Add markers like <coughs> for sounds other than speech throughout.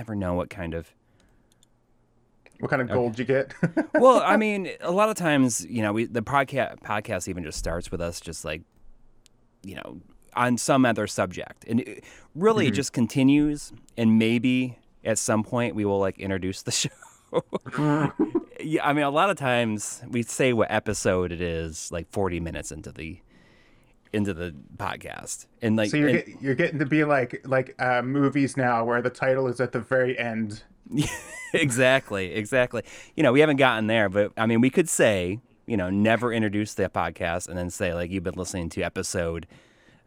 never know what kind of What kind of gold you get? <laughs> well, I <laughs> mean, a lot of times, you know, we the podcast podcast even just starts with us just like, you know, on some other subject, and it, really it just continues, and maybe at some point we will like introduce the <laughs> show. yeah, I mean, a lot of times we say what episode it is, like forty minutes into the into the podcast, and like, so you're and- get, you're getting to be like like uh, movies now, where the title is at the very end. <laughs> exactly, exactly. You know, we haven't gotten there, but I mean, we could say, you know, never introduce the podcast and then say, like, you've been listening to episode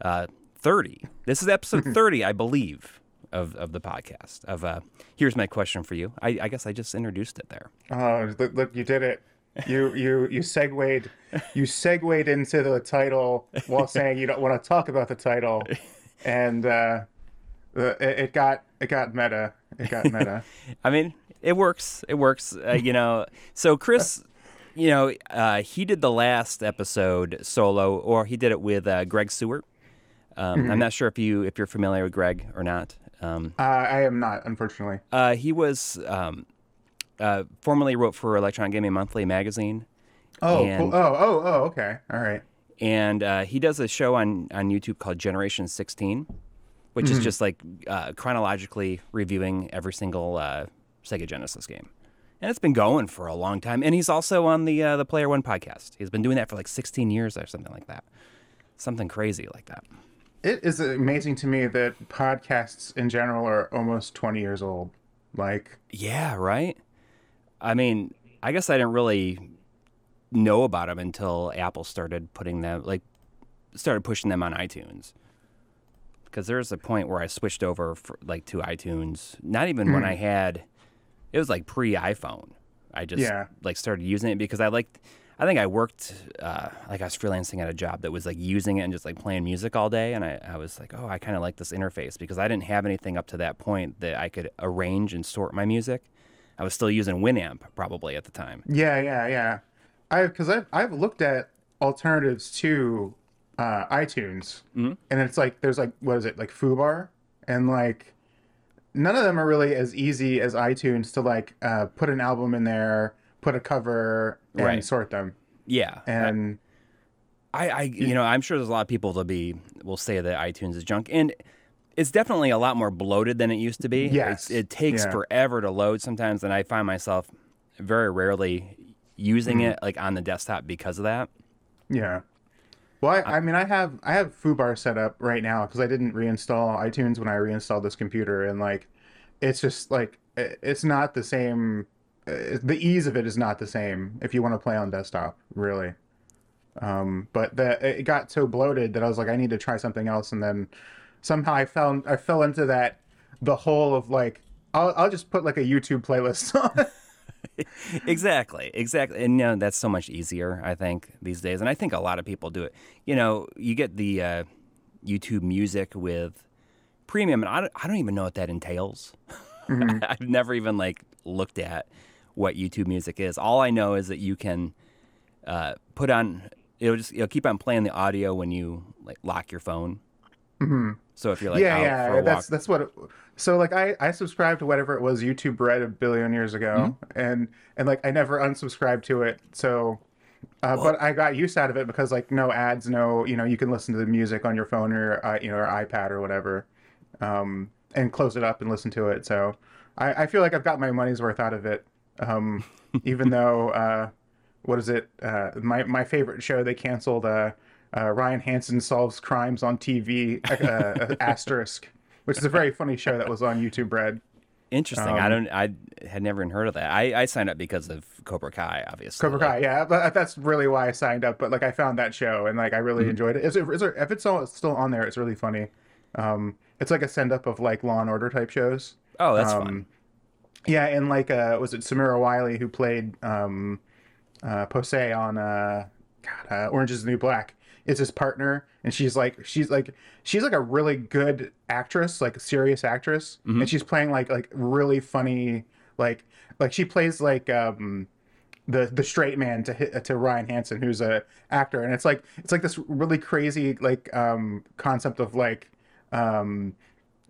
uh, 30. This is episode <laughs> 30, I believe, of, of the podcast. Of uh, Here's my question for you. I, I guess I just introduced it there. Oh, look, look, you did it. You you you segued you segued into the title while saying you don't want to talk about the title, and uh, it, it got it got meta. It got meta. <laughs> I mean, it works. It works. Uh, you know, so Chris, you know, uh, he did the last episode solo, or he did it with uh, Greg Seward. Um, I'm not sure if you if you're familiar with Greg or not. Um, uh, I am not, unfortunately. Uh, he was um, uh, formerly wrote for Electronic Gaming Monthly magazine, Oh, And- cool. oh, oh, oh. Okay, all right. and uh, he does a show on on YouTube called Generation 16, which is just like uh, chronologically reviewing every single uh, Sega Genesis game. And it's been going for a long time. And he's also on the uh, the Player One podcast. He's been doing that for like 16 years or something like that. Something crazy like that. It is amazing to me that podcasts in general are almost 20 years old. Like, Yeah, right. I mean, I guess I didn't really know about them until Apple started putting them like started pushing them on iTunes. Because there was a point where I switched over for, like to iTunes. Not even when I had it was like pre iPhone. I just Yeah. like started using it because I liked. I think I worked uh, like I was freelancing at a job that was like using it and just like playing music all day, and I, I was like, oh, I kind of like this interface because I didn't have anything up to that point that I could arrange and sort my music. I was still using Winamp probably at the time. yeah, yeah, yeah. I because I've I've looked at alternatives to uh, iTunes, and it's like there's like what is it like Fubar, and like none of them are really as easy as iTunes to like uh, put an album in there, put a cover, and Right. sort them. Yeah, And I, I you know I'm sure there's a lot of people that'll be will say that iTunes is junk and it's definitely a lot more bloated than it used to be. Yes. It's, it takes Yeah. forever to load sometimes, and I find myself very rarely using Mm. it like on the desktop because of that. Yeah. Well, I, I mean, I have I have Fubar set up right now because I didn't reinstall iTunes when I reinstalled this computer, and like, it's just like it's not the same. uh, The ease of it is not the same if you want to play on desktop, really. Um, but the it got so bloated that I was like, I need to try something else, and then somehow I found I fell into that the whole of like I'll I'll just put like a YouTube playlist <laughs> on. exactly, exactly, and you know that's so much easier. I think these days, and I think a lot of people do it. You know, you get the uh, YouTube Music with premium, and I don't, I don't even know what that entails. <laughs> I've never even like looked at what YouTube Music is. All I know is that you can uh, put on it'll just it'll keep on playing the audio when you like lock your phone. So if you're like yeah, yeah, that's walk, that's what. It, so like I I subscribed to whatever it was YouTube Red a billion years ago, Mm-hmm. and and like I never unsubscribed to it. So, uh, but I got use out of it because like no ads, no you know you can listen to the music on your phone or uh, you know or iPad or whatever, um, and close it up and listen to it. So I I feel like I've got my money's worth out of it. Um, <laughs> even though uh, what is it? Uh, my my favorite show they canceled. Uh, uh, Ryan Hansen solves crimes on TV. Uh, <laughs> asterisk, which is a very funny show that was on YouTube Red. interesting. I um, don't I had never even heard of that. I, I signed up because of Cobra Kai, obviously. Cobra Like, Kai, yeah, but that's really why I signed up. But like, I found that show and like I really enjoyed it. Is it, is it if it's all, still on there? It's really funny. Um, it's like a send up of like Law and Order type shows. Oh, that's Um, fun. Yeah, and like uh, was it Samira Wiley who played um, uh, Pose on uh, God, uh, Orange Is the New Black? Is his partner, and she's like she's like she's like a really good actress, like a serious actress, and she's playing like like really funny like like she plays like um the the straight man to hit, to Ryan Hansen, who's a actor, and it's like it's like this really crazy like um concept of like um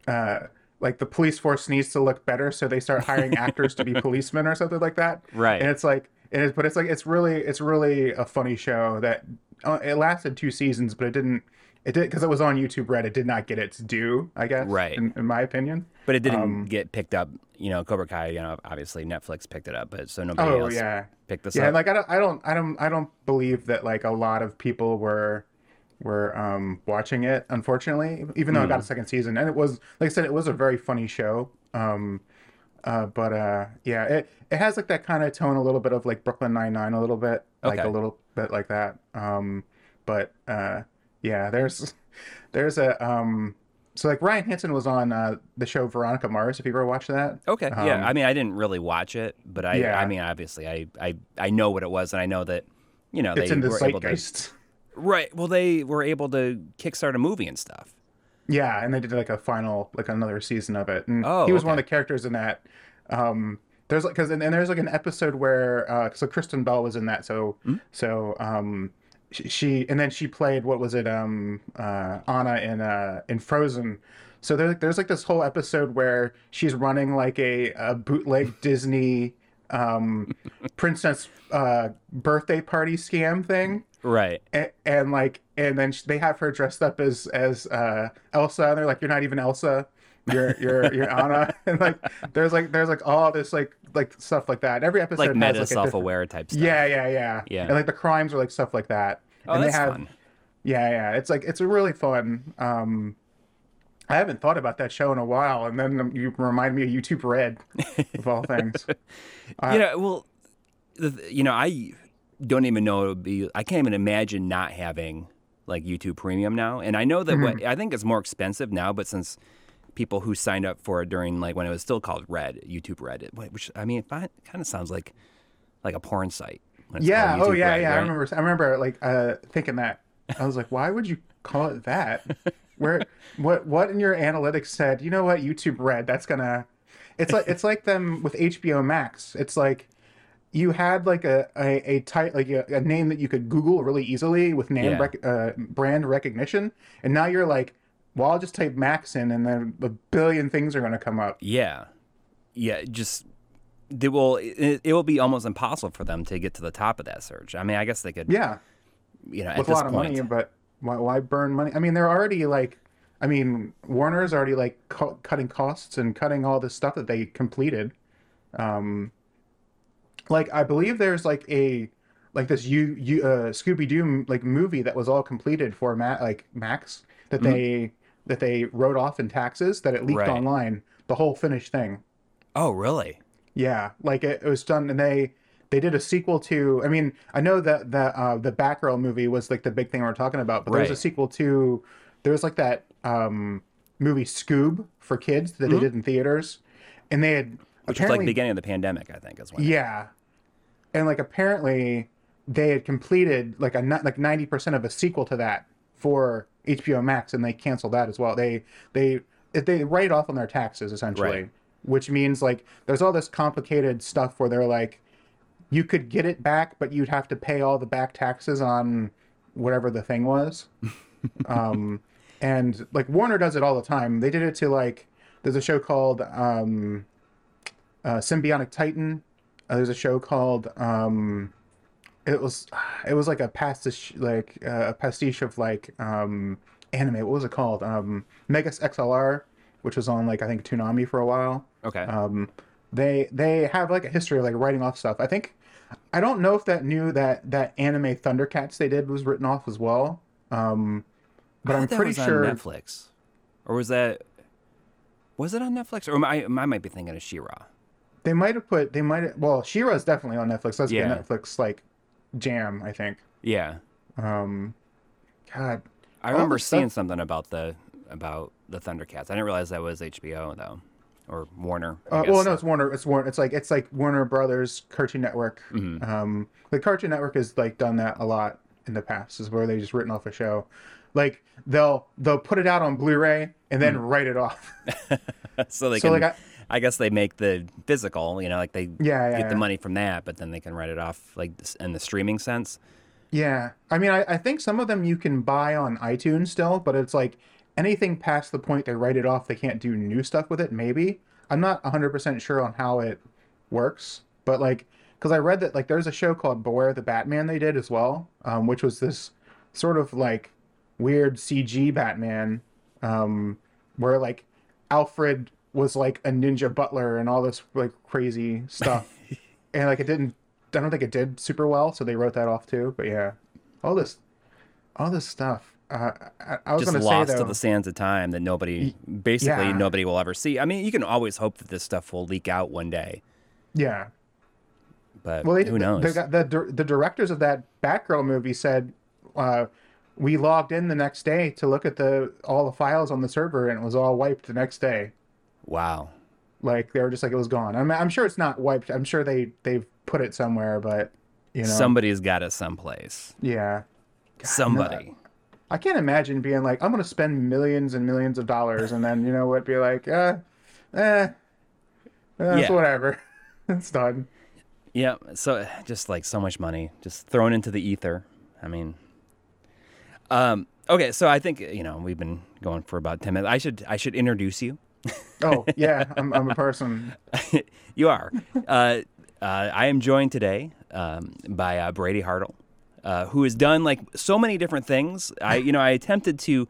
uh like the police force needs to look better, so they start hiring actors to be <laughs> policemen or something like that. Right. And it's like, it is, but it's like it's really it's really a funny show that uh, it lasted two seasons, but it didn't. It did because it was on YouTube Red. It did not get its due, I guess. Right. In, in my opinion. But it didn't Um, get picked up. You know, Cobra Kai. You know, obviously Netflix picked it up, but so nobody Oh else yeah. picked this Yeah, up. like I don't, I don't, I don't, I don't believe that like a lot of people were were um, watching it. Unfortunately, even though it got Hmm. a second season, and it was like I said, it was a very funny show. Um, uh, but uh, yeah, it it has like that kind of tone, a little bit of like Brooklyn Nine Nine, a little bit, like Okay. a little bit like that. Um, but uh, yeah, there's <laughs> there's a um, so like Ryan Hansen was on uh, the show Veronica Mars. If you ever watched that, Okay. yeah. Um, I mean, I didn't really watch it, but I. Yeah. I mean, obviously, I, I I know what it was, and I know that. You know, it's they were able to. Right. Well, they were able to kickstart a movie and stuff. Yeah, and they did like a final, like another season of it. And Oh, he was one of the characters in that. Um, there's like, cause, and, and there's like an episode where, uh, so Kristen Bell was in that. So, Hmm? so, um, she, she, and then she played, what was it? Um, uh, Anna in, uh, in Frozen. So there's, there's like this whole episode where she's running like a, a bootleg <laughs> Disney, um, princess, uh, birthday party scam thing Right. and, and like and then they have her dressed up as as uh Elsa and they're like you're not even Elsa you're you're you're Anna <laughs> and like there's like there's like all this like like stuff like that every episode Like has, meta like, self-aware type stuff. yeah yeah yeah Yeah. and like the crimes are like stuff like that Oh, and that's they have fun. yeah yeah it's like it's a really fun um I haven't thought about that show in a while and then you remind me of YouTube Red of all things <laughs> you know, well, the, you know, I don't even know be. I can't even imagine not having like YouTube Premium now. And I know that Mm-hmm. what I think it's more expensive now, but since people who signed up for it during like when it was still called Red, YouTube Red, which I mean, it kind of sounds like like a porn site. Yeah. Oh, yeah, Red, yeah. I remember. I remember like uh, thinking that. I was like, why would you call it that? <laughs> Where what what in your analytics said? You know what? YouTube Red. That's gonna. It's like it's like them with HBO Max. It's like you had like a a, a tight like a, a name that you could Google really easily with name Yeah. rec- uh, brand recognition, and now you're like, well, I'll just type Max in, and then a billion things are gonna come up. Yeah, yeah. Just they will. It, it will be almost impossible for them to get to the top of that search. I mean, I guess they could. Yeah. You know, with a lot of point, money, but why, why burn money? I mean, they're already like, I mean, Warner's already like cu- cutting costs and cutting all this stuff that they completed. Um, like I believe there's like a like this you you uh, Scooby Doo like movie that was all completed for Ma- like Max that they that they wrote off in taxes that it leaked Right. online the whole finished thing. Oh, really? Yeah, like it, it was done, and they they did a sequel to. I mean, I know that the uh, the Batgirl movie was like the big thing we are talking about, but there was a sequel to. There was like that um, movie Scoob for kids that they did in theaters, and they had Mm-hmm. Which was like the beginning of the pandemic, I think, is when. yeah, and like apparently they had completed like a like ninety percent of a sequel to that for HBO Max, and they canceled that as well. They they they write it off on their taxes essentially, Right. which means like there's all this complicated stuff where they're like, you could get it back, but you'd have to pay all the back taxes on whatever the thing was. <laughs> um, and like Warner does it all the time. They did it to like there's a show called um, uh, Sym-Bionic Titan. Uh, there's a show called um, it was it was like a pastiche like uh, a pastiche of like um, anime. What was it called? Um, Megas XLR, which was on like I think Toonami for a while. Okay. Um, they they have like a history of like writing off stuff. I think I don't know if that new that that anime Thundercats they did was written off as well. Um, but I'm pretty was sure on Netflix, or was that was it on Netflix? Or I, I might be thinking of She-Ra. They might have put they might have, well She-Ra is definitely on Netflix. That's Yeah. a Netflix like jam I think. Yeah, Um, God, I remember stuff- seeing something about the about the Thundercats. I didn't realize that was HBO though, or Warner. Uh, well, no, it's Warner. It's Warner. It's like it's like Warner Brothers Cartoon Network. Mm-hmm. Um, the Cartoon Network has like done that a lot in the past. Is where they just written off a show. Like they'll they'll put it out on Blu-ray and then write it off. <laughs> so they So, can. like, I, guess they make the physical. You know, like they Yeah, yeah, get the yeah. money from that, but then they can write it off like in the streaming sense. yeah, I mean, I, I think some of them you can buy on iTunes still, but it's like anything past the point they write it off, they can't do new stuff with it. Maybe I'm not 100 percent sure on how it works, but like because I read that like there's a show called Beware the Batman they did as well, um, which was this sort of like weird CG Batman, um, where like Alfred was like a ninja butler and all this like crazy stuff, <laughs> and like it didn't. I don't think it did super well, so they wrote that off too. But yeah, all this, all this stuff. Uh, I, I, was just lost say though, to the sands of time that nobody, basically yeah. nobody will ever see. I mean, you can always hope that this stuff will leak out one day, yeah. but Well, they, who knows? The, the, the, the directors of that Batgirl movie said, uh, we logged in the next day to look at the all the files on the server, and it was all wiped the next day. Wow. Like they were just like it was gone. I'm, I'm sure it's not wiped. I'm sure they they've put it somewhere, but you know, Somebody's got it someplace. yeah. Somebody. I can't imagine being like, I'm gonna spend millions and millions of dollars, and then you know what, be like, uh, eh, uh, Yeah. whatever, <laughs> it's done. Yeah, so just like so much money just thrown into the ether. I mean, um, okay, so I think you know we've been going for about ten minutes. I should I should introduce you. <laughs> Oh yeah, I'm, I'm a person. <laughs> you are. Uh, uh, I am joined today um, by uh, Brady Hartel, uh, who has done like so many different things. I you know I attempted to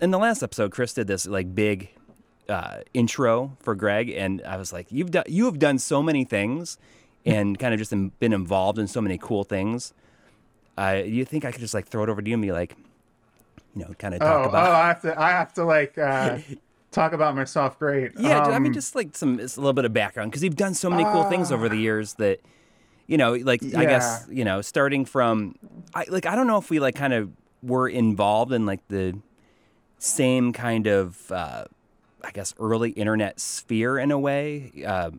in the last episode. Chris did this like big uh, intro for Greg, and I was like, "You've done you have done so many things, and kind of just been involved in so many cool things." Uh, you think I could just like throw it over to you and be like, you know, kind of talk Oh, about oh, I have to, I have to like uh, <laughs> talk about myself. Great. Yeah, I mean, Um, just like some it's a little bit of background because you've done so many cool things over the years that, you know, like I guess you know, starting from, I like I don't know if we like kind of were involved in like the same kind of, uh, I guess, early internet sphere in a way, uh,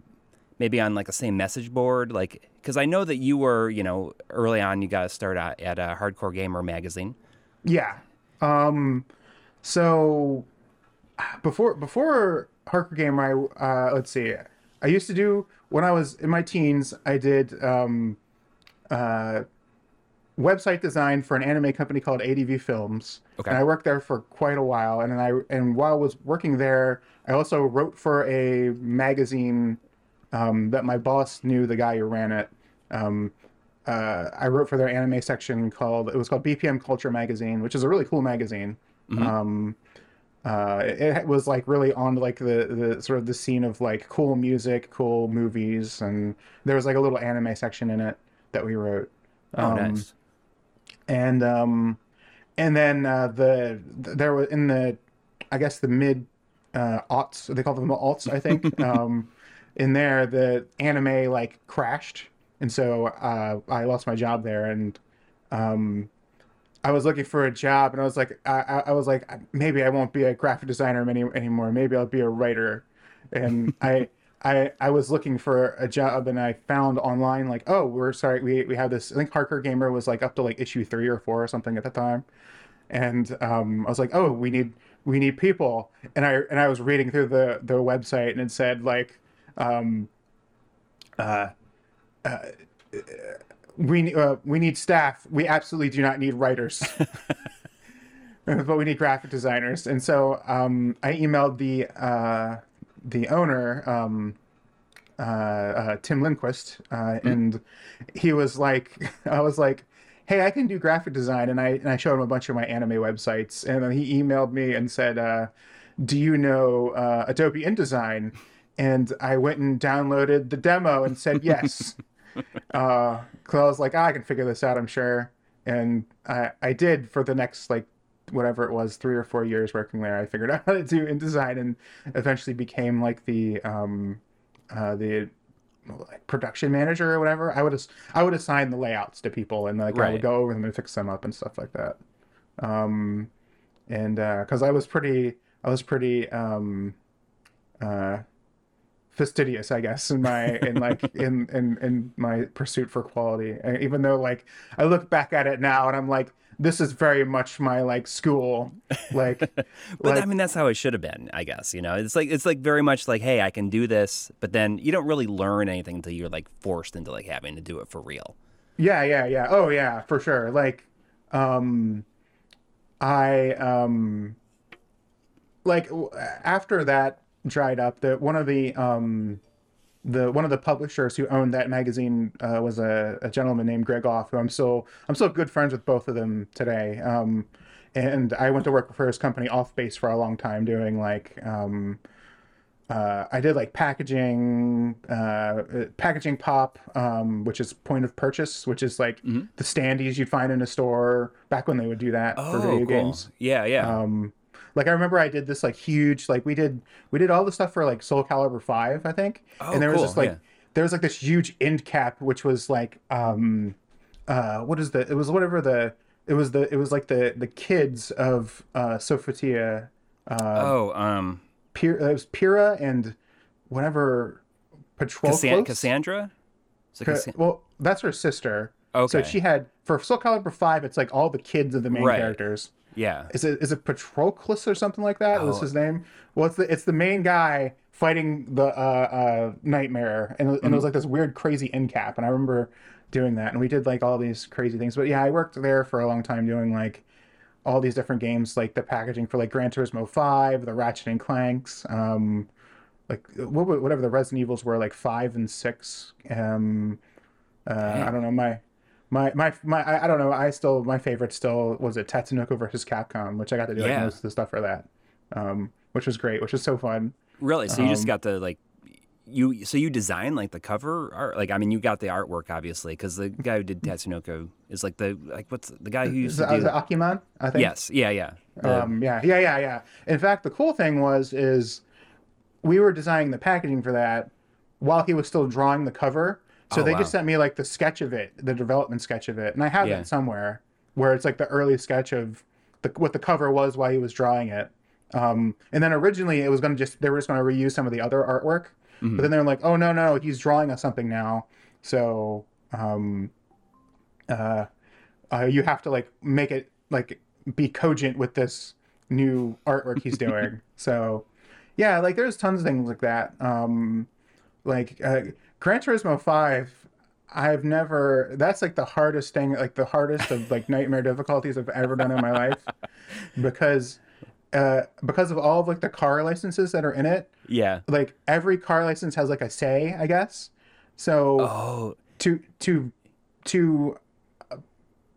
maybe on like the same message board, like because I know that you were, you know, early on you got to start at, at a Hardcore Gamer magazine. Yeah. Um. So before before Hardcore Gamer, I uh, let's see. I used to do when I was in my teens. I did um, uh, website design for an anime company called ADV Films. Okay. And I worked there for quite a while. And then I and while I was working there, I also wrote for a magazine um, that my boss knew the guy who ran it. Um, uh, I wrote for their anime section called it was called BPM Culture Magazine, which is a really cool magazine. Um, uh, it, it was like really on like the the sort of the scene of like cool music, cool movies, and there was like a little anime section in it that we wrote. Oh, Um, nice. and um and then uh the there was in the i guess the mid uh aughts they call them alts i think <laughs> um in there the anime like crashed and so uh i lost my job there and um I was looking for a job, and I was like, I, I was like, maybe I won't be a graphic designer any, anymore. Maybe I'll be a writer. And <laughs> I, I, I was looking for a job, and I found online like, oh, we're sorry, we we have this. I think Hardcore Gamer was like up to like issue three or four or something at the time, and um, I was like, oh, we need we need people. And I and I was reading through the the website, and it said like, um, we uh, we need staff. We absolutely do not need writers, <laughs> <laughs> but we need graphic designers. And so um, I emailed the uh, the owner, um, uh, uh, Tim Lindquist, uh, and he was like, <laughs> I was like, hey, I can do graphic design, and I and I showed him a bunch of my anime websites, and then he emailed me and said, uh, do you know uh, Adobe InDesign? And I went and downloaded the demo and said yes. <laughs> uh, cause I was like, ah, I can figure this out, I'm sure. And I, I did for the next like whatever it was, three or four years working there. I figured <laughs> out how to do InDesign and eventually became like the um, uh, the like production manager or whatever. I would as- I would assign the layouts to people and like I would go over them and fix them up and stuff like that. Um, and because I was pretty, I was pretty um, uh, fastidious, I guess, in my in like <laughs> in in in my pursuit for quality. And even though like I look back at it now and I'm like, this is very much my like school, like. <laughs> But like- I mean, that's how it should have been, I guess. You know, it's like it's like very much like, hey, I can do this, but then you don't really learn anything until you're like forced into like having to do it for real. Yeah, yeah, yeah. Oh, yeah, for sure. Like, um, I um, like after that dried up, the one of the um the one of the publishers who owned that magazine uh, was a, a gentleman named Greg Off, who I'm still I'm still good friends with both of them today. Um, and I went to work for his company Off Base for a long time, doing like um, uh, I did like packaging, uh, packaging pop, um, which is point of purchase, which is like the standees you'd find in a store back when they would do that for video games. Yeah, yeah. Um, like I remember I did this like huge, like we did we did all the stuff for like Soul Calibur Five, I think, Oh, and there was just like yeah. there was like this huge end cap, which was like um, uh, what is the? It was whatever the it was the it was like the the kids of uh, Sophia, uh, oh, um, Pir- it was Pyrrha and whatever Patroklos. Cassan- Cassandra. Is it Cassan- well, that's her sister. Okay. So she had for Soul Calibur Five, it's like all the kids of the main Right. characters. Yeah. Is it is it Patroklos or something like that? Was Oh. his name? Well, it's the it's the main guy fighting the uh, uh, nightmare, and, it- and it was like this weird, crazy end cap. And I remember doing that, and we did like all these crazy things. But yeah, I worked there for a long time doing like all these different games, like the packaging for like Gran Turismo Five, the Ratchet and Clanks, um, like what, whatever the Resident Evils were, like five and six. Um, uh, I don't know my. My, my my I I don't know. I still my favorite still was it Tatsunoko versus Capcom which I got to do like Yeah. most of the stuff for that um which was great which was so fun. Really? So you just Um, got the like you so you design like the cover art? Like I mean you got the artwork obviously because the guy who did Tatsunoko is like the like what's the guy who used to do it Akiman I think? Yes. Yeah yeah. The- um yeah yeah yeah yeah. In fact the cool thing was is we were designing the packaging for that while he was still drawing the cover so Oh, they wow. just sent me like the sketch of it the development sketch of it and I have Yeah. it somewhere where it's like the early sketch of the, what the cover was while he was drawing it um and then originally it was going to just they were just going to reuse some of the other artwork Mm-hmm. but then they're like oh no no he's drawing us something now so um uh, uh you have to like make it like be cogent with this new artwork he's doing <laughs> so yeah like there's tons of things like that um like uh gran turismo 5 i've never that's like the hardest thing like the hardest of like <laughs> nightmare difficulties i've ever done in my life. Because uh because of all of like the car licenses that are in it yeah. like every car license has like a say i guess. So oh. to to to uh,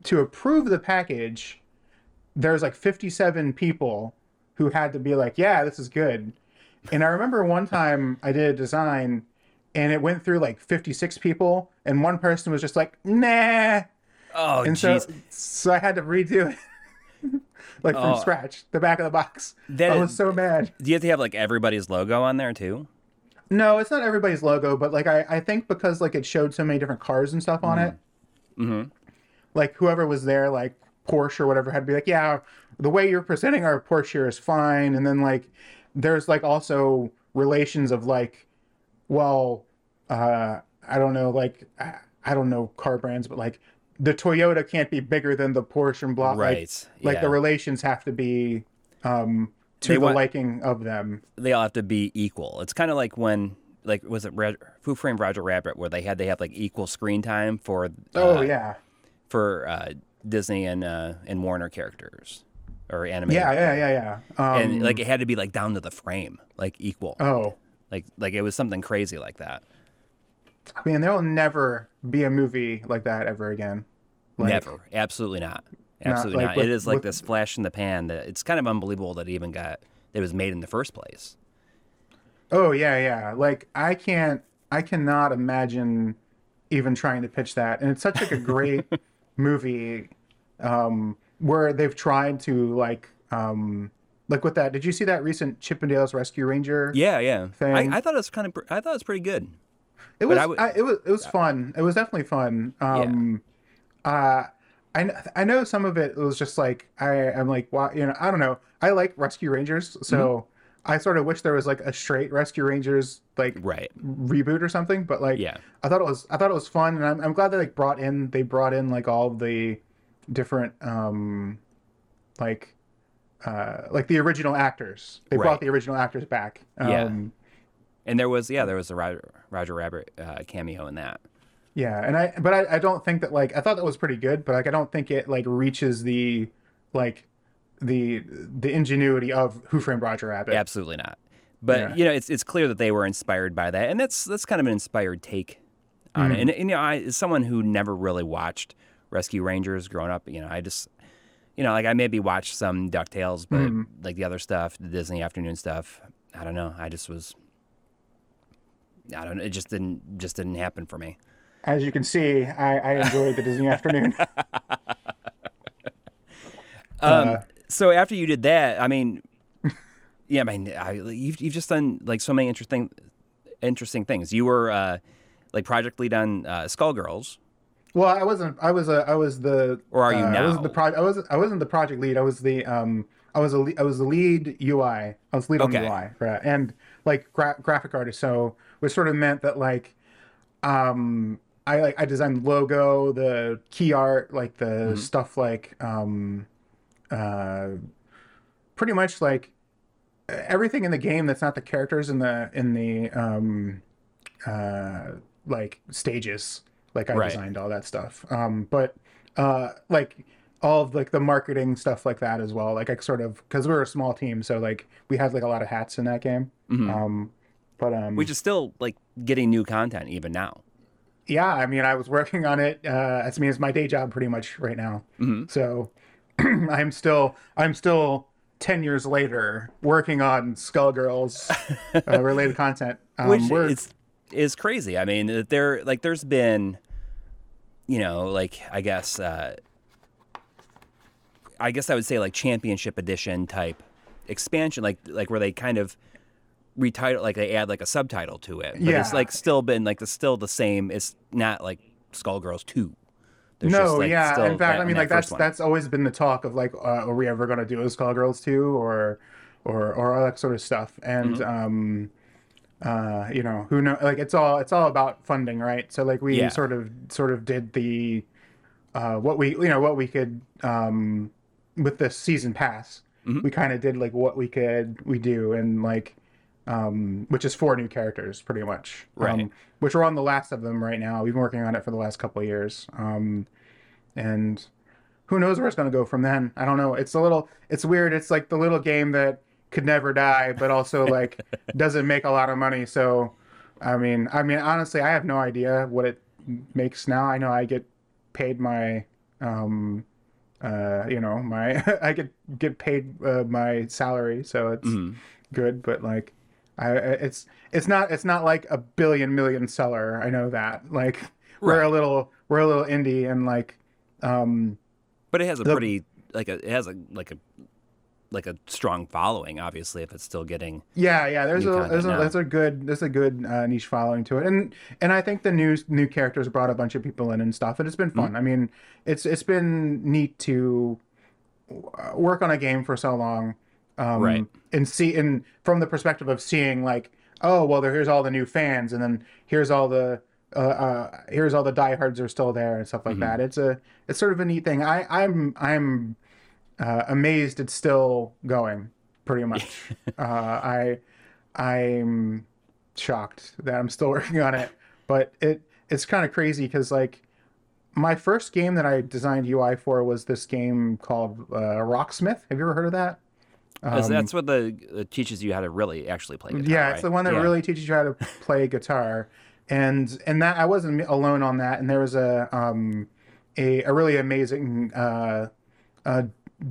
to approve the package there's like 57 people who had to be like yeah this is good. And i remember one time i did a design and it went through like 56 people and one person was just like nah oh and so so i had to redo it <laughs> like from Oh. scratch the back of the box That i is- was so mad do you have to have like everybody's logo on there too No, it's not everybody's logo, but like I, I think because like it showed so many different cars and stuff on it. Mhm. Like whoever was there, like Porsche or whatever, had to be like, yeah, the way you're presenting our Porsche here is fine. And then like there's like also relations of like, well, uh, I don't know, like I, I don't know car brands, but like the Toyota can't be bigger than the Porsche and blah. like- Right, Like, the relations have to be um to They the want- liking of them. they all have to be equal it's kind of like when like was it Red, Who Framed Roger Rabbit where they had they have like equal screen time for Oh uh, yeah. for uh, Disney and uh, and Warner characters or animated Yeah, yeah, yeah, yeah. Um, and like it had to be like down to the frame, like equal. oh, Like like it was something crazy like that. I mean, there will never be a movie like that ever again. Like, Never, absolutely not, absolutely like not. with- it is like with- this flash in the pan. That it's kind of unbelievable that it even got that it was made in the first place. Oh yeah, yeah. Like I can't, I cannot imagine even trying to pitch that. And it's such like a great <laughs> movie um, where they've tried to like, um, like with that. Did you see that recent Chip 'n Dale's Rescue Ranger? Yeah, yeah. Thing. I, I thought it was kind of I thought it was pretty good. It was, I would- I, it was, it was fun. It was definitely fun. Um, uh, I, I know some of it was just like I I'm like wow you know I don't know I like Rescue Rangers so Mm-hmm. I sort of wish there was like a straight Rescue Rangers like Right. reboot or something but like Yeah. I thought it was I thought it was fun and I'm, I'm glad they like brought in they brought in like all the different um like uh like the original actors they Right. brought the original actors back Yeah. um And there was yeah there was a Roger, Roger Rabbit uh, cameo in that. Yeah, and I but I, I don't think that like I thought that was pretty good, but like I don't think it like reaches the like the the ingenuity of Who Framed Roger Rabbit. Absolutely not. But Yeah. you know, it's it's clear that they were inspired by that, and that's that's kind of an inspired take on Mm. it. And, and you know, I, as someone who never really watched Rescue Rangers growing up, you know, I just you know, like I maybe watched some Ducktales, but Mm. like the other stuff, the Disney afternoon stuff, I don't know. I just was, I don't know. It just didn't just didn't happen for me. As you can see, I, I enjoyed the Disney <laughs> afternoon. <laughs> Um, Uh, so after you did that, I mean, yeah, I mean, I, you've you've just done like so many interesting interesting things. You were uh, like project lead on uh, Skullgirls. Well, I wasn't. I was a. I was the. Or are you uh, I now? wasn't the pro. I was. I wasn't the project lead. I was the. Um. I was a. le- I was the lead UI. I was lead Okay. on UI for and like gra- graphic artist. So, which sort of meant that like, um, I like I designed the logo, the key art, like the Mm-hmm. stuff like, um, uh, pretty much like everything in the game that's not the characters in the in the um uh like stages like i Right. designed all that stuff um but uh like all of like the marketing stuff like that as well like i sort of because we're a small team so like we had like a lot of hats in that game um but um which is still like getting new content even now. yeah i mean i was working on it uh I mean it's my day job pretty much right now Mm-hmm. so <clears throat> i'm still i'm still 10 years later working on skullgirls uh, <laughs> related content um, Which we're- is crazy. I mean, there like there's been, you know, like I guess, uh, I guess I would say like championship edition type expansion, like like where they kind of retitle, like they add like a subtitle to it. But it's like still been like the still the same. It's not like Skullgirls two. There's no, just, like, yeah. In fact, that- I mean, that like that's one. that's always been the talk of like, uh, are we ever going to do a Skullgirls two or, or or all that sort of stuff? And Mm-hmm. um, uh, you know, who know? Like it's all it's all about funding, right? So like we Yeah. sort of sort of did the, uh, what we you know what we could um, with the season pass, Mm-hmm. we kind of did like what we could we do and like. Um, which is four new characters, pretty much. Right. Um, which we're on the last of them right now. We've been working on it for the last couple of years. Um, and who knows where it's going to go from then i don't know it's a little it's weird it's like the little game that could never die but also like <laughs> doesn't make a lot of money. So i mean i mean honestly i have no idea what it makes now. I know i get paid my um uh you know my <laughs> i get get paid uh, my salary so it's Mhm. good but like I, it's it's not it's not like a billion million seller. I know that. Like we're a little we're a little indie and like um But it has a The- pretty like a it has a like a like a strong following. Obviously, if it's still getting yeah yeah there's a there's a now. there's a good there's a good uh, niche following to it and and i think the new new characters brought a bunch of people in and stuff and it's been Mm-hmm. fun i mean it's it's been neat to work on a game for so long um Right. and see and from the perspective of seeing like oh well there here's all the new fans and then here's all the uh, uh here's all the diehards are still there and stuff like Mm-hmm. that it's a it's sort of a neat thing i i'm i'm uh, amazed it's still going pretty much uh i i'm shocked that i'm still <laughs> working on it but it it's kind of crazy because like my first game that i designed ui for was this game called uh, rocksmith have you ever heard of that That's- that's what the it teaches you how to really actually play guitar. Um, yeah, right? it's the one that Yeah. really teaches you how to <laughs> play guitar, and and that I wasn't alone on that. And there was a um a, a really amazing uh, uh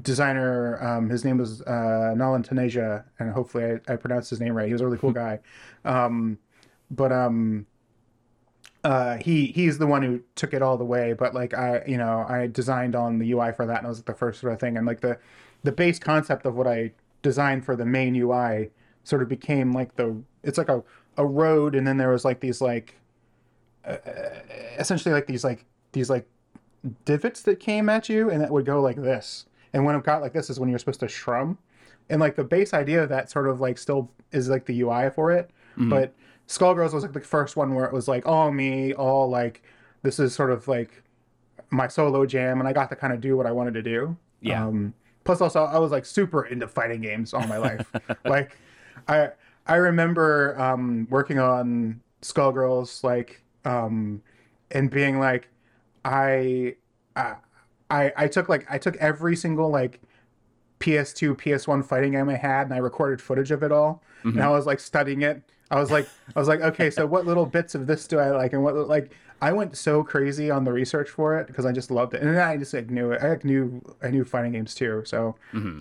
designer. Um, his name was uh, Nolan Taneja, and hopefully I, I pronounced his name right. He was a really cool <laughs> guy. Um, but um. Uh, he he's the one who took it all the way, but like I, you know, I designed on the UI for that, and it was like the first sort of thing, and like the the base concept of what I designed for the main UI sort of became like the it's like a, a road and then there was like these like uh, essentially like these like these like divots that came at you and that would go like this and when I've got like this is when you're supposed to shrum. And like the base idea of that sort of like still is like the ui for it. But skullgirls was like the first one where it was like all me all like this is sort of like my solo jam and i got to kind of do what i wanted to do. Yeah. um, plus also i was like super into fighting games all my life. <laughs> Like i i remember um working on skullgirls like um and being like i i i, I took like i took every single like PS2, PS1 fighting game I had, and I recorded footage of it all, and I was like studying it. I was like, I was like, okay, so what little bits of this do I like, and what like I went so crazy on the research for it because I just loved it, and then I just like knew it. I like, knew I knew fighting games too, so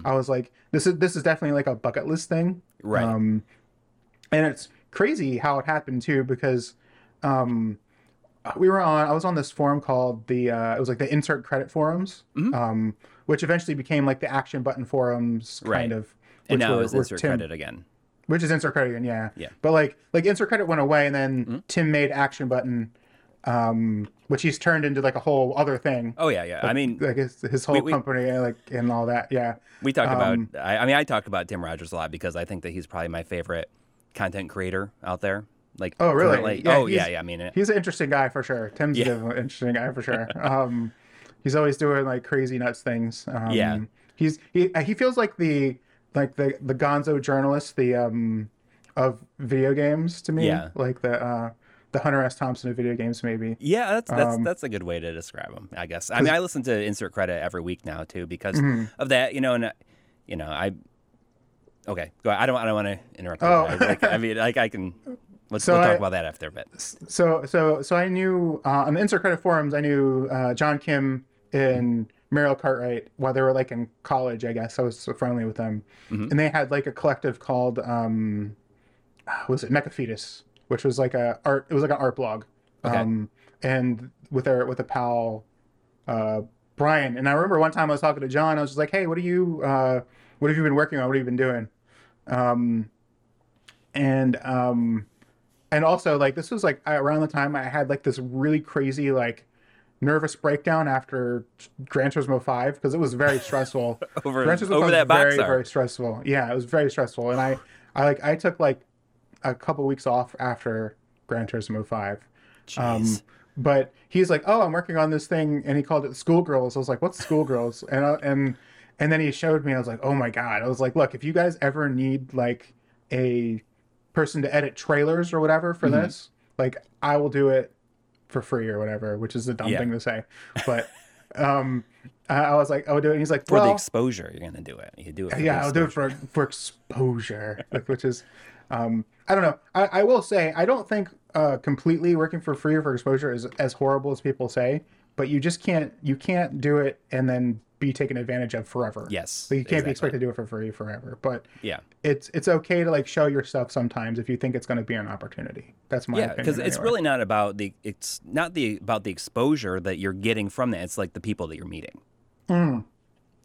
I was like, this is this is definitely like a bucket list thing, Right. Um, and it's crazy how it happened too because um, we were on. I was on this forum called the. Uh, it was like the insert credit forums, Mm-hmm. um, which eventually became like the action button forums kind Right. of. and which now were- it's insert Tim- credit again. which is insert credit again, yeah. Yeah. Mm-hmm. But like like insert credit went away, and then Tim made action button, um, which he's turned into like a whole other thing. Oh yeah, yeah. I mean, like his, his whole we- company, and, like and all that. Yeah. we talk um, about. I, I mean, I talk about Tim Rogers a lot because I think that he's probably my favorite content creator out there. Like, Oh, really? currently- Yeah, oh yeah, yeah. I mean, it, He's an interesting guy for sure. Tim's Yeah. an interesting guy for sure. <laughs> Um, he's always doing like crazy nuts things. Um, Yeah. He's he he feels like the like the the Gonzo journalist the um of video games to me. Yeah. Like the uh the Hunter S. Thompson of video games maybe. yeah. That's that's um, that's a good way to describe him. I guess. I mean, I listen to insert credit every week now too because Mm-hmm. of that. You know, and uh, you know, I. Okay, go. I don't. I don't want to interrupt. you. Oh. I, like, I mean, like I can. <laughs> Let's So we'll talk I- about that after. But So so so I knew uh, on the insert credit forums I knew uh, John Kim and Mariel Cartwright while they were like in college I guess. I was so friendly with them. And they had like a collective called um what was it? Mechafetus which was like a art it was like an art blog. Okay. um and with our with a pal uh Brian. And I remember one time I was talking to John I was just like hey what are you uh what have you been working on? What have you been doing? Um and um and also like this was like around the time I had like this really crazy like nervous breakdown after Gran Turismo 5 because it was very <laughs> stressful. over Gran Turismo 5 over that box very art. very stressful. Yeah, it was very stressful and I I like I took like a couple weeks off after Gran Turismo 5. Um, but he's like, "Oh, I'm working on this thing," and he called it Skullgirls. I was like, "What's Skullgirls?" <laughs> And I, and and then he showed me. I was like, "Oh my god!" I was like, "Look, if you guys ever need like a person to edit trailers or whatever for Mm-hmm. this, like I will do it for free or whatever," which is a dumb Yeah. thing to say, but um, I, was like, "I would do it." And he's like, for the exposure, you're gonna do it. You do it. For yeah, I'll do it for for exposure, like, which is, um, I don't know. I, I will say I don't think uh, completely working for free or for exposure is as horrible as people say, but you just can't you can't do it and then be taken advantage of forever. Yes. so you can't be expected to do it for free forever. But Yeah. it's it's okay to like show yourself sometimes if you think it's going to be an opportunity. That's my Yeah, because it's anyway. really not about the it's not the about the exposure that you're getting from that. It's like the people that you're meeting.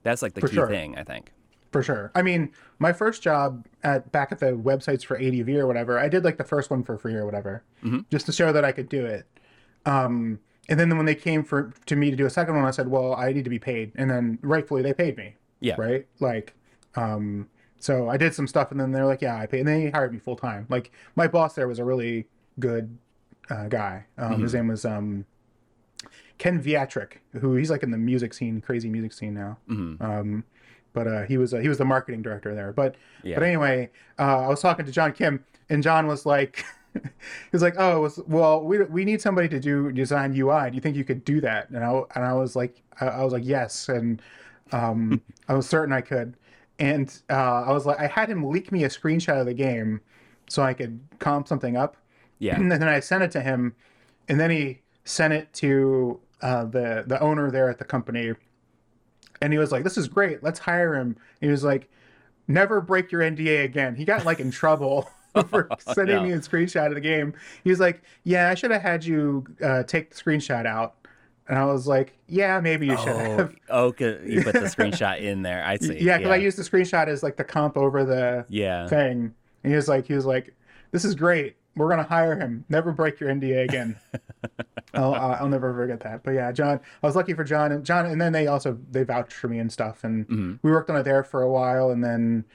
That's like the Mm. For key sure. thing, I think. For sure. I mean, my first job at back at the websites for ADV or whatever, I did like the first one for free or whatever, Mm-hmm. just to show that I could do it. Um, and then when they came for to me to do a second one, I said, "Well, I need to be paid," and then rightfully they paid me. Yeah. Right. Like, um, so I did some stuff, and then they're like, "Yeah, I paid," and they hired me full time. Like my boss there was a really good uh, guy. Um, His name was um, Ken Viatric, who he's like in the music scene, crazy music scene now. Um, but uh, he was uh, he was the marketing director there. But Yeah. but anyway, uh, I was talking to John Kim, and John was like, <laughs> <laughs> was like, oh, it was, well, we we need somebody to do design UI. Do you think you could do that? And I and I was like, I, I was like, yes, and um, I was certain I could. And uh, I was like, I had him leak me a screenshot of the game so I could comp something up. Yeah. <clears throat> And then I sent it to him, and then he sent it to uh, the the owner there at the company, and he was like, "This is great. Let's hire him." He was like, "Never break your NDA again." He got like in trouble <laughs> <laughs> for <laughs> sending no. me a screenshot of the game. He was like, "Yeah, I should have had you uh, take the screenshot out." And I was like, "Yeah, maybe you should Oh, have." <laughs> oh, 'cause you put the screenshot in there. I see. Yeah, because I used the screenshot as like the comp over the Yeah. thing. And he was like, he was like, "This is great. We're gonna hire him. Never break your NDA again." I'll, I'll I'll never forget that. But yeah, John, I was lucky for John and John, and then they also they vouched for me and stuff, and Mm-hmm. we worked on it there for a while, and then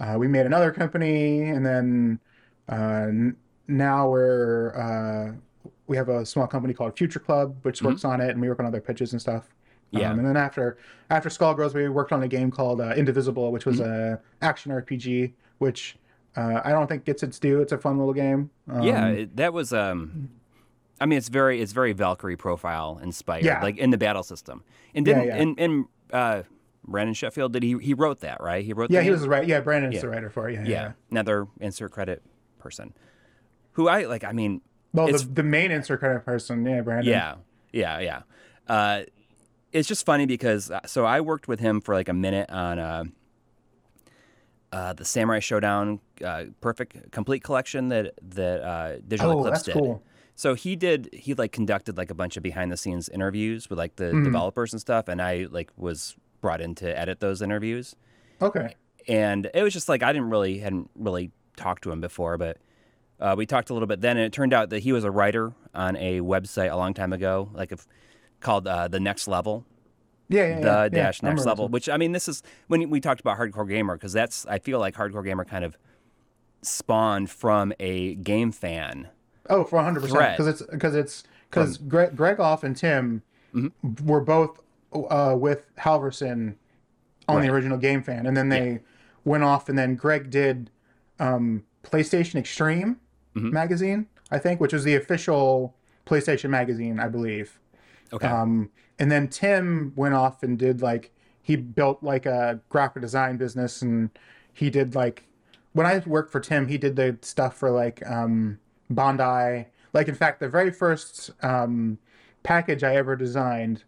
uh, we made another company, and then uh, n- now we're uh, we have a small company called Future Club, which works on it, and we work on other pitches and stuff. Mm-hmm. Yeah. Um, and then after after Skullgirls, we worked on a game called uh, Indivisible, which was Mm-hmm. a action RPG, which uh, I don't think gets its due. It's a fun little game. Um, yeah, that was. Um, I mean, it's very it's very Valkyrie profile inspired, Yeah. like in the battle system. And Yeah, didn't yeah. and and uh, Brandon Sheffield. Did he he wrote that right? He wrote. Yeah, he was the right. Yeah, Brandon's Yeah. the writer for it. Yeah, yeah. Yeah, another insert credit person, who I like. I mean, Well, the, the main insert credit person, yeah, Brandon. yeah, yeah, yeah. Uh, it's just funny because uh, so I worked with him for like a minute on uh, uh, the Samurai Shodown uh, Perfect Complete Collection that that uh, Digital Oh, Eclipse did. cool. So he did he like conducted like a bunch of behind the scenes interviews with like the Mm-hmm. developers and stuff, and I like was brought in to edit those interviews. Okay. and it was just like I didn't really hadn't really talked to him before, but uh, we talked a little bit then, and it turned out that he was a writer on a website a long time ago, like if, called uh, the Next Level, Yeah, yeah, the yeah. dash yeah, Next Level. Which I mean, this is when we talked about Hardcore Gamer because that's I feel like Hardcore Gamer kind of spawned from a game fan. Oh, for 100 percent because it's because it's because Greg, Greg Off and Tim Mm-hmm. were both uh, with Halverson on Right. the original Game Fan, and then they went off, and then Greg did um, PlayStation Extreme Mm-hmm. magazine, I think, which was the official PlayStation magazine, I believe. Okay, Um, and then Tim went off and did like he built like a graphic design business, and he did like when I worked for Tim, he did the stuff for like um, Bandai. Like in fact, the very first um, package I ever designed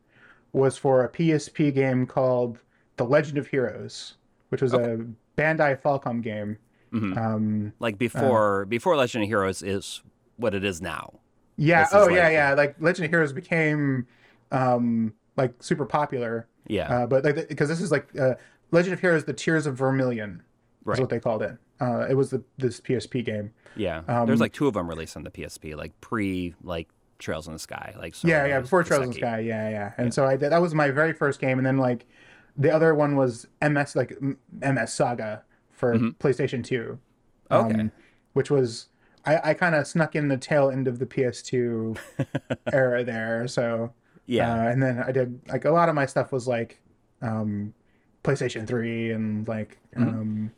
was for a PSP game called The Legend of Heroes, which was a Bandai Falcom game. Mm-hmm. Um, like before before Legend of Heroes is what it is now. yeah. This Oh, yeah, like- yeah. Like Legend of Heroes became um, like super popular. Yeah, Uh, but like because this is like uh, Legend of Heroes: The Tears of Vermilion is what they called it. Uh, it was the, this PSP game. yeah. um, There's like two of them released on the PSP, like pre like Trails in the Sky, like yeah, yeah, before Trails in the Sky. Yeah, yeah. And so I did. That was my very first game, and then like the other one was MS like MS Saga for PlayStation Two. Mm-hmm. Okay. um, which was I, I kind of snuck in the tail end of the PS2 <laughs> era there. So Yeah. uh, and then I did like a lot of my stuff was like um, PlayStation 3 and like Mm-hmm. um,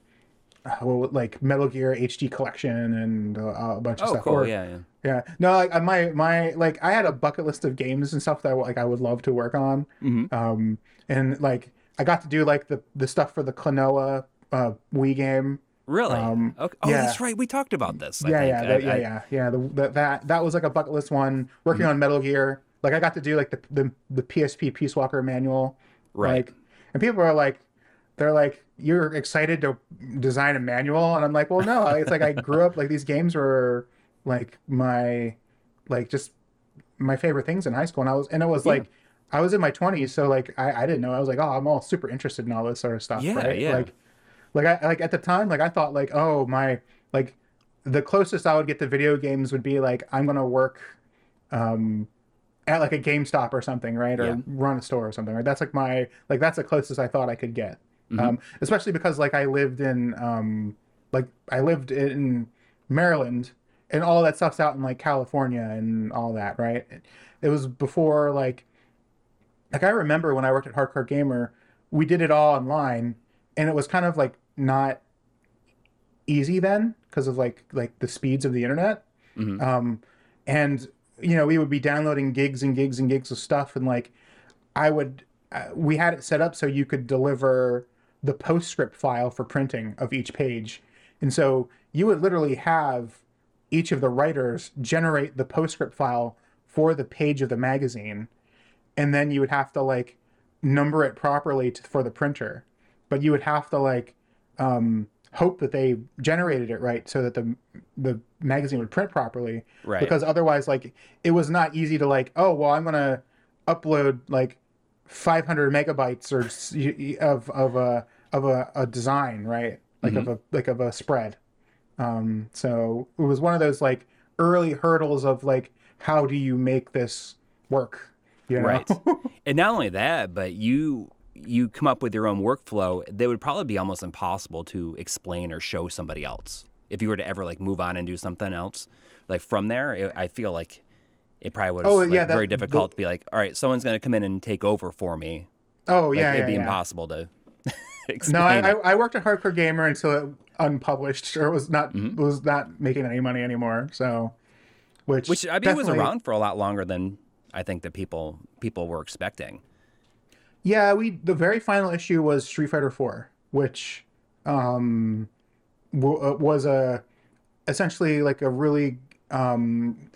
well, like Metal Gear HD collection and uh, a bunch of oh, stuff. cool. Or- yeah, yeah. yeah. No, like uh, my my like I had a bucket list of games and stuff that like I would love to work on. Mhm. Um, and like I got to do like the the stuff for the Klonoa uh, Wii game. Really? Um, okay. Oh, yeah. that's right. We talked about this. I yeah, think. yeah, I- that, yeah, I- yeah, yeah. The, the, that that was like a bucket list one. Working Mm-hmm. on Metal Gear, like I got to do like the the, the PSP Peace Walker manual, Right. Like, and people are like, they're like, you're excited to design a manual, and I'm like, well, no, it's like I grew up like these games were like my, like just my favorite things in high school, and I was and it was Yeah. like. I was in my 20s, so like I, I didn't know. I was like, oh, I'm all super interested in all this sort of stuff, Yeah, right? yeah. Like, like I like at the time, like I thought like, oh my, like the closest I would get to video games would be like I'm gonna work um at like a GameStop or something, right? Or Yeah. run a store or something, right? That's like my like that's the closest I thought I could get. Um especially because like I lived in um like I lived in Maryland and all that stuff's out in like California and all that, right? It was before like like I remember when I worked at Hardcore Gamer, we did it all online and it was kind of like not easy then because of like like the speeds of the internet Mhm. um and you know we would be downloading gigs and gigs and gigs of stuff and like i would uh, we had it set up so you could deliver the postscript file for printing of each page. And so you would literally have each of the writers generate the postscript file for the page of the magazine and then you would have to like number it properly to, for the printer. But you would have to like um, hope that they generated it right so that the the magazine would print properly. Right. because otherwise like it was not easy to like oh well i'm gonna upload like 500 megabytes or s- y- y- of of a of a, a design right like of a like of a spread um so it was one of those like early hurdles of like how do you make this work you know? Right. <laughs> and not only that, but you you come up with your own workflow that would probably be almost impossible to explain or show somebody else if you were to ever like move on and do something else. Like from there, it, I feel like it probably was Oh, like, yeah, that- very difficult to be like, all right, someone's going to come in and take over for me. oh Like, yeah, it'd yeah, be yeah. impossible to <laughs> explain. No, I, I, worked at Hardcore Gamer until it unpublished or was not Mm-hmm. was not making any money anymore. So, which which I mean, it was around for a lot longer than I think that people people were expecting. Yeah, we the very final issue was Street Fighter 4, which um w- uh, was a essentially like a really um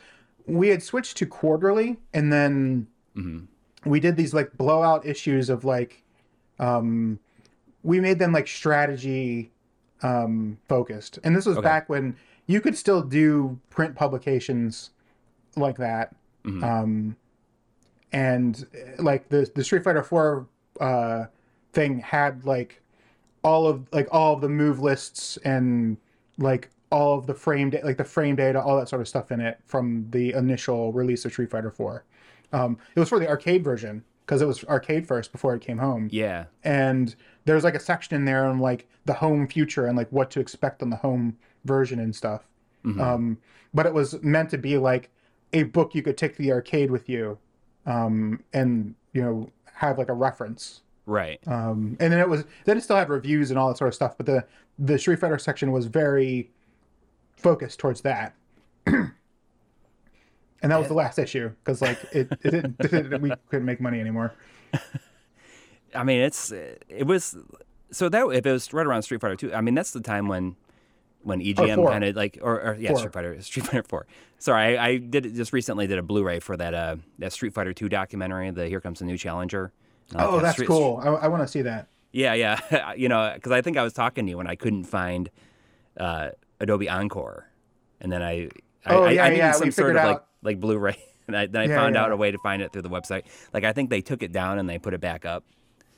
we had switched to quarterly and then we did these like blowout issues of like um we made them like strategy um focused. And this was Okay. back when you could still do print publications like that. Mhm. Um and like the the Street Fighter 4 uh thing had like all of like all of the move lists and like all of the frame da- like the frame data all that sort of stuff in it from the initial release of Street Fighter 4. Um it was for the arcade version because it was arcade first before it came home Yeah. and there's like a section in there on like the home future and like what to expect on the home version and stuff. Mhm. Um, but it was meant to be like a book you could take to the arcade with you, um, and you know have like a reference. Right. Um, and then it was then it still had reviews and all that sort of stuff, but the the Street Fighter section was very focused towards that. <clears throat> and that was the last issue because like it, <laughs> it didn't, we couldn't make money anymore. <laughs> I mean, it's it was so that if it was right around Street Fighter Two, I mean, that's the time when when EGM kind of like or, or yeah, Four. Street Fighter Street Fighter Four. Sorry, I, I did just recently did a Blu-ray for that uh that Street Fighter Two documentary, the Here Comes the New Challenger. Like, Oh, uh, that's Street- cool. I, I want to see that. Yeah, yeah, <laughs> you know, because I think I was talking to you when I couldn't find uh, Adobe Encore, and then I I, Oh, I, yeah, I needed yeah, some we sort figured of like out- like Blu-ray, <laughs> and I, then I Yeah, found out a way to find it through the website. Like I think they took it down and they put it back up.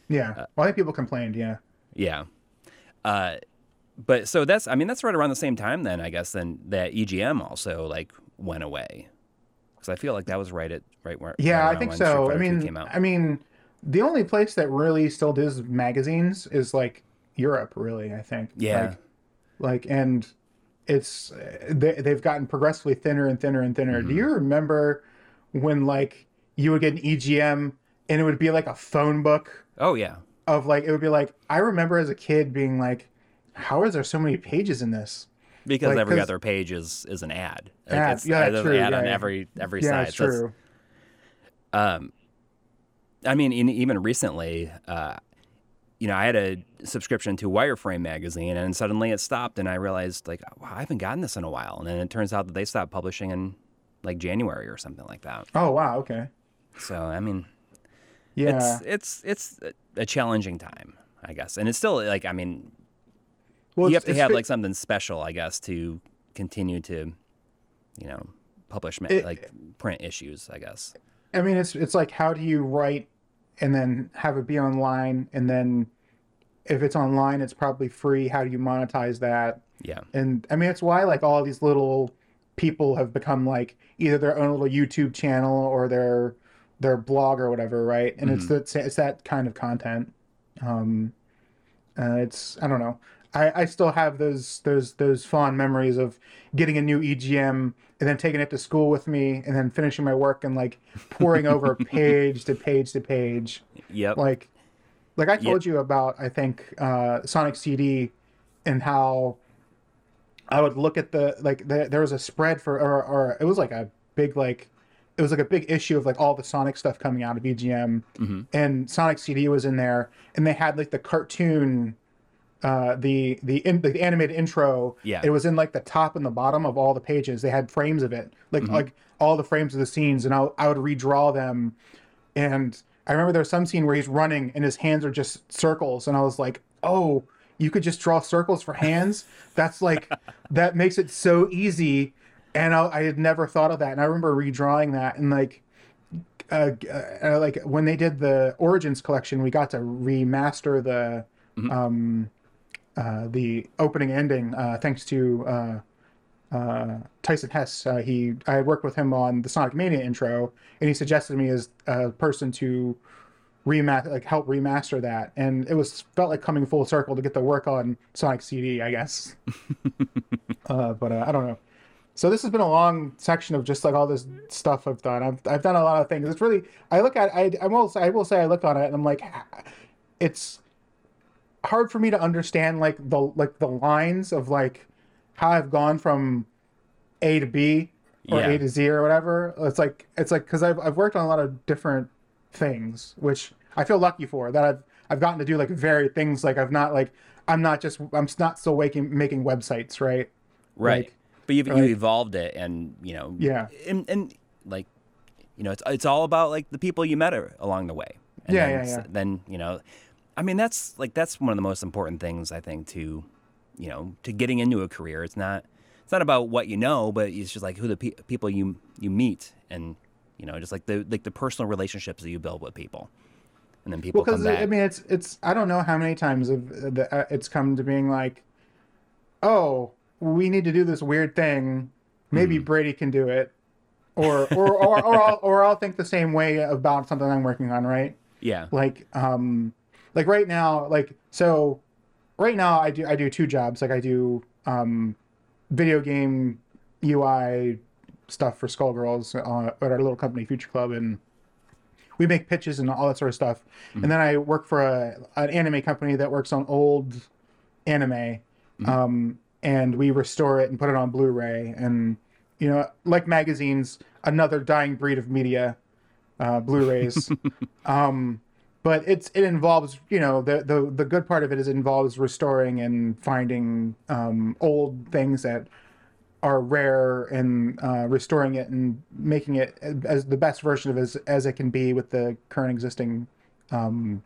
Yeah. Uh, well, I think people complained. Yeah. Yeah. Uh, but so that's I mean that's right around the same time then I guess then that EGM also like went away because I feel like that was right at right where Yeah, right I think so. I mean. I mean, the only place that really still does magazines is like Europe. Really, I think. Yeah. Like, like and it's they, they've gotten progressively thinner and thinner and thinner. Mm-hmm. Do you remember when like you would get an EGM and it would be like a phone book oh yeah of like it would be like I remember as a kid being like, how is there so many pages in this? because Like, every other page is is an ad like Ad, it's yeah, an true, ad on yeah, yeah. every every yeah, side it's So it's- true. um I mean in, even recently uh you know I had a subscription to Wireframe magazine and suddenly it stopped and I realized like wow I haven't gotten this in a while and then it turns out that they stopped publishing in like January or something like that Oh wow. Okay. so I mean Yeah. it's it's it's a challenging time, I guess, and it's still like I mean, well, you have to have like something special, I guess, to continue to, you know, publish ma- It- like print issues, I guess. I mean, it's it's like how do you write and then have it be online, and then if it's online, it's probably free. How do you monetize that? Yeah, And I mean, it's why like all these little people have become like either their own little YouTube channel or their their blog or whatever, right? And it's that it's that kind of content. Um, uh, it's I don't know. I, I still have those those those fond memories of getting a new EGM and then taking it to school with me and then finishing my work and like pouring over <laughs> page to page to page yep, like like I told you about I think uh, Sonic CD and how I would look at the like the, there was a spread for or, or it was like a big like it was like a big issue of like all the Sonic stuff coming out of EGM Mm-hmm. and Sonic CD was in there and they had like the cartoon uh the the in, the animated intro Yeah. it was in like the top and the bottom of all the pages they had frames of it like Mm-hmm. like all the frames of the scenes and I, I would redraw them and I remember there's some scene where he's running and his hands are just circles, and I was like, "Oh, you could just draw circles for hands? <laughs> That's like that makes it so easy." And I, I had never thought of that, and I remember redrawing that, and like, uh, uh, like when they did the Origins collection, we got to remaster the, um, uh, the opening ending, uh, thanks to. Uh, Tyson Hesse. Uh, he I had worked with him on the Sonic Mania intro, and he suggested me as a person to remaster, like help remaster that, and it was felt like coming full circle to get the work on Sonic CD, I guess. <laughs> uh, but uh, I don't know. So this has been a long section of just like all this stuff I've done. I've, I've done a lot of things. It's really I look at I I will say, I will say I look on it and I'm like, it's hard for me to understand like the like the lines of like how I've gone from A to B or Yeah. A to Z or whatever. It's like it's like because I've I've worked on a lot of different things, which I feel lucky for that I've I've gotten to do like varied things. Like I've not like I'm not just I'm not still waking making websites, right? Right. Like, but you've, you evolved it, and you know. Yeah. And, and like, you know, it's it's all about like the people you met along the way. And Yeah, then, yeah, yeah. Then you know, I mean, that's like that's one of the most important things I think to, you know, to getting into a career. It's not it's not about what you know, but it's just like who the pe- people you you meet, and you know, just like the like the personal relationships that you build with people, and then people Well, come because back. I mean, it's it's I don't know how many times of the, uh, it's come to being like, oh, we need to do this weird thing. Maybe Hmm. Brady can do it, or or or or I'll, or I'll think the same way about something I'm working on, right? yeah. Like um, like right now, like so, right now I do I do two jobs. Like I do um, video game UI stuff for Skullgirls uh, at our little company Future Club and we make pitches and all that sort of stuff. And then I work for a, an anime company that works on old anime, um, and we restore it and put it on Blu-ray. And you know, like magazines, another dying breed of media, uh, Blu-rays. <laughs> um, but it's it involves you know the the the good part of it is it involves restoring and finding um, old things that are rare and uh, restoring it and making it as the best version of it as, as it can be with the current existing um,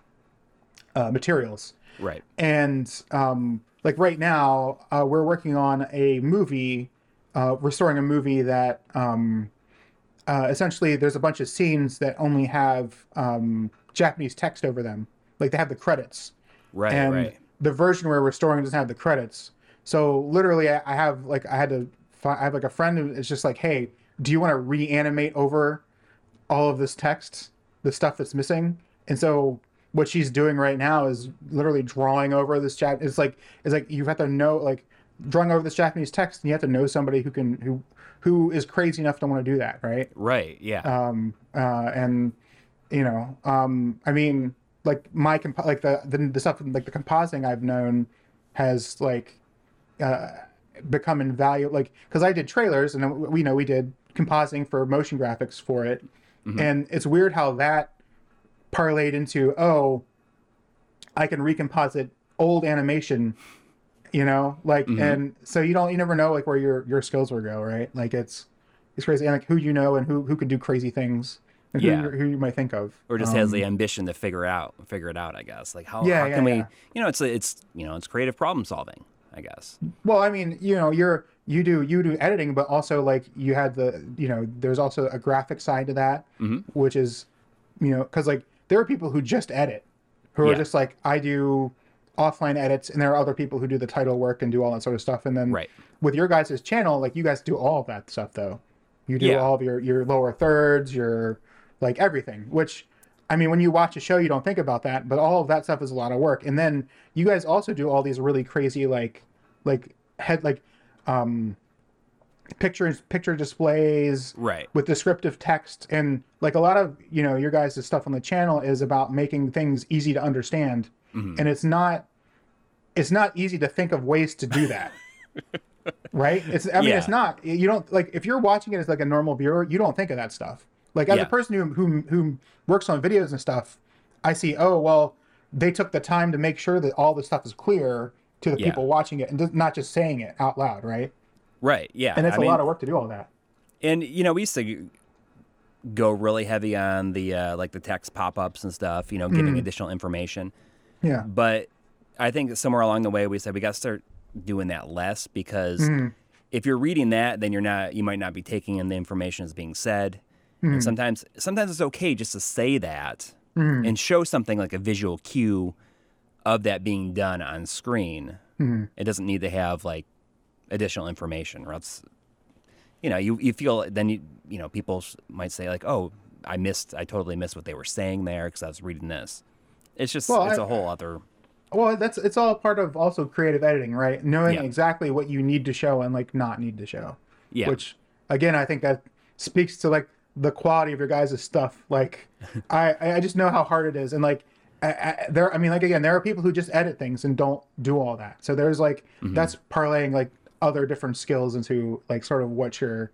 uh, materials. Right. And um, like right now, uh, we're working on a movie, uh, restoring a movie that um, uh, essentially there's a bunch of scenes that only have um, Japanese text over them, like they have the credits Right. and right. the version we're restoring doesn't have the credits. So literally, I, I have like I had to. Fi- I have like a friend who is just like, "Hey, do you want to reanimate over all of this text, the stuff that's missing?" And so what she's doing right now is literally drawing over this chat. It's like it's like you have to know like drawing over this Japanese text, and you have to know somebody who can who who is crazy enough to want to do that, right? Right. Yeah. um uh and you know um i mean like my comp- like the, the the stuff like the compositing i've known has like uh become invaluable like because i did trailers and then we know we did compositing for motion graphics for it. And it's weird how that parlayed into oh i can recomposite old animation you know? Like and so you don't you never know like where your your skills will go right? Like it's it's crazy. And like who you know and who who can do crazy things Yeah. who, you- who you might think of. Or just Um, has the ambition to figure out figure it out i guess. Like how, Yeah, how yeah, can we you know it's it's you know it's creative problem solving i guess. Well i mean you know you're you do you do editing but also like you had the you know there's also a graphic side to that Mm-hmm. which is you know because like there are people who just edit who are just like i do offline edits and there are other people who do the title work and do all that sort of stuff. And then Right. with your guys' channel like you guys do all of that stuff though. You do all of your your lower thirds your like everything which i mean when you watch a show you don't think about that but all of that stuff is a lot of work. And then you guys also do all these really crazy like like head like um pictures picture displays right. with descriptive text. And like a lot of you know your guys' stuff on the channel is about making things easy to understand. Mm-hmm. and it's not it's not easy to think of ways to do that. <laughs> Right? It's i mean Yeah. it's not you don't like if you're watching it as like a normal viewer you don't think of that stuff like as Yeah. a person who, who who works on videos and stuff i see oh well they took the time to make sure that all the stuff is clear to the Yeah. people watching it and not just saying it out loud right right yeah and it's a a lot of work to do all that and you know we used to go really heavy on the uh, like the text pop-ups and stuff you know giving Mm. additional information yeah but i think somewhere along the way we said we got to start doing that less because Mm-hmm. if you're reading that then you're not you might not be taking in the information that's being said Mm-hmm. and sometimes sometimes it's okay just to say that Mm-hmm. and show something like a visual cue of that being done on screen Mm-hmm. it doesn't need to have like additional information or else you know you, you feel then you you know people might say like oh i missed i totally missed what they were saying there because i was reading this it's just Well, it's I- a whole other Well, that's it's all part of also creative editing, right? Knowing Yeah. exactly what you need to show and like not need to show. Yeah. Which again, I think that speaks to like the quality of your guys' stuff. Like, <laughs> I I just know how hard it is, and like I, I, there. I mean, like again, there are people who just edit things and don't do all that. So there's like Mm-hmm. that's parlaying like other different skills into like sort of what you're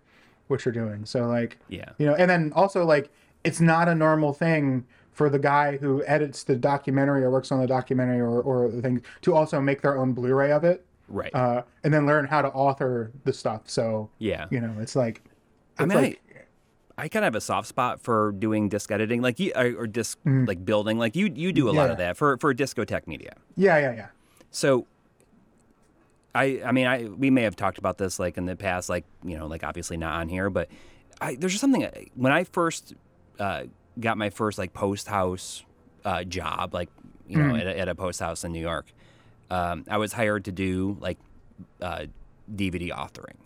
what you're doing. So like Yeah. you know, and then also like it's not a normal thing for the guy who edits the documentary or works on the documentary or, or the thing to also make their own Blu-ray of it, Right. uh, and then learn how to author the stuff. So yeah. you know, it's like, I it's mean, like, I, kind of have a soft spot for doing disc editing, like you, or, disc like building, like you you do a lot of Mm. That for for Discotek Media. yeah, yeah, yeah. So, I I mean, I we may have talked about this like in the past, like you know, like obviously not on here, but I, there's just something when I first uh, got my first like post house uh, job, like you know, at, a, at a post house in New York. Um, I was hired to do like uh, DVD authoring,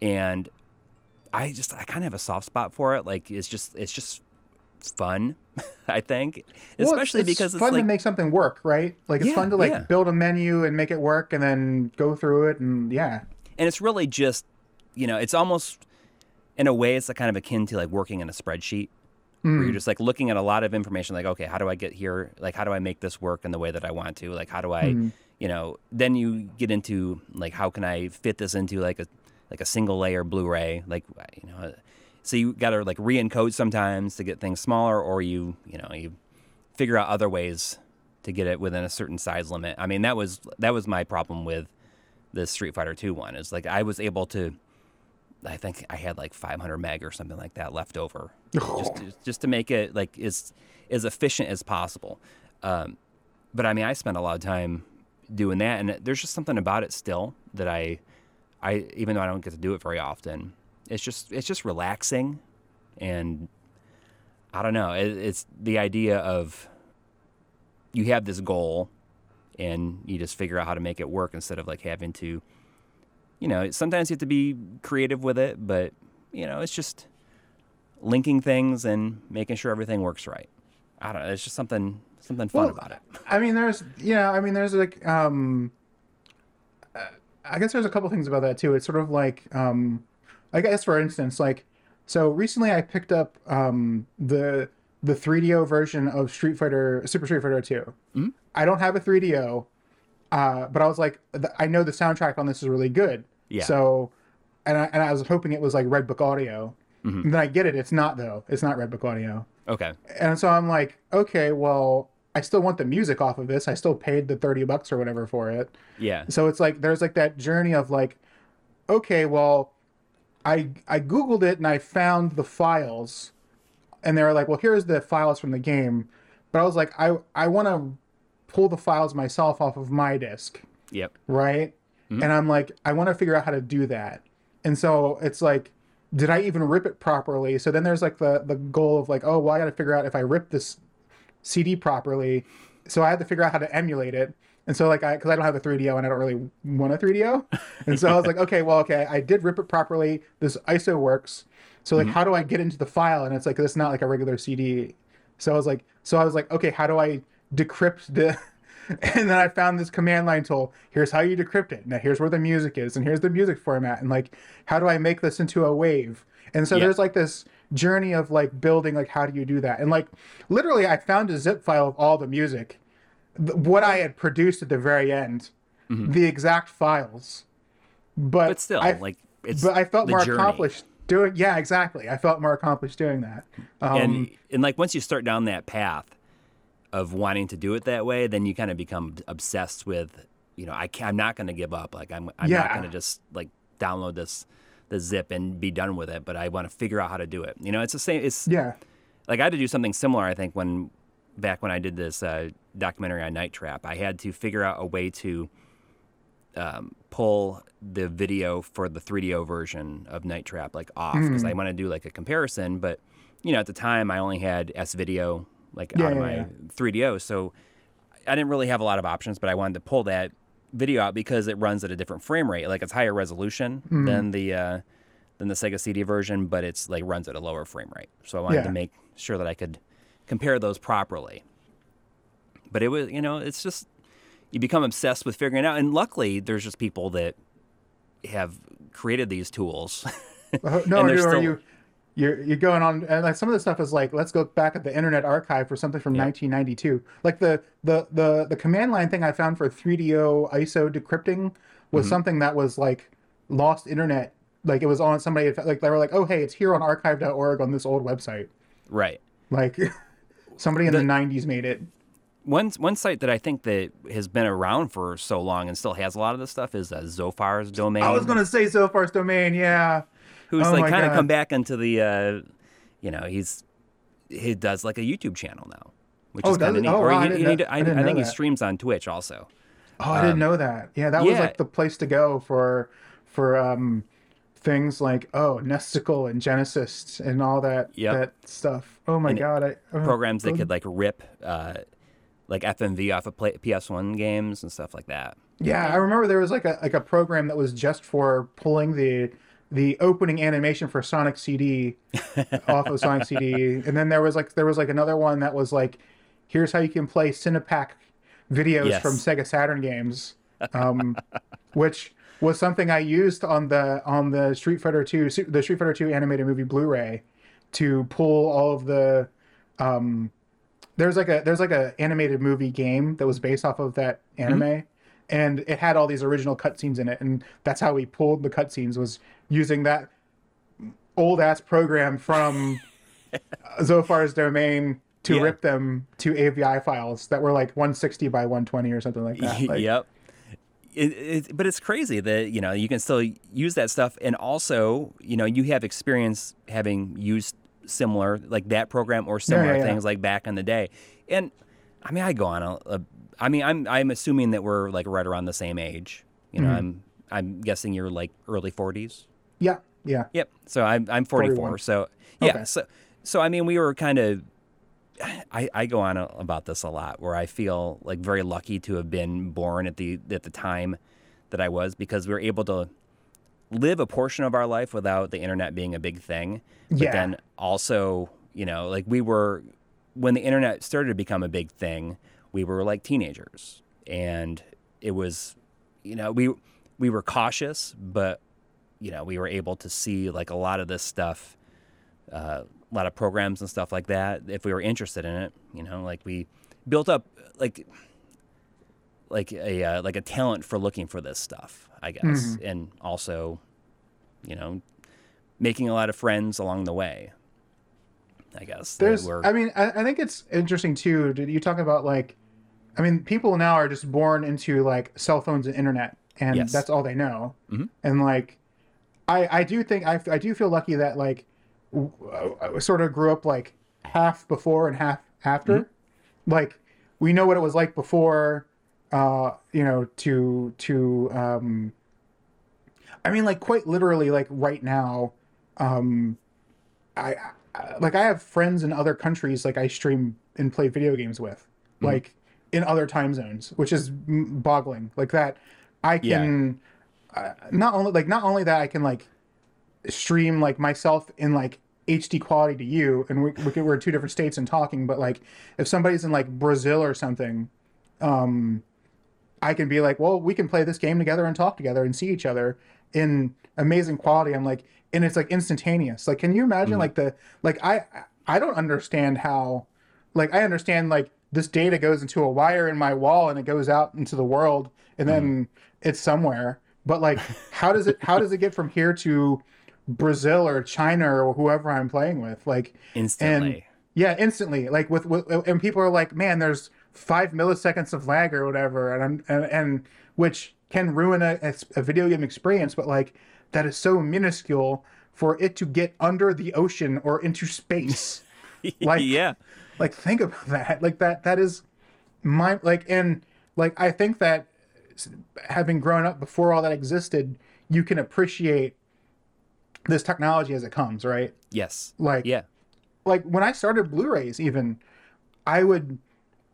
and I just I kind of have a soft spot for it. Like it's just it's just fun, <laughs> I think, Well, especially it's because it's fun like to make something work, right? Like it's Yeah, fun to like yeah. build a menu and make it work, and then go through it, and yeah, and it's really just you know it's almost in a way it's like kind of akin to like working in a spreadsheet where Mm. you're just like looking at a lot of information like okay how do i get here like how do i make this work in the way that i want to like how do i Mm. you know then you get into like how can i fit this into like a like a single layer blu-ray like you know so you got to like re-encode sometimes to get things smaller or you you know you figure out other ways to get it within a certain size limit. I mean that was that was my problem with the street fighter 2 one is like i was able to i think i had like 500 meg or something like that left over. <laughs> Just to, just to make it like as as efficient as possible. Um, but i mean i spent a lot of time doing that and there's just something about it still that i i even though i don't get to do it very often it's just it's just relaxing and i don't know it, it's the idea of you have this goal and you just figure out how to make it work instead of like having to you know sometimes you have to be creative with it but you know it's just linking things and making sure everything works right. I don't know it's just something something fun Well, about it. I mean, there's yeah, I mean, there's like um, I guess there's a couple things about that too. It's sort of like um, I guess for instance, like so recently I picked up um the the 3DO version of Street Fighter Super Street Fighter 2. Mm-hmm. I don't have a 3DO, uh, but I was like, I know the soundtrack on this is really good. Yeah. So, and I, and I was hoping it was like Redbook Audio. Mm-hmm. And then I get it. It's not though. It's not Redbook Audio. okay And so I'm like, okay, well, I still want the music off of this. I still paid the 30 bucks or whatever for it. yeah So it's like there's like that journey of like, okay, well, I I googled it and I found the files, and they were like, well, here's the files from the game, but I was like, I I want to pull the files myself off of my disk, yep right? Mm-hmm. And I'm like, I want to figure out how to do that, and so it's like. Did I even rip it properly? So then there's like the the goal of like, oh, well, I got to figure out if I rip this CD properly. So I had to figure out how to emulate it. And so like I because I don't have a 3DO and I don't really want a 3DO. And so I was like, <laughs> okay, well, okay, I did rip it properly. This ISO works. So like mm-hmm. how do I get into the file? And it's like it's not like a regular CD. So I was like, so I was like, okay, how do I decrypt the <laughs> and then I found this command line tool. Here's how you decrypt it. Now here's where the music is, and here's the music format. And like, how do I make this into a wave? And so there's like this journey of like building like how do you do that? And like literally, I found a zip file of all the music, what I had produced at the very end, the exact files. But, but still I, like it's but I felt more journey. accomplished doing. Yeah, exactly. I felt more accomplished doing that. Um, and and like once you start down that path of wanting to do it that way, then you kind of become obsessed with, you know, I I'm not going to give up. Like I'm, I'm not going to just like download this, the zip and be done with it. But I want to figure out how to do it. You know, it's the same. It's yeah. like I had to do something similar. I think when back when I did this uh, documentary on Night Trap, I had to figure out a way to um, pull the video for the 3DO version of Night Trap like off because I want to do like a comparison. But you know, at the time I only had S video like Yeah, out of yeah, my yeah. 3DO, so I didn't really have a lot of options. But I wanted to pull that video out because it runs at a different frame rate, like it's higher resolution Mm-hmm. than the uh, than the Sega CD version, but it's like runs at a lower frame rate. So I wanted Yeah. to make sure that I could compare those properly. But it was, you know, it's just you become obsessed with figuring it out. And luckily, there's just people that have created these tools. Uh, <laughs> no, And they're are you you're you're going on and like some of the stuff is like let's go back at the Internet Archive for something from 1992. Like the the the the command line thing I found for 3DO ISO decrypting was Mm-hmm. something that was like lost internet. Like it was on somebody like they were like, oh hey, it's here on archive.org on this old website. right. Like <laughs> Somebody in the, the 90s made it. One one site that I think that has been around for so long and still has a lot of this stuff is uh, Zophar's domain. I was gonna say Zophar's domain, yeah. Who's oh like kind of come back into the, uh, you know, he's he does like a YouTube channel now, which oh, is kind of neat. Oh, or he, I, he, he, I, I, I think he streams on Twitch also. Oh, I didn't um, know that. Yeah, that yeah. was like the place to go for for um things like oh Nesticle and Genecyst and all that yep. that stuff. Oh my and god! I, uh, programs that could like rip uh, like FMV off of PS1 games and stuff like that. Yeah, I remember there was like a like a program that was just for pulling the the opening animation for Sonic CD <laughs> off of Sonic CD, and then there was like there was like another one that was like, here's how you can play Cinepak videos yes. from Sega Saturn games, um, which was something I used on the on the Street Fighter Two the Street Fighter Two animated movie Blu-ray to pull all of the um, there's like a there's like a animated movie game that was based off of that anime mm-hmm. And it had all these original cutscenes in it and that's how we pulled the cutscenes was using that old ass program from <laughs> Zophar's domain to yeah. rip them to AVI files that were like 160 by 120 or something like that. <laughs> Like, yep. It, it, but it's crazy that you know you can still use that stuff, and also you know you have experience having used similar like that program or similar yeah, yeah, things like back in the day. And I mean, I go on a, a I mean, I'm I'm assuming that we're like right around the same age. You know, mm-hmm. I'm I'm guessing you're like early 40s. Yeah, yeah. Yep. So I'm I'm 44. 41. So yeah. Okay. So so I mean, we were kind of. I, I go on about this a lot, where I feel like very lucky to have been born at the at the time that I was because we were able to live a portion of our life without the internet being a big thing. But yeah. then also, you know, like we were when the internet started to become a big thing, we were like teenagers. And it was, you know, we we were cautious, but you know, we were able to see like a lot of this stuff, uh, a lot of programs and stuff like that. If we were interested in it, you know, like we built up like like a uh, like a talent for looking for this stuff, I guess, mm-hmm. and also, you know, making a lot of friends along the way. I guess there's. I mean, I, I think it's interesting too. Did you talk about like, I mean, people now are just born into like cell phones and internet, and yes. that's all they know. Mm-hmm. And like, I I do think I I do feel lucky that like, I sort of grew up like half before and half after. Mm-hmm. Like, we know what it was like before uh, you know, to to um, I mean, like quite literally, like right now, um, I, I like I have friends in other countries, like I stream and play video games with, mm-hmm. like in other time zones, which is boggling. Like that, I can yeah. uh, not only like not only that I can like stream like myself in like HD quality to you, and we, we we're in two different states and talking, but like if somebody's in like Brazil or something, um, I can be like, well, we can play this game together and talk together and see each other in amazing quality. I'm like, and it's like instantaneous. Like, can you imagine mm-hmm. like the like I I don't understand how like I understand like this data goes into a wire in my wall and it goes out into the world and then mm-hmm. it's somewhere. But like, how does it how does it get from here to Brazil or China or whoever I'm playing with? Like instantly. And, yeah, instantly. Like with, with and people are like, man, there's five milliseconds of lag or whatever, and I'm, and, and which can ruin a, a video game experience, but like that is so minuscule for it to get under the ocean or into space. <laughs> like yeah, like think about <laughs> that. Like that that is my like and like I think that having grown up before all that existed, you can appreciate this technology as it comes, right? Yes. Like yeah. Like when I started Blu-rays, even I would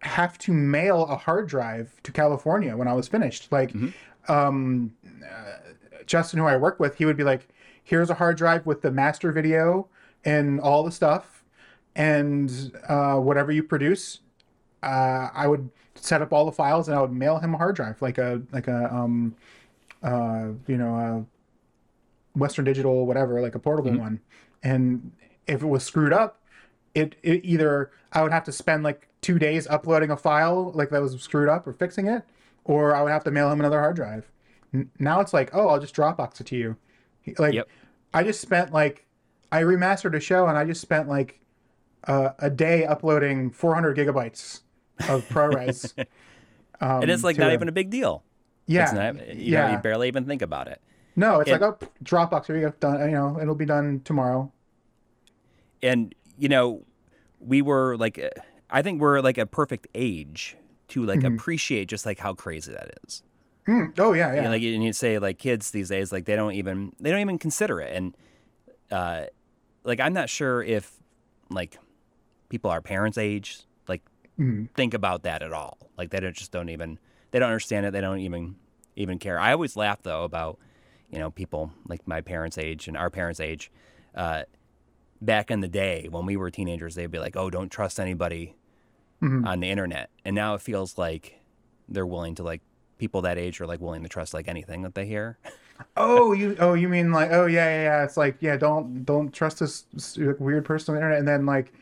have to mail a hard drive to California when I was finished. Like, mm-hmm. um, uh, Justin, who I work with, he would be like, "Here's a hard drive with the master video and all the stuff, and uh, whatever you produce." Uh, I would set up all the files and I would mail him a hard drive, like a like a um, uh, you know, a Western Digital, whatever, like a portable mm-hmm. one. And if it was screwed up, it, it either I would have to spend like two days uploading a file like that was screwed up or fixing it, or I would have to mail him another hard drive. N- now it's like, oh, I'll just Dropbox it to you. Like, yep. I just spent like, I remastered a show and I just spent like uh, a day uploading 400 gigabytes of ProRes. <laughs> um, and it's like not a- even a big deal. yeah, It's not, you yeah. know, you barely even think about it. no, it's it- like oh, Dropbox. Here you go, done. You know, it'll be done tomorrow. and you know we were like i think we're like a perfect age to like Mm-hmm. appreciate just like how crazy that is Mm, Oh yeah, yeah. You know, like and you say like kids these days like they don't even they don't even consider it and uh like i'm not sure if like people our parents age like Mm. think about that at all. Like they don't just don't even they don't understand it. They don't even even care. I always laugh though about you know people like my parents age and our parents age. Uh back in the day when we were teenagers they'd be like oh don't trust anybody Mhm. on the internet. And now it feels like they're willing to like people that age are like willing to trust like anything that they hear. Oh, you oh you mean like oh yeah yeah yeah. It's like yeah, don't don't trust this weird person on the internet, and then like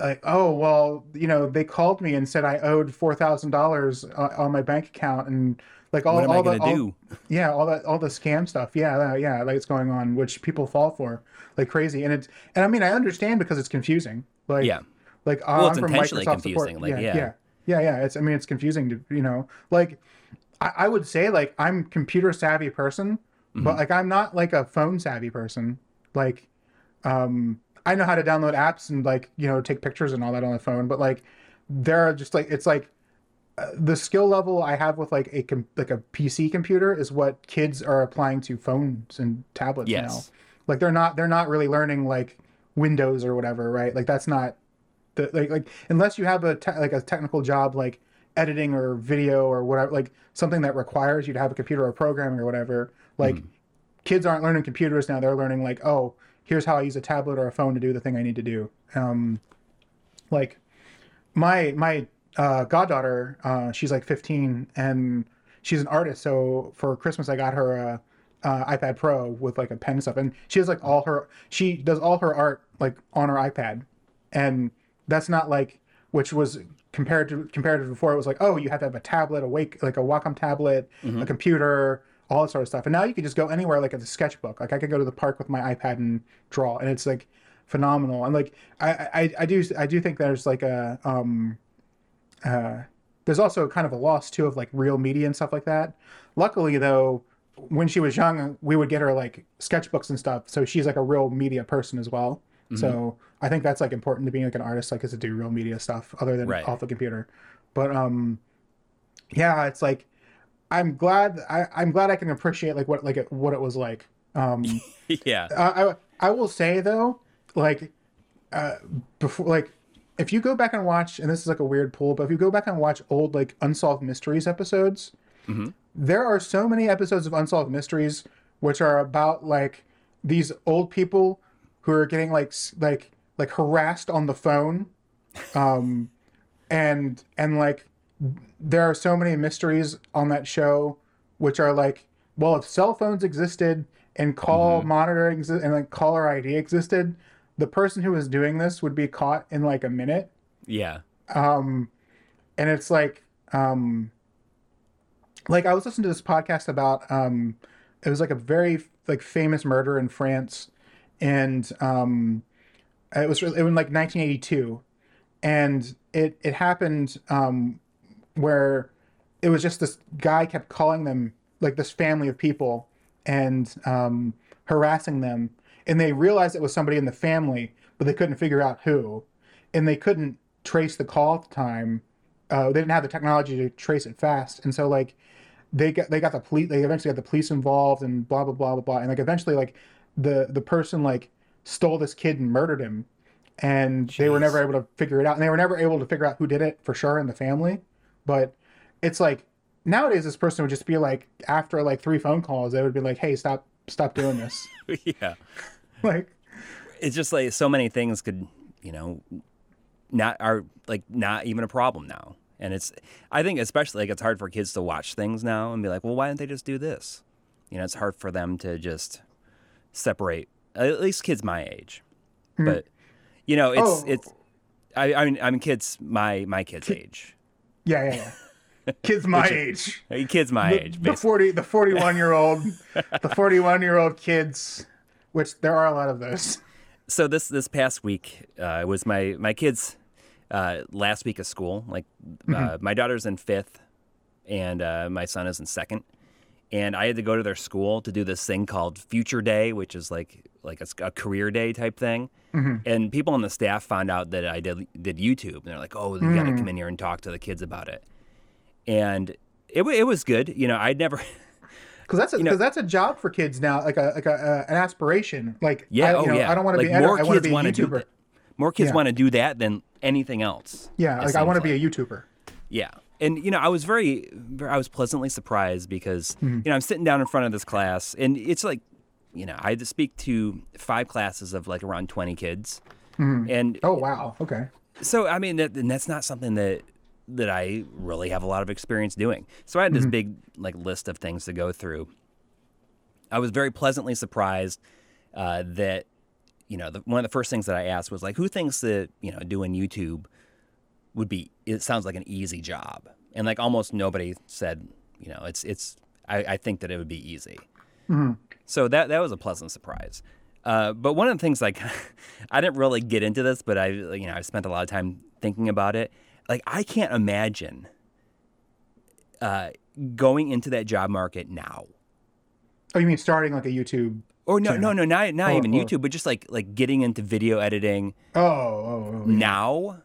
like oh well you know they called me and said I owed four thousand dollars on my bank account and like all what am all i the all, yeah all that all the scam stuff yeah that- yeah like it's going on which people fall for like crazy and it's and I mean I understand because it's confusing like yeah like Well, I'm from intentionally Microsoft support. confusing, like, yeah, yeah. yeah, yeah, yeah. It's I mean it's confusing to you know like I, I would say like I'm computer savvy person, Mm-hmm. but like I'm not like a phone savvy person. Like, um, I know how to download apps and like you know take pictures and all that on the phone, but like there are just like it's like uh, the skill level I have with like a com- like a PC computer is what kids are applying to phones and tablets now. Yes. Like they're not they're not really learning like windows or whatever right? Like that's not the like like unless you have a te- like a technical job like editing or video or whatever like something that requires you to have a computer or programming or whatever like kids aren't learning computers now. They're learning like oh here's how i use a tablet or a phone to do the thing i need to do um like my my uh, goddaughter, uh, she's like 15 and she's an artist. So for Christmas, I got her a, uh iPad Pro with like a pen and stuff, and she has like all her she does all her art like on her iPad, and that's not like which was compared to compared to before. It was like oh you have to have a tablet, a wake like a Wacom tablet, a computer. All that sort of stuff, and now you can just go anywhere, like at the sketchbook. Like I could go to the park with my iPad and draw, and it's like phenomenal. And like I, I, I do, I do think there's like a, um, uh, there's also kind of a loss too of like real media and stuff like that. Luckily though, when she was young, we would get her like sketchbooks and stuff. So she's like a real media person as well. So I think that's like important to being like an artist, like is to do real media stuff other than Right. off the computer. But um, yeah, it's like I'm glad I, I'm glad I can appreciate like what like it, what it was like. Um, <laughs> yeah uh, I I will say though, like, uh, before like, if you go back and watch, and this is like a weird pull, but if you go back and watch old like unsolved mysteries episodes, Mhm. there are so many episodes of unsolved mysteries which are about like these old people who are getting like like like harassed on the phone, um, and and like there are so many mysteries on that show which are like well if cell phones existed and call monitoring exi- and like caller id existed the person who was doing this would be caught in like a minute. Yeah. Um and it's like um like i was listening to this podcast about um it was like a very like famous murder in france. And um it was it was in like 1982 and it it happened um where it was just this guy kept calling them like this family of people and um harassing them. And they realized it was somebody in the family but they couldn't figure out who. And they couldn't trace the call at the time. Uh, they didn't have the technology to trace it fast. And so like they got they got the police they eventually got the police involved and blah blah blah blah blah. And like eventually like the the person like stole this kid and murdered him. And they were never able to figure it out. And they were never able to figure out who did it for sure in the family but it's like nowadays this person would just be like after like three phone calls they would be like hey stop stop doing this. <laughs> Yeah. <laughs> Like it's just like so many things could you know not are like not even a problem now. And it's i think especially like it's hard for kids to watch things now and be like well why don't they just do this? You know it's hard for them to just separate at least kids my age. Hmm. But you know it's Oh. it's I, I mean I mean kids my my kids age yeah yeah yeah <laughs> kids my age kids my the, age the 40 the 41 year old <laughs> the 41 year old kids which there are a lot of those so this this past week uh, was my my kids' uh, last week of school. Like uh, my daughter's in fifth, and uh, my son is in second. And I had to go to their school to do this thing called Future Day, which is like like a, a career day type thing. And people on the staff found out that I did did YouTube, and they're like, "Oh, you got to come in here and talk to the kids about it." And it it was good. You know, I'd never. <laughs> Because that's a, You know- cause that's a job for kids now, like a like a, uh, an aspiration. Like Yeah, I, you oh know, yeah. I don't want to like be more kids wanna do that. More kids Yeah. want to do that than anything else. Yeah, like I want to seems be a YouTuber. Yeah. And you know, I was very, I was pleasantly surprised because Mm-hmm. you know I'm sitting down in front of this class, and it's like, you know, I had to speak to five classes of like around 20 kids, and Oh wow, okay. so I mean, that, and that's not something that that I really have a lot of experience doing. So I had this Mm-hmm. big like list of things to go through. I was very pleasantly surprised uh, that you know the, one of the first things that I asked was like, who thinks that you know doing YouTube would be? It sounds like an easy job, and like almost nobody said, you know, it's it's. I, I think that it would be easy. So that that was a pleasant surprise. Uh, but one of the things like <laughs> I didn't really get into this, but I you know I spent a lot of time thinking about it. Like I can't imagine uh, going into that job market now. Oh, you mean starting like a YouTube? Or no, no, no, not not Oh, even oh. YouTube, but just like like getting into video editing Oh, oh, oh. now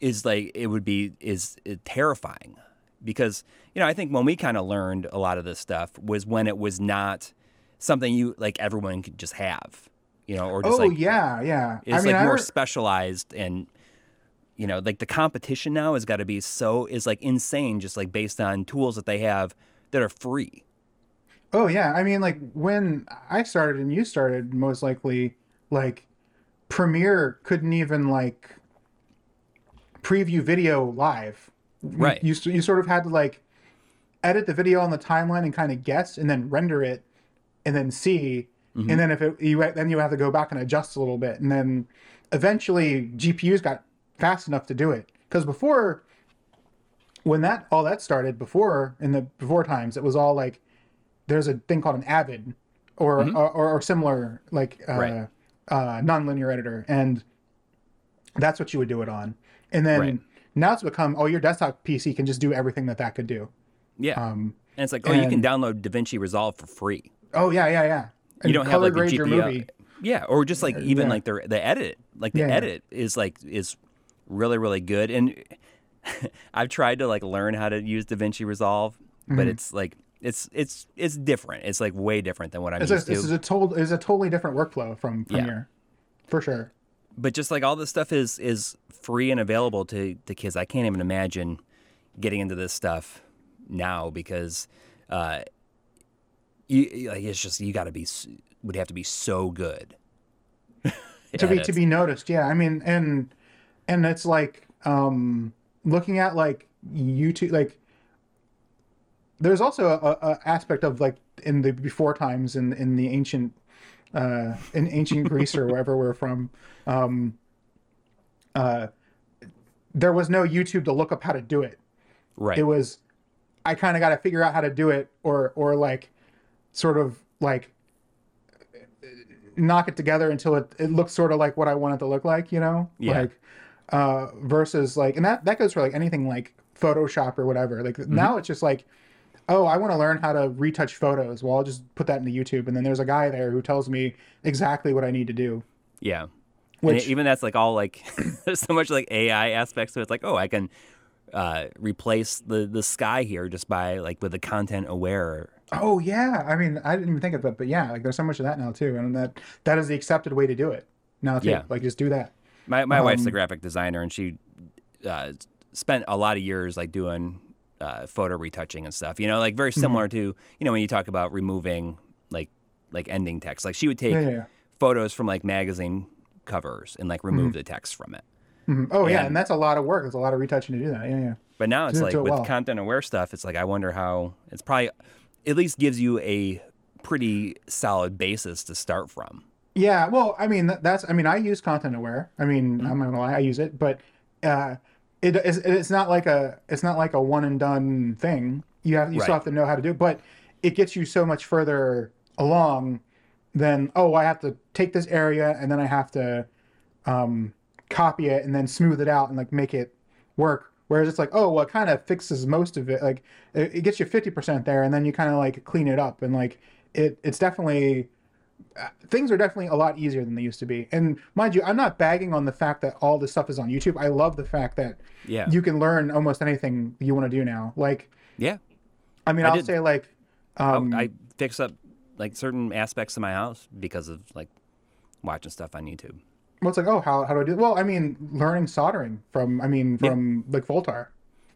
is like it would be is uh, terrifying because you know I think when we kind of learned a lot of this stuff was when it was not something you like everyone could just have, you know, or just like, oh like yeah, yeah. it's I mean, like more re- specialized and you know like the competition now has got to be so is like insane just like based on tools that they have that are free. Oh yeah, I mean like when I started and you started, most likely like Premiere couldn't even like preview video live. Right. You you sort of had to like edit the video on the timeline and kind of guess and then render it and then see Mm-hmm. and then if it you then you have to go back and adjust a little bit and then eventually GPUs got fast enough to do it because before when that all that started before in the before times it was all like there's a thing called an avid or or, or, similar like uh, Mm-hmm. Right. uh, nonlinear editor and that's what you would do it on and then Right. now it's become oh your desktop pc can just do everything that that could do Yeah. um and it's like, oh, you can download DaVinci Resolve for free. oh yeah yeah yeah and you don't have color like grade GPU. movie Yeah, or just like even yeah. like the the edit, like the Yeah, yeah. edit is like is really really good. And <laughs> I've tried to like learn how to use DaVinci Resolve, Mm-hmm. but it's like it's it's it's different. It's like way different than what I'm it's a, used this is to. a total is a totally different workflow from Yeah. premiere for sure But just like all this stuff is is free and available to to kids. I can't even imagine getting into this stuff now because uh, you like it's just you got to be would have to be so good <laughs> to be at to be noticed yeah i mean and and it's like um looking at like youtube like there's also a, a aspect of like in the before times in in the ancient uh in ancient greece or wherever we're from um uh there was no youtube to look up how to do it right. it was i kind of got to figure out how to do it or or like sort of like knock it together until it, it looks sort of like what i want it to look like you know Yeah. like uh versus like and that that goes for like anything like photoshop or whatever like Mm-hmm. now it's just like oh i want to learn how to retouch photos well i'll just put that into youtube and then there's a guy there who tells me exactly what i need to do Yeah. Which- and even that's like all like <laughs> there's so much like AI aspects to it. It's like, oh, I can uh, replace the the sky here just by like with the content aware. Oh yeah, I mean, I didn't even think of it, but yeah, like there's so much of that now too, and that that is the accepted way to do it now too. Yeah. Like just do that. My my wife's a Um, graphic designer and she uh, spent a lot of years like doing uh, photo retouching and stuff. You know, like very Mm-hmm. similar to you know when you talk about removing like like ending text. Like she would take Yeah, yeah, yeah. photos from like magazine covers and like remove the text from it. Mhm. Oh yeah, And- and that's a lot of work. It's a lot of retouching to do that. Yeah, yeah. But now it's like it with well. content aware stuff, it's like I wonder how it's probably at least gives you a pretty solid basis to start from. Yeah, well, I mean, that's. I mean, I use Content Aware. I mean, Mm-hmm. I'm not gonna lie, I use it, but uh, it is. It's not like a. It's not like a one and done thing. You have. You still have to know how to do it, but it gets you so much further along than oh I have to take this area and then I have to um, copy it and then smooth it out and like make it work. Whereas it's like oh well it kind of fixes most of it like it, it gets you fifty percent there and then you kind of like clean it up and like it it's definitely things are definitely a lot easier than they used to be. And mind you, I'm not bagging on the fact that all this stuff is on YouTube. I love the fact that Yeah. you can learn almost anything you want to do now. Like, Yeah. I mean, I I will say like, um, I fix up like certain aspects of my house because of like watching stuff on YouTube. well, it's like, oh, how, how do I do? Well, I mean, learning soldering from, I mean, from like Voultar,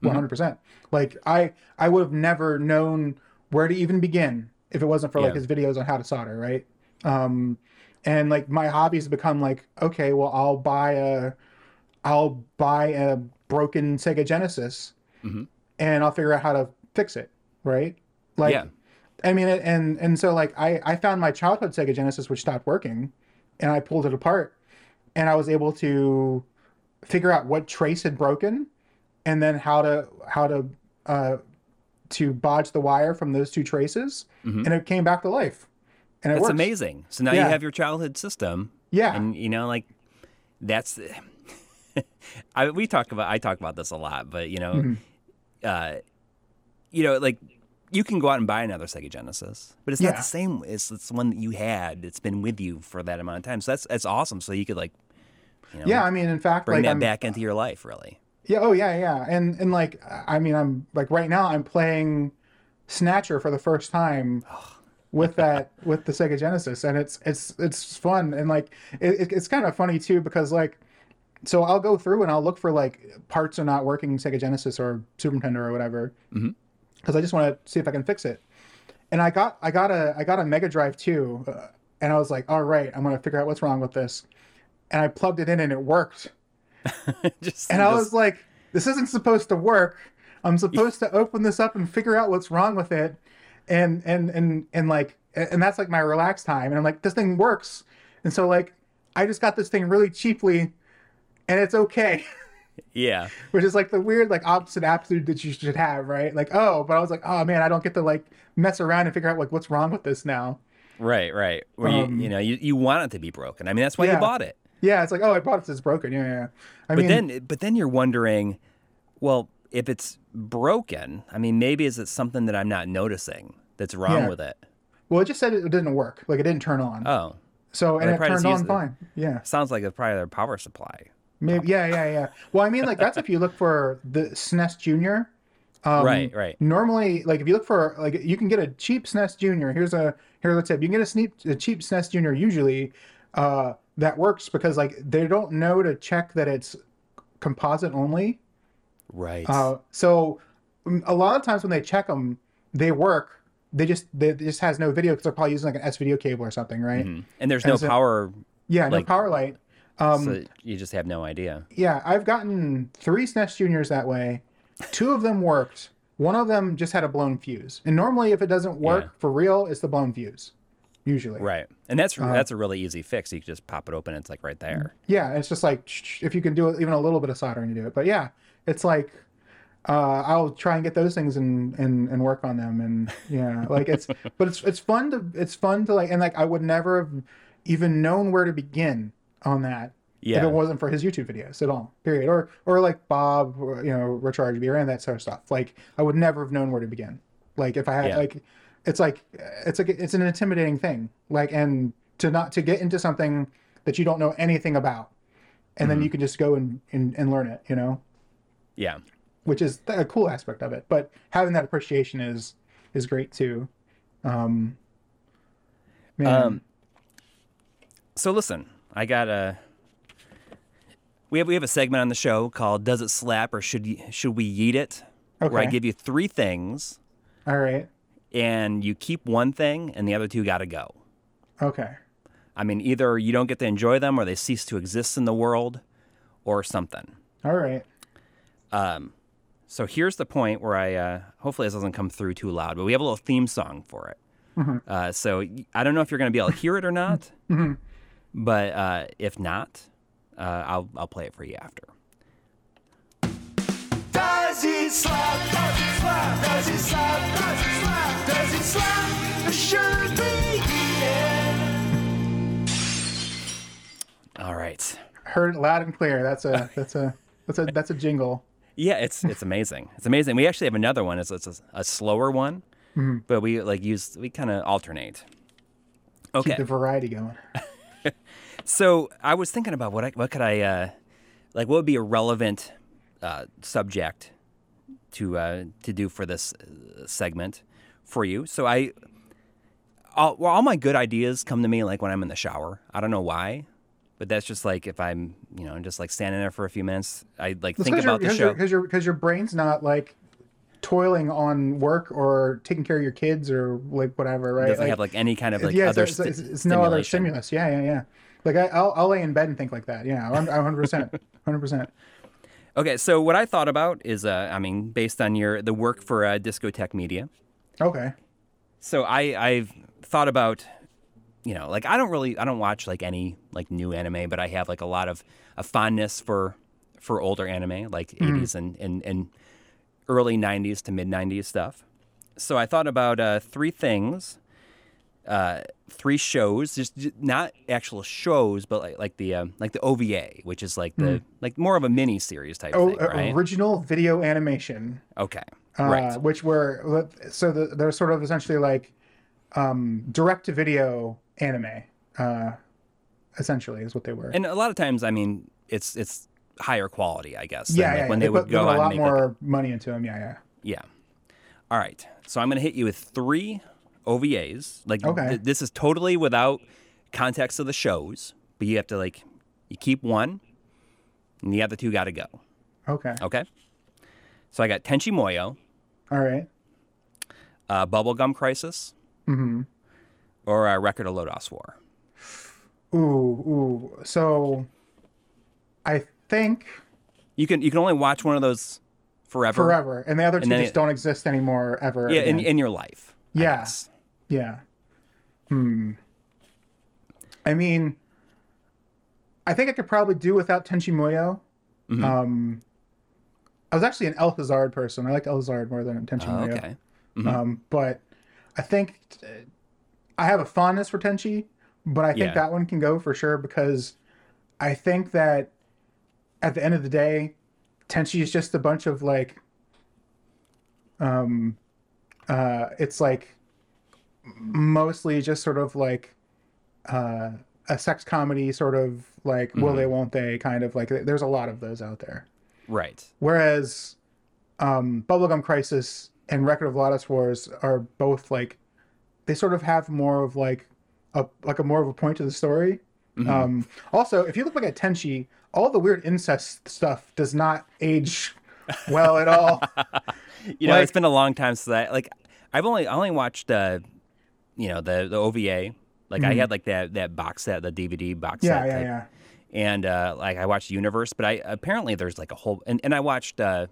100. percent Like, I I would have never known where to even begin if it wasn't for like his videos on how to solder, right? Um, and like my hobbies become like, okay, well, I'll buy a, I'll buy a broken Sega Genesis, Mhm. and I'll figure out how to fix it, right? Like, Yeah. I mean, and and so like I I found my childhood Sega Genesis which stopped working, and I pulled it apart, and I was able to figure out what trace had broken, and then how to how to uh, to bodge the wire from those two traces, and it came back to life, and it That's works. amazing. So now Yeah. you have your childhood system. Yeah, And you know, like that's <laughs> I we talk about I talk about this a lot, but you know, Mm-hmm. uh you know, like you can go out and buy another Sega Genesis, but it's not the same. It's it's the one that you had. It's been with you for that amount of time. So that's that's awesome. So you could like, you know, yeah. I mean, in fact, bring like that I'm, back into your life, really. Yeah, oh yeah, yeah. And and like I mean I'm like right now I'm playing Snatcher for the first time with that with the Sega Genesis and it's it's it's fun and like it, it- it's kind of funny too because like so I'll go through and I'll look for like parts are not working Sega Genesis or Super Nintendo or whatever because I just want to see if I can fix it. And I got I got a I got a Mega Drive too, uh, and I was like, all right, I'm gonna figure out what's wrong with this. And I plugged it in and it worked. <laughs> just And I just- was like, this isn't supposed to work. I'm supposed to open this up and figure out what's wrong with it. And and and and like and that's like my relaxed time. And I'm like, this thing works. And so like I just got this thing really cheaply and it's okay. <laughs> yeah, Which is like the weird like opposite attitude that you should have, right? Like, oh, but I was like, oh man, I don't get to like mess around and figure out like what's wrong with this now. right, right. Where Um, you you know you, you want it to be broken. I mean, that's why Yeah. you bought it. Yeah, it's like, oh, I bought it, it's broken. Yeah, yeah. yeah. I But mean, then, but then you're wondering, well, if it's broken, I mean, maybe is it something that I'm not noticing that's wrong Yeah. with it? well, it just said it didn't work. Like it didn't turn on. Oh, so and it turned on the- fine. Yeah. sounds like it's probably their power supply. Maybe, yeah, yeah, yeah. Well, I mean, like that's if you look for the SNES Junior. Um, Right, right. Normally, like if you look for like you can get a cheap SNES Junior. Here's a here's a tip. You can get a, sneak, a cheap SNES Junior usually uh, that works because like they don't know to check that it's composite only. Right. Uh, so mm, a lot of times when they check them, they work. They just they it just has no video because they're probably using like an S video cable or something, right? Mhm. And there's no so- power, Yeah, no power light. Um, so you just have no idea. Yeah, I've gotten three SNES Juniors that way. Two of them worked. One of them just had a blown fuse. And normally, if it doesn't work Yeah. for real, it's the blown fuse. Usually. Right. And that's Uh-huh. that's a really easy fix. You can just pop it open. and It's like right there. Yeah, it's just like if you can do it, even a little bit of soldering, you do it. But yeah, it's like uh, I'll try and get those things and, and and work on them. And yeah, like it's <laughs> but it's it's fun to it's fun to like and like I would never have even known where to begin on that yeah. if it wasn't for his YouTube videos at all. Period. Or or like Bob, or, you know, RetroRGB and that sort of stuff. Like I would never have known where to begin. Like if I had Yeah. like, it's like it's like it's an intimidating thing. Like and to not to get into something that you don't know anything about, and Mm-hmm. then you can just go and, and and learn it. You know, Yeah. which is a cool aspect of it. But having that appreciation is is great too. Um, man, Um, so listen, I got a. We have we have a segment on the show called "Does it slap or should should we eat it?" Okay. Where I give you three things, all right, and you keep one thing, and the other two got to go. okay, I mean, either you don't get to enjoy them, or they cease to exist in the world, or something. all right. So here's the point where I uh, hopefully this doesn't come through too loud, but we have a little theme song for it. Uh, so I don't know if you're going to be able to hear it or not, <laughs> but uh, if not, uh, I'll I'll play it for you after. Does he slap? Does he slap? Does he slap? Does he slap? Does he slap? Or should we eat? All right. Heard it loud and clear. That's a that's a that's a that's a jingle. Yeah, it's it's amazing. It's amazing. We actually have another one. It's, it's a, a slower one, but we like use we kind of alternate. Okay. Keep the variety going. <laughs> So I was thinking about what I what could I uh, like what would be a relevant uh, subject to uh, to do for this uh, segment for you. So I all, well, all my good ideas come to me like when I'm in the shower. I don't know why, but that's just like if I'm you know just like standing there for a few minutes. I like think about the show. because your because your brain's not like toiling on work or taking care of your kids or like whatever, right? doesn't have like any kind of like yeah, other it's, it's, it's no other stimulus. Yeah, yeah, yeah. Like I, I'll I'll lay in bed and think like that. Yeah, I'm 100 percent, 100 percent. Okay, so what I thought about is, uh, I mean, based on your the work for uh, Discotek Media. Okay. So I I've thought about, you know, like I don't really I don't watch like any like new anime, but I have like a lot of a fondness for for older anime, like 80s and, and and early 90s to mid 90s stuff. So I thought about uh, three things, uh, three shows, just not actual shows, but like like the um, like the OVA, which is like the like more of a mini series type Oh, thing, uh, right? original video animation. okay, uh, right. which were so the, they're sort of essentially like um, direct to video anime. Uh, essentially, is what they were. And a lot of times, I mean, it's it's higher quality, I guess. than, yeah, like, yeah, when yeah. they would put, go put a lot and make like, more money into them. Yeah, yeah. Yeah. All right. So I'm going to hit you with three OVAs. Like Okay. th- this is totally without context of the shows, but you have to like you keep one, and the other two got to go. Okay. Okay. So I got Tenchi Muyo, All right. uh, Bubblegum Crisis, Mm-hmm. Or a Record of Lodoss War. Ooh, ooh. So, I think You can you can only watch one of those forever. forever, and the other two just it- don't exist anymore ever. Yeah, in, again. in your life. Yes. Yeah. Yeah. Hmm. I mean, I think I could probably do without Tenchi Muyo. Mm-hmm. Um, I was actually an El Hazard person. I liked El Hazard more than Tenchi Oh, Muyo. okay. Um, but I think I have a fondness for Tenchi, but I think Yeah. that one can go for sure because I think that at the end of the day, Tenchi is just a bunch of like, um, uh, it's like mostly just sort of like uh, a sex comedy, sort of like will they, won't they, kind of like. There's a lot of those out there. Right. Whereas um, Bubblegum Crisis and Record of Lodoss Wars are both like they sort of have more of like a like a more of a point to the story. Um, also, if you look back at Tenchi, all the weird incest stuff does not age well at all. <laughs> You know, Like- it's been a long time since I like. I've only I only watched uh, you know, the the OVA. Like I had like that that box set, the DVD box Mm-hmm. yeah, set. yeah, type. yeah. And uh, like I watched Universe, but I apparently there's like a whole and, and I watched uh,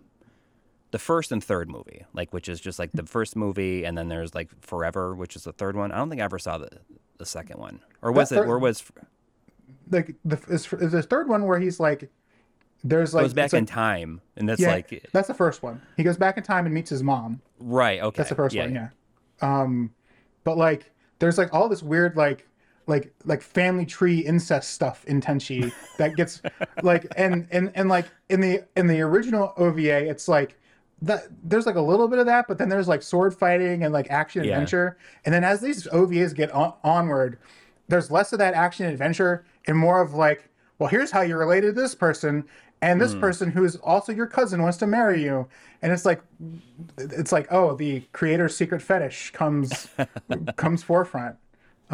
the first and third movie, like which is just like the first movie, and then there's like Forever, which is the third one. I don't think I ever saw the the second one, or was it? Or was Like the is, is the third one where he's like, there's like goes back it's in like- time, and that's Yeah, like that's the first one. He goes back in time and meets his mom. right. Okay, That's the first one, yeah. Um, but like, there's like all this weird like, like like family tree incest stuff in Tenchi that gets like, and and and like in the in the original OVA, it's like that. There's like a little bit of that, but then there's like sword fighting and like action Yeah. adventure, and then as these OVAs get on, onward, there's less of that action adventure and more of like, well, here's how you're related to this person. And this person who is also your cousin wants to marry you, and it's like, it's like, oh, the creator's secret fetish comes <laughs> comes forefront.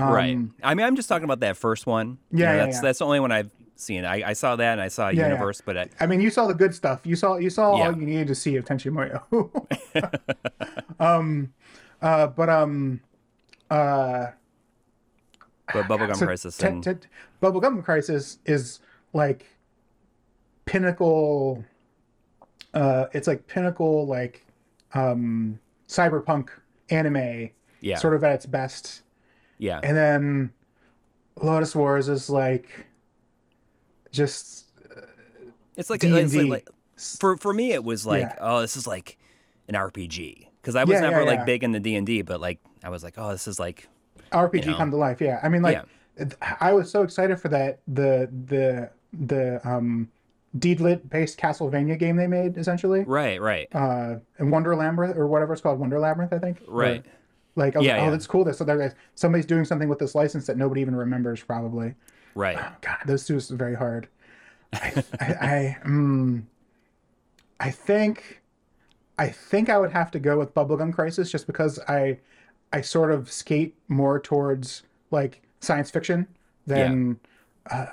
right. Um, I mean, I'm just talking about that first one. You Yeah, know, yeah, that's yeah. that's the only one I've seen. I, I saw that and I saw yeah. Universe, but I, I mean, you saw the good stuff. You saw you saw Yeah. all you needed to see of Tenchi Muyo. <laughs> <laughs> um, uh, but um, uh, but Bubblegum so Crisis Te- and Te- Bubblegum Crisis is like pinnacle. Uh, it's like pinnacle, like um, cyberpunk anime, yeah, sort of at its best. yeah. And then Lodoss Wars is like just It's like, it's like, like for for me it was like Yeah. oh this is like an RPG because I was Yeah, yeah, never like yeah. big the D and D but like I was like oh this is like RPG You know? come to life. Yeah, I mean, like. I was so excited for that the the the um Deedlit based Castlevania game they made essentially. Right, right, Uh, and Wonder Labyrinth or whatever it's called, Wonder Labyrinth, I think. right. Or, like, Yeah, like, oh, yeah. that's cool. That so there, somebody's doing something with this license that nobody even remembers, probably. Right. God, those two is very hard. I, <laughs> I, I, mm, I think, I think I would have to go with Bubblegum Crisis just because I, I sort of skate more towards like science fiction than, uh,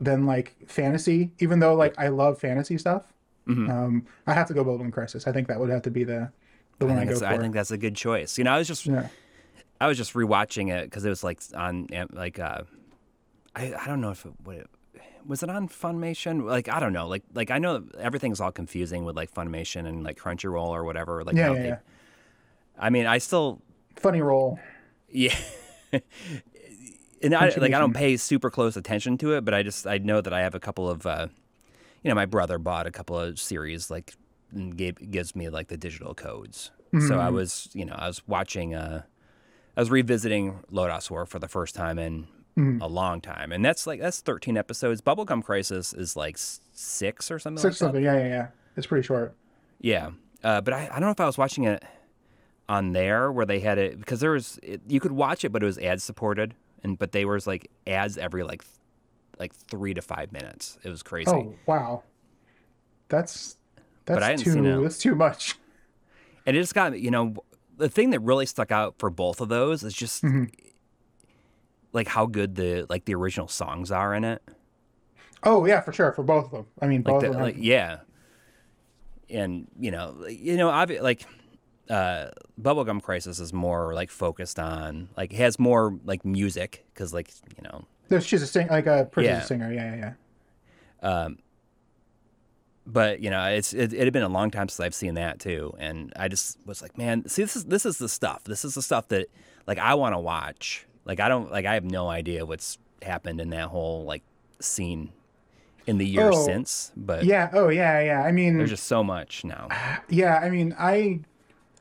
than like fantasy. Even though like I love fantasy stuff, Mm-hmm. um, I have to go Bubblegum Crisis. I think that would have to be the, the I one I, think, go for. I think that's a good choice. You know, I was just yeah. I was just rewatching it because it was like on like uh, I I don't know if it, what it was it on Funimation. Like I don't know. Like like I know everything's all confusing with like Funimation and like Crunchyroll or whatever. Like Yeah, yeah, they- yeah. I mean, I still Funny roll. yeah. <laughs> and I like I don't pay super close attention to it, but I just I know that I have a couple of uh, you know my brother bought a couple of series like and gave gives me like the digital codes. So I was you know I was watching uh I was revisiting Lodoss War for the first time in a long time, and that's like that's thirteen episodes. Bubblegum Crisis is like six or something. Six like that. something. Yeah, yeah, yeah. It's pretty short. Yeah, uh, but I, I don't know if I was watching it on there where they had it because there was it, you could watch it, but it was ad supported, and but they was like ads every like like three to five minutes. It was crazy. Oh wow, that's that's too that's too much. And it just got you know the thing that really stuck out for both of those is just Mm-hmm. Like how good the like the original songs are in it. Oh yeah, for sure, for both of them. I mean, like, both the, of them. like yeah and you know you know obvi- like uh bubblegum crisis is more like focused on like has more like music because like you know There's, she's a sing like a princess Yeah. singer. Yeah, yeah, yeah. but you know it's it, it had been a long time since i've seen that too and i just was like man see this is this is the stuff this is the stuff that like i want to watch like i don't like i have no idea what's happened in that whole like scene in the years Oh, since but Yeah. Oh yeah, yeah. I mean, there's just so much now <sighs> yeah. I mean, I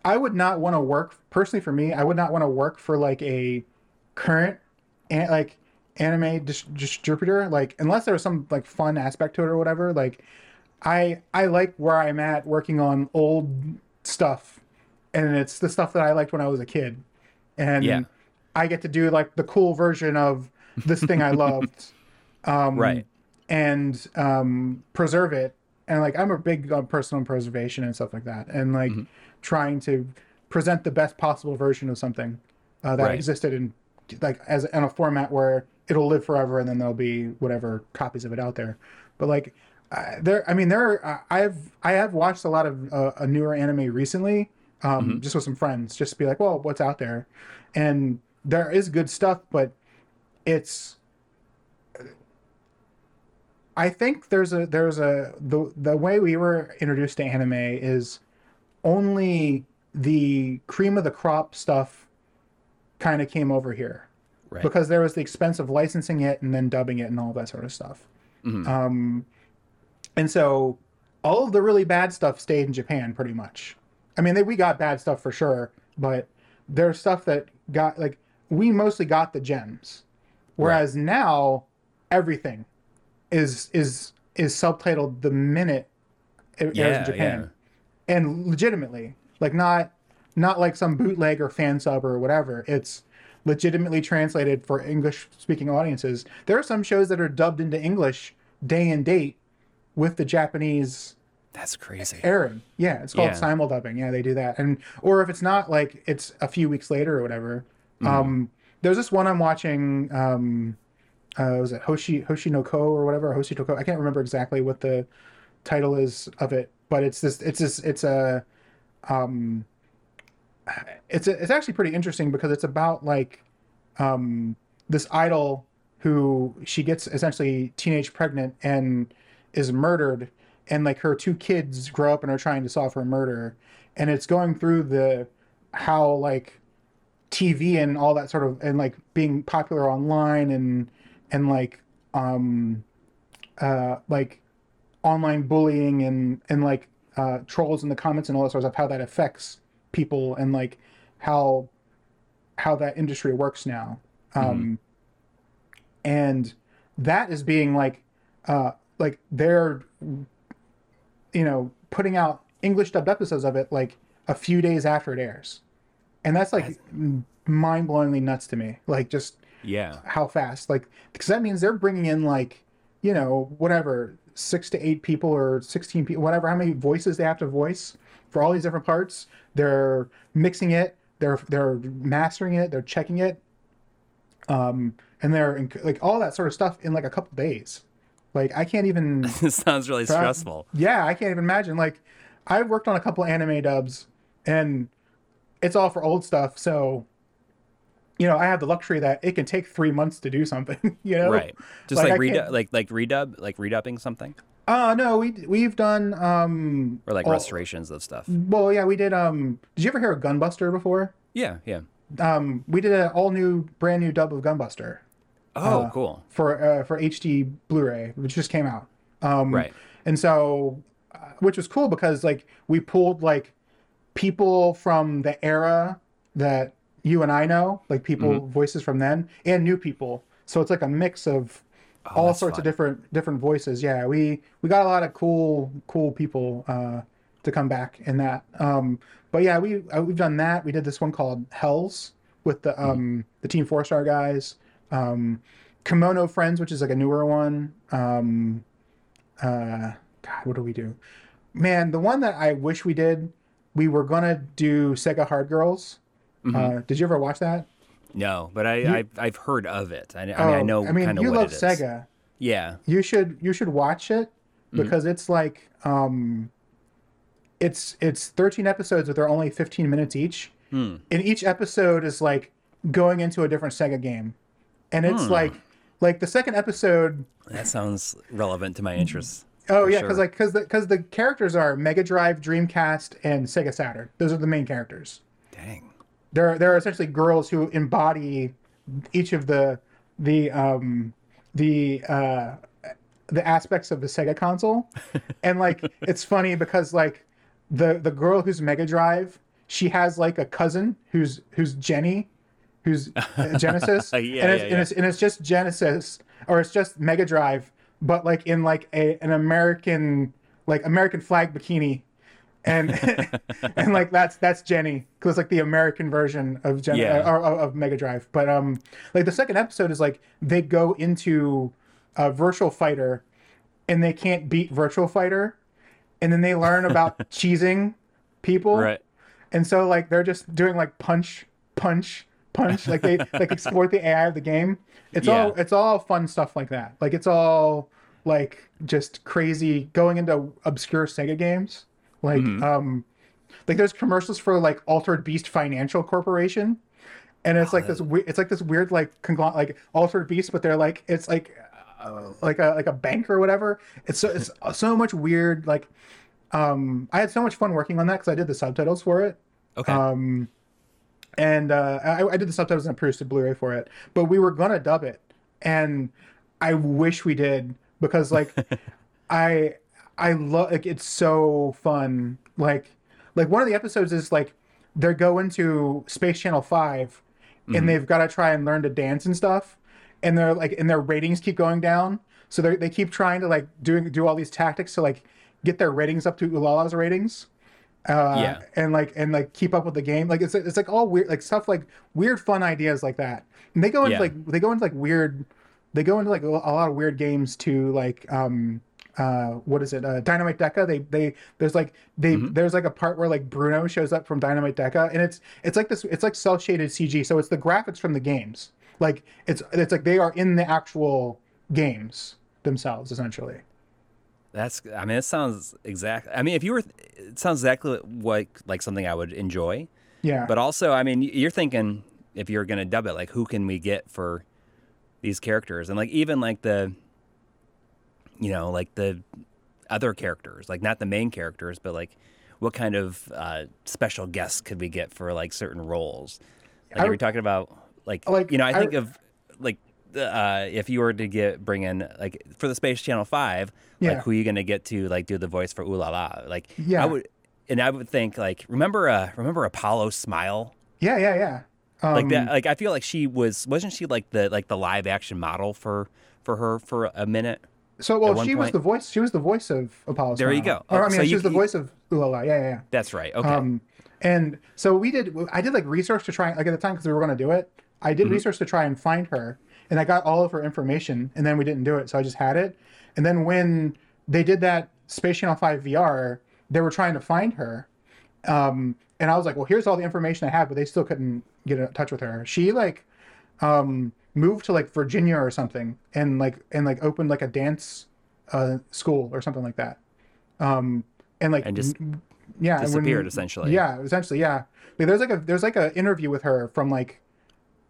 I would not want to work personally for me. I would not want to work for like a current and like anime dis- distributor. Like unless there was some like fun aspect to it or whatever. Like I I like where I'm at working on old stuff, and it's the stuff that I liked when I was a kid, and Yeah. I get to do like the cool version of this thing I loved. <laughs> Um, right and um, preserve it. And like I'm a big on personal preservation and stuff like that, and like Mm-hmm. trying to present the best possible version of something uh, that Right. existed in like as in a format where it'll live forever, and then there'll be whatever copies of it out there. But like uh, there, I mean, there. Are, uh, I've I have watched a lot of uh, a newer anime recently, um, Mm-hmm. just with some friends, just to be like, well, what's out there, and there is good stuff, but it's I think there's a there's a the the way we were introduced to anime is only the cream of the crop stuff kind of came over here right because there was the expense of licensing it and then dubbing it and all that sort of stuff. Mhm. Um, and so all of the really bad stuff stayed in Japan pretty much. I mean, they, we got bad stuff for sure, but there's stuff that got like we mostly got the gems, whereas now everything is is is subtitled the minute it airs in Japan, and legitimately, like not not like some bootleg or fan sub or whatever. It's legitimately translated for English speaking audiences. There are some shows that are dubbed into English day and date with the Japanese that's crazy airing. Yeah, it's called Yeah. simuldubbing. Yeah, they do that. And or if it's not like it's a few weeks later or whatever. Mm-hmm. Um there's this one I'm watching um uh was it Hoshi Hoshi no Ko or whatever, Hoshi no Ko. I can't remember exactly what the title is of it, but it's this it's this it's a um it's a, it's actually pretty interesting because it's about like um this idol who she gets essentially teenage pregnant and is murdered and like her two kids grow up and are trying to solve her murder and it's going through the how like TV and all that sort of and like being popular online and and like um uh like online bullying and and like uh trolls in the comments and all that sort of stuff how that affects people and like how how that industry works now. Um and that is being like uh like they're you know putting out english dubbed episodes of it like a few days after it airs and that's like mind-blowingly nuts to me like just Yeah. how fast like because that means they're bringing in like you know whatever six to eight people or 16 people whatever how many voices they have to voice for all these different parts they're mixing it they're they're mastering it they're checking it um and they're inc- like all that sort of stuff in like a couple days like i can't even <laughs> this sounds really stressful. yeah, I can't even imagine. Like, I've worked on a couple anime dubs, and it's all for old stuff. So, you know, I have the luxury that it can take three months to do something. <laughs> You know, Right. Just Like, like, I redub, like like redub, like redubbing something, Uh no, we we've done um. or like all- restorations of stuff. Well, yeah, we did. Um, did you ever hear of Gunbuster before? Yeah, yeah. Um, we did an all new, brand new dub of Gunbuster Oh, Uh, cool. for uh, for HD Blu-ray, which just came out. Um, Right. And so, uh, which was cool because like we pulled like people from the era that you and I know, like people Mm-hmm. voices from then, and new people. So it's like a mix of all Oh, that's sorts of different different voices. Yeah, we we got a lot of cool cool people uh, to come back in that. Um, but yeah, we uh, we've done that. We did this one called Hells with the Mm-hmm. um, the Team Four Star guys. Um, Kemono Friends, which is like a newer one. Um, uh, God, what do we do? Man, the one that I wish we did, we were gonna do Sega Hard Girls. Mm-hmm. Uh, did you ever watch that? No, but I I've, I've heard of it. I, I mean, I Oh, know I mean, you what love. Sega. Yeah. You should you should watch it Mm-hmm. because it's like um, it's it's 13 episodes, but they're only 15 minutes each. Hmm. And each episode is like going into a different Sega game, and Hmm. it's like like the second episode That sounds relevant to my interests. Oh yeah, sure. because like because the because the characters are Mega Drive, Dreamcast, and Sega Saturn. Those are the main characters. Dang. There are they're essentially girls who embody each of the the um the uh the aspects of the Sega console. <laughs> and like it's funny because like the the girl who's Mega Drive, she has like a cousin who's who's Jenny, who's uh, Genesis. <laughs> Yeah, and, it's, yeah, and it's and it's just Genesis or it's just Mega Drive, but like in like a an American like American flag bikini. And <laughs> and like that's that's Jenny because it's like the American version of Gen- Yeah. uh, or, or- of Mega Drive. But um, like the second episode is like they go into a Virtual Fighter, and they can't beat Virtual Fighter, and then they learn about <laughs> cheesing people, Right. and so like they're just doing like punch, punch, punch. Like they like <laughs> exploit the AI of the game. It's all it's all fun stuff like that. Like it's all like just crazy going into obscure Sega games. Like Mm-hmm. um like there's commercials for like Altered Beast Financial Corporation. And it's like this we- it's like this weird like conglomerate like Altered Beast, but they're like it's like uh, like a like a bank or whatever. It's so it's <laughs> so much weird like um I had so much fun working on that because I did the subtitles for it Okay. um, and uh, I, I did the subtitles and produced a Blu-ray for it. But we were gonna dub it, and I wish we did because like <laughs> I I love like it's so fun. Like like one of the episodes is like they're going to Space Channel 5 and they've got to try and learn to dance and stuff, and they're like and their ratings keep going down. So they they keep trying to like doing do all these tactics to like get their ratings up to Ulala's ratings uh, Yeah. and like and like keep up with the game. Like it's it's like all weird like stuff like weird fun ideas like that. And they go into Yeah. like they go into like weird they go into like a, lot of weird games to like um uh what is it uh Dynamite Deka they they there's like they Mm-hmm. there's like a part where like bruno shows up from Dynamite Deka and it's it's like this it's like cel shaded cg so it's the graphics from the games like it's it's like they are in the actual games themselves essentially That's. I mean, it sounds exact. I mean, if you were, it sounds exactly like like something I would enjoy. yeah But also, I mean, you're thinking if you're gonna dub it, like who can we get for these characters, and like even like the, you know, like the other characters, like not the main characters, but like what kind of uh, special guests could we get for like certain roles? Like, I are we talking about like, Like, you know, I I- think of like uh, if you were to get bring in like for the Space Channel Five, Yeah. like who are you gonna get to like do the voice for Ulala? Like, Yeah. I would, and I would think like remember uh remember Apollo Smile. yeah yeah yeah like Um, that. Like I feel like she was wasn't she like the like the live action model for for her for a minute. So well, she was the voice. She was the voice of Apollo. There you go. Or, I mean, so she you- was the you- voice of Ulala. Yeah, yeah, yeah. That's right. Okay. Um, and so we did. I did like research to try, like at the time, because we were going to do it. I Mm-hmm. did research to try and find her, and I got all of her information, and then we didn't do it, so I just had it. And then when they did that Space Channel Five VR, they were trying to find her, um, and I was like, "Well, here's all the information I have," but they still couldn't get in touch with her. She like um, moved to like Virginia or something, and like and like opened like a dance uh, school or something like that. Um, and like And just yeah, and when- disappeared, essentially. Yeah, essentially, yeah. Like, there's like a there's like a interview with her from like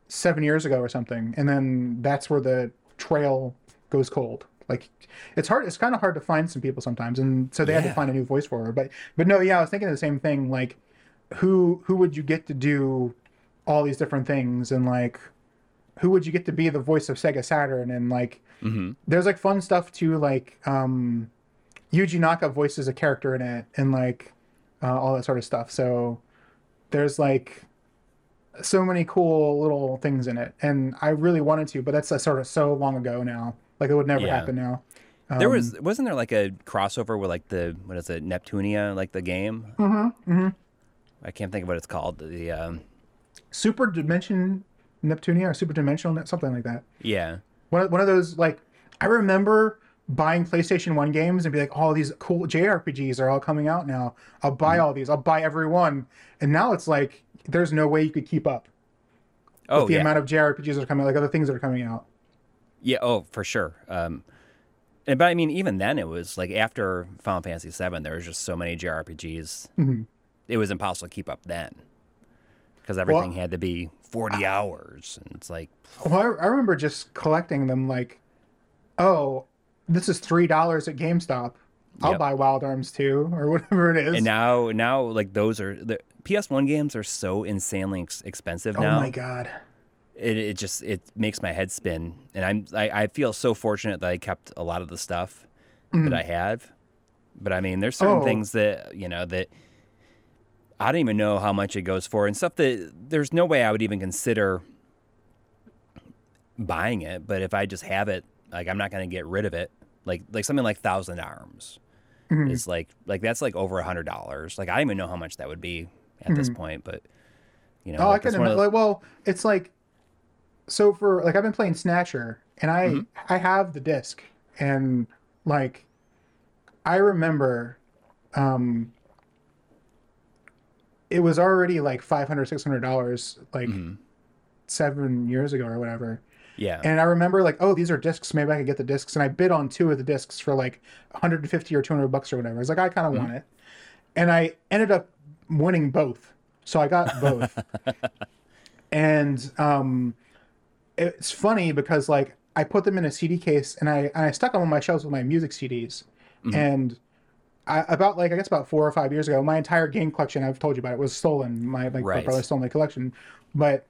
seven years ago or something, and then that's where the trail goes cold. Like it's hard. It's kind of hard to find some people sometimes, and so they had to find a new voice for her. But but no, yeah, I was thinking the same thing. Like who who would you get to do all these different things, and like who would you get to be the voice of Sega Saturn, and like hmm there's like fun stuff too like um yuji naka voices a character in it and like uh, all that sort of stuff. So there's like so many cool little things in it. And i really wanted to but that's uh, sort of so long ago now. Like it would never Yeah. happen now. There Um, was wasn't there like a crossover with like the what is it Neptunia like the game? Mm-hmm, mm-hmm. I can't think of what it's called. The um, super dimension neptunia or super dimensional something like that yeah. one of, one of those like i remember buying playstation 1 games and be like oh these cool jrpgs are all coming out now i'll buy Mm-hmm. all these i'll buy every one and now it's like there's no way you could keep up Oh with the yeah. amount of jrpgs that are coming like other things that are coming out Yeah, oh, for sure. Um, and but I mean, even then, it was like after Final Fantasy VII, there was just so many JRPGs. Mm-hmm. It was impossible to keep up then because everything had to be forty hours, and it's like, well I, I remember just collecting them like oh this is three dollars at gamestop i'll Yep. buy wild arms 2 or <laughs> whatever it is and now, now like those are the PS1 games are so insanely ex- expensive now oh my god It, it just it makes my head spin, and I'm I, I feel so fortunate that I kept a lot of the stuff that I have. But I mean, there's certain Mm. Oh. things that you know that I don't even know how much it goes for, and stuff that there's no way I would even consider buying it. But if I just have it, like I'm not going to get rid of it. Like like something like Thousand Arms Mm-hmm. is like like that's like over a hundred dollars. Like I don't even know how much that would be at this point, but you know, Mm-hmm. Oh, I like, can that's one imagine. Like, well, it's like so for like I've been playing Snatcher, and I Mm-hmm. I have the disc, and like I remember, um, it was already like 500 600 dollars like Mm-hmm. seven years ago or whatever. yeah. And I remember like, oh, these are discs. Maybe I could get the discs. And I bid on two of the discs for like 150 or 200 bucks or whatever. I was like, I kind of want it. And I ended up winning both. So I got both. <laughs> and um, it's funny because like I put them in a CD case and I and I stuck them on my shelves with my music CDs. And I, about like I guess about four or five years ago, my entire game collection I've told you about it was stolen. My, my Right. brother stole my collection. But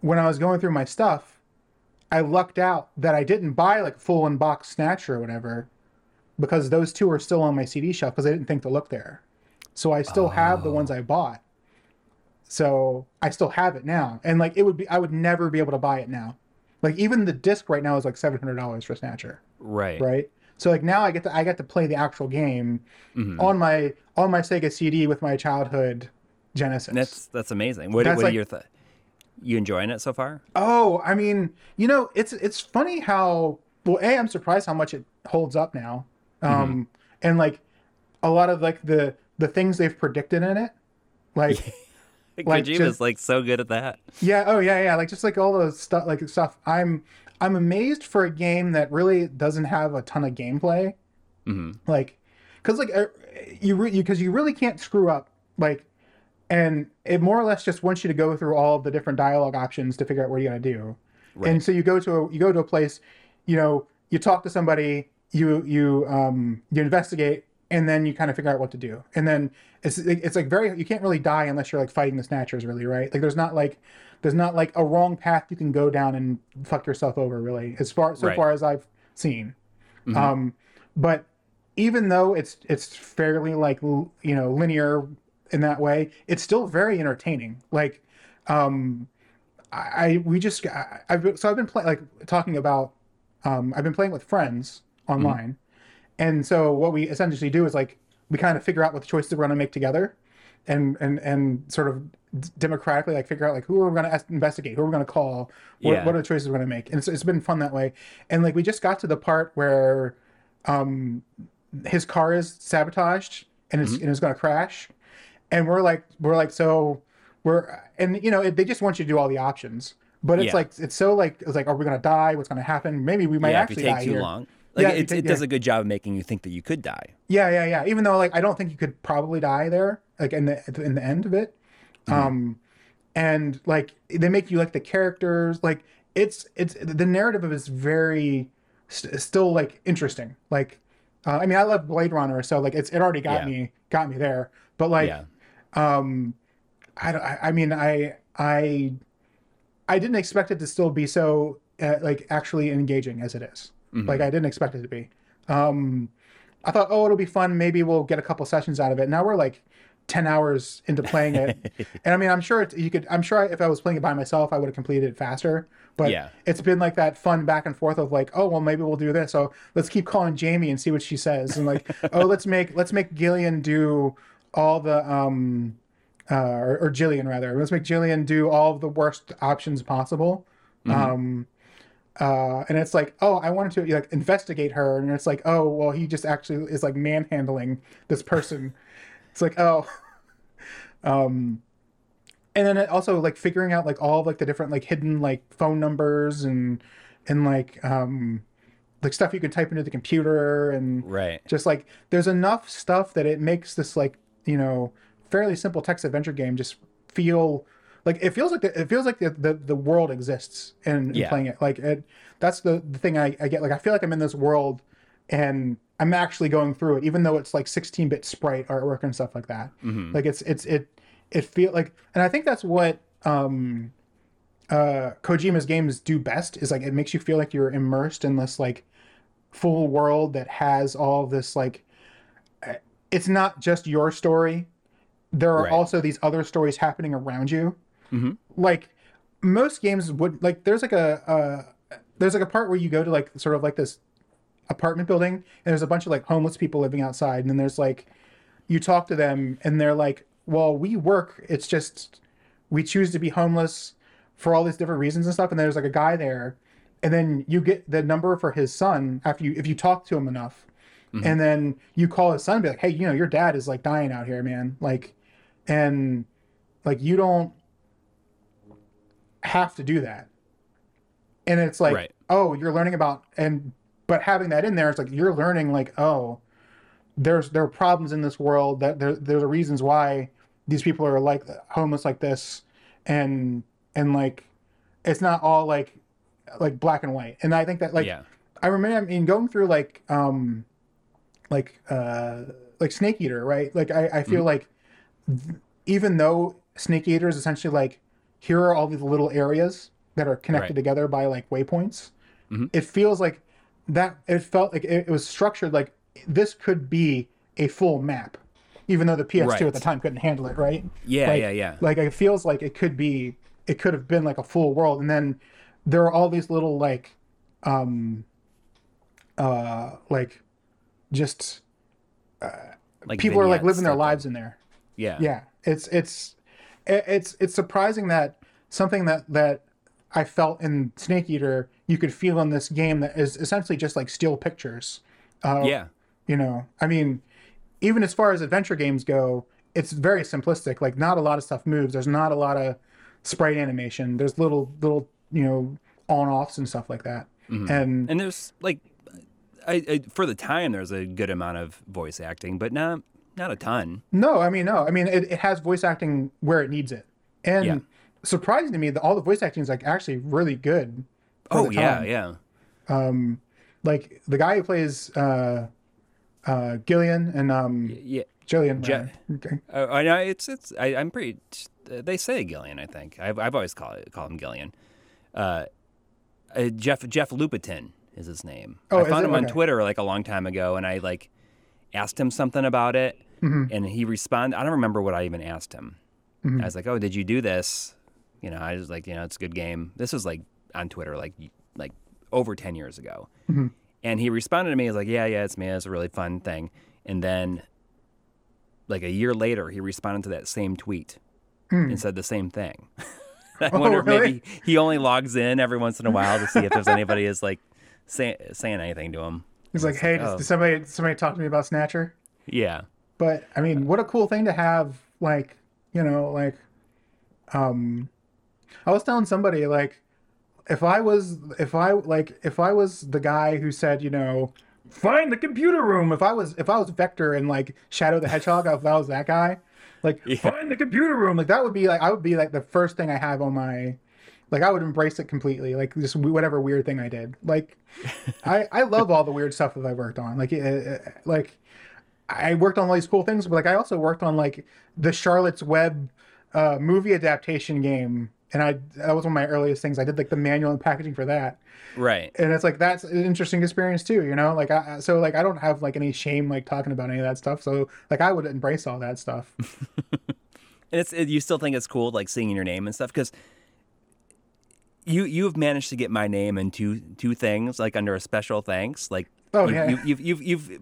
when I was going through my stuff, I lucked out that I didn't buy like full unboxed Snatcher or whatever because those two are still on my CD shelf because I didn't think to look there. So I still have the ones oh. I bought. So I still have it now. And like it would be I would never be able to buy it now. Like even the disc right now is like seven hundred dollars for Snatcher. right. Right? So like now I get to I get to play the actual game Mm-hmm. on my on my Sega CD with my childhood Genesis. That's that's amazing. What, That's what like- are your th- you enjoying it so far? Oh, I mean, you know, it's it's funny how well, a I'm surprised how much it holds up now, um, and like a lot of like the the things they've predicted in it, like <laughs> Like, Kojima's just- like so good at that. yeah, oh yeah, yeah, like just like all the stuff, like stuff. I'm I'm amazed for a game that really doesn't have a ton of gameplay, hmm like because like uh, you because you, 'cause you really can't screw up like and it more or less just wants you to go through all of the different dialogue options to figure out what you got to do. And so you go to a you go to a place you know you talk to somebody you you um you investigate and then you kind of figure out what to do. And then it's it's like very you can't really die unless you're like fighting the snatchers really right? Like there's not like there's not like a wrong path you can go down and fuck yourself over really as far so Right. far as i've seen. Um but even though it's it's fairly like you know linear in that way it's still very entertaining. Like um I, we just I, I've been, so I've been playing like talking about um I've been playing with friends online, and so what we essentially do is like we kind of figure out what the choices we're going to make together, and and and sort of democratically like figure out like who are we going to investigate, who are we going to call, what, Yeah. what are the choices we're going to make, and it's, it's been fun that way. And like we just got to the part where um his car is sabotaged and Mm-hmm. it's and it's going to crash, and we're like we're like so we're and you know it, they just want you to do all the options. But it's Yeah. like it's so like it's like are we gonna die? What's gonna happen? Maybe we might yeah, if actually you take die too here. long. Like Yeah, if you it does yeah. a good job of making you think that you could die. Yeah, yeah, yeah. Even though like I don't think you could probably die there, like in the in the end of it. Um and like they make you like the characters, like it's it's the narrative is very st- still like interesting. Like uh, I mean I love Blade Runner, so like it's it already got Yeah. me got me there. But like yeah. um I don't I, I mean I I I didn't expect it to still be so uh, like actually engaging as it is. Like I didn't expect it to be. Um I thought, oh, it'll be fun. Maybe we'll get a couple sessions out of it. Now we're like ten hours into playing it, <laughs> and I mean, I'm sure you could. I'm sure if I was playing it by myself, I would have completed it faster. But Yeah. it's been like that fun back and forth of like, oh, well, maybe we'll do this. So let's keep calling Jamie and see what she says, and like, <laughs> oh, let's make let's make Gillian do all the um, uh, or, or Jillian rather. Let's make Jillian do all of the worst options possible. Um, uh, and it's like, oh, I wanted to like investigate her, and it's like, oh, well, he just actually is like manhandling this person. <laughs> It's like, oh, um, and then it also like figuring out like all of like the different like hidden like phone numbers and and like um like stuff you can type into the computer and Right. just like there's enough stuff that it makes this like you know fairly simple text adventure game just feel like it feels like the, it feels like the, the, the world exists in, in Yeah. playing it like it that's the, the thing I, I get like i feel like i'm in this world and i'm actually going through it even though it's like 16-bit sprite artwork and stuff like that like it's it's it it feel like and i think that's what um uh kojima's games do best is like it makes you feel like you're immersed in this like full world that has all this like uh, it's not just your story there are Right. also these other stories happening around you Mhm. like most games would like there's like a uh there's like a part where you go to like sort of like this apartment building and there's a bunch of like homeless people living outside and then there's like you talk to them and they're like well we work. It's just we choose to be homeless for all these different reasons and stuff and there's like a guy there and then you get the number for his son after you if you talk to him enough. Mm-hmm. And then you call his son and be like hey you know your dad is like dying out here man. Like and like you don't have to do that. And it's like Right. oh you're learning about and but having that in there it's like you're learning like oh there's there are problems in this world that there there's are reasons why these people are like homeless like this and and like it's not all like like black and white and i think that like yeah. I remember I mean going through like um like uh like Snake Eater, right? Like I, I feel like th- even though Snake Eater is essentially like here are all these little areas that are connected Right. together by like waypoints, Mhm. it feels like that it felt like it, it was structured like this could be a full map. Even though the PS2 Right. at the time couldn't handle it, right? Yeah, Like- yeah, yeah. like it feels like it could be it could have been like a full world and then there are all these little like um uh like just like people are like living their lives in there Yeah. yeah it's it's it's it's surprising that something that that i felt in snake eater you could feel in this game that is essentially just like still pictures. Uh, Yeah. you know i mean even as far as adventure games go it's very simplistic. Like not a lot of stuff moves. There's not a lot of sprite animation. There's little little you know on offs and stuff like that. And And there's like, I, I for the time there's a good amount of voice acting, but not not a ton. no i mean no. I mean it, it has voice acting where it needs it. And Yeah. surprising to me that all the voice acting is like actually really good Oh yeah, yeah. like the guy who plays uh uh gillian and um Yeah. jillian Je- okay Uh, I know it's it's. I, I'm pretty. They say Gillian. I think I've I've always called it call him Gillian. Uh, uh, Jeff Jeff Lupetin is his name. Oh, I found him on Twitter like a long time ago, and I like asked him something about it, Mm-hmm. and he responded. I don't remember what I even asked him. I was like, "Oh, did you do this?" You know, I was like, you know, it's a good game. This was like on Twitter, like like over ten years ago. And he responded to me, he's like, yeah, yeah, it's me. It's a really fun thing. And then, like a year later, he responded to that same tweet and said the same thing. <laughs> I Oh, wonder if really? maybe he only logs in every once in a while to see if there's anybody is like say, saying anything to him. He's like, hey, oh. did somebody somebody talk to me about Snatcher? Yeah. But I mean, what a cool thing to have. Like, you know, like, um, I was telling somebody like, if I was, if I like, if I was the guy who said, you know, find the computer room. If I was, if I was Vector and like Shadow the Hedgehog, if I was that guy, like, find the computer room. Like that would be like, I would be like the first thing I have on my. Like I would embrace it completely, like just whatever weird thing I did. Like, <laughs> I I love all the weird stuff that I worked on. Like, uh, uh, like I worked on all these cool things, but like I also worked on like the Charlotte's Web uh, movie adaptation game, and I that was one of my earliest things. I did like the manual and packaging for that, Right. and it's like that's an interesting experience too. You know, like I so like I don't have like any shame like talking about any of that stuff. So like I would embrace all that stuff. <laughs> And it's it, you still think it's cool, like seeing your name and stuff, because you you've managed to get my name in two two things, like under a special thanks. Like, Oh, you, yeah. you, you've you've you've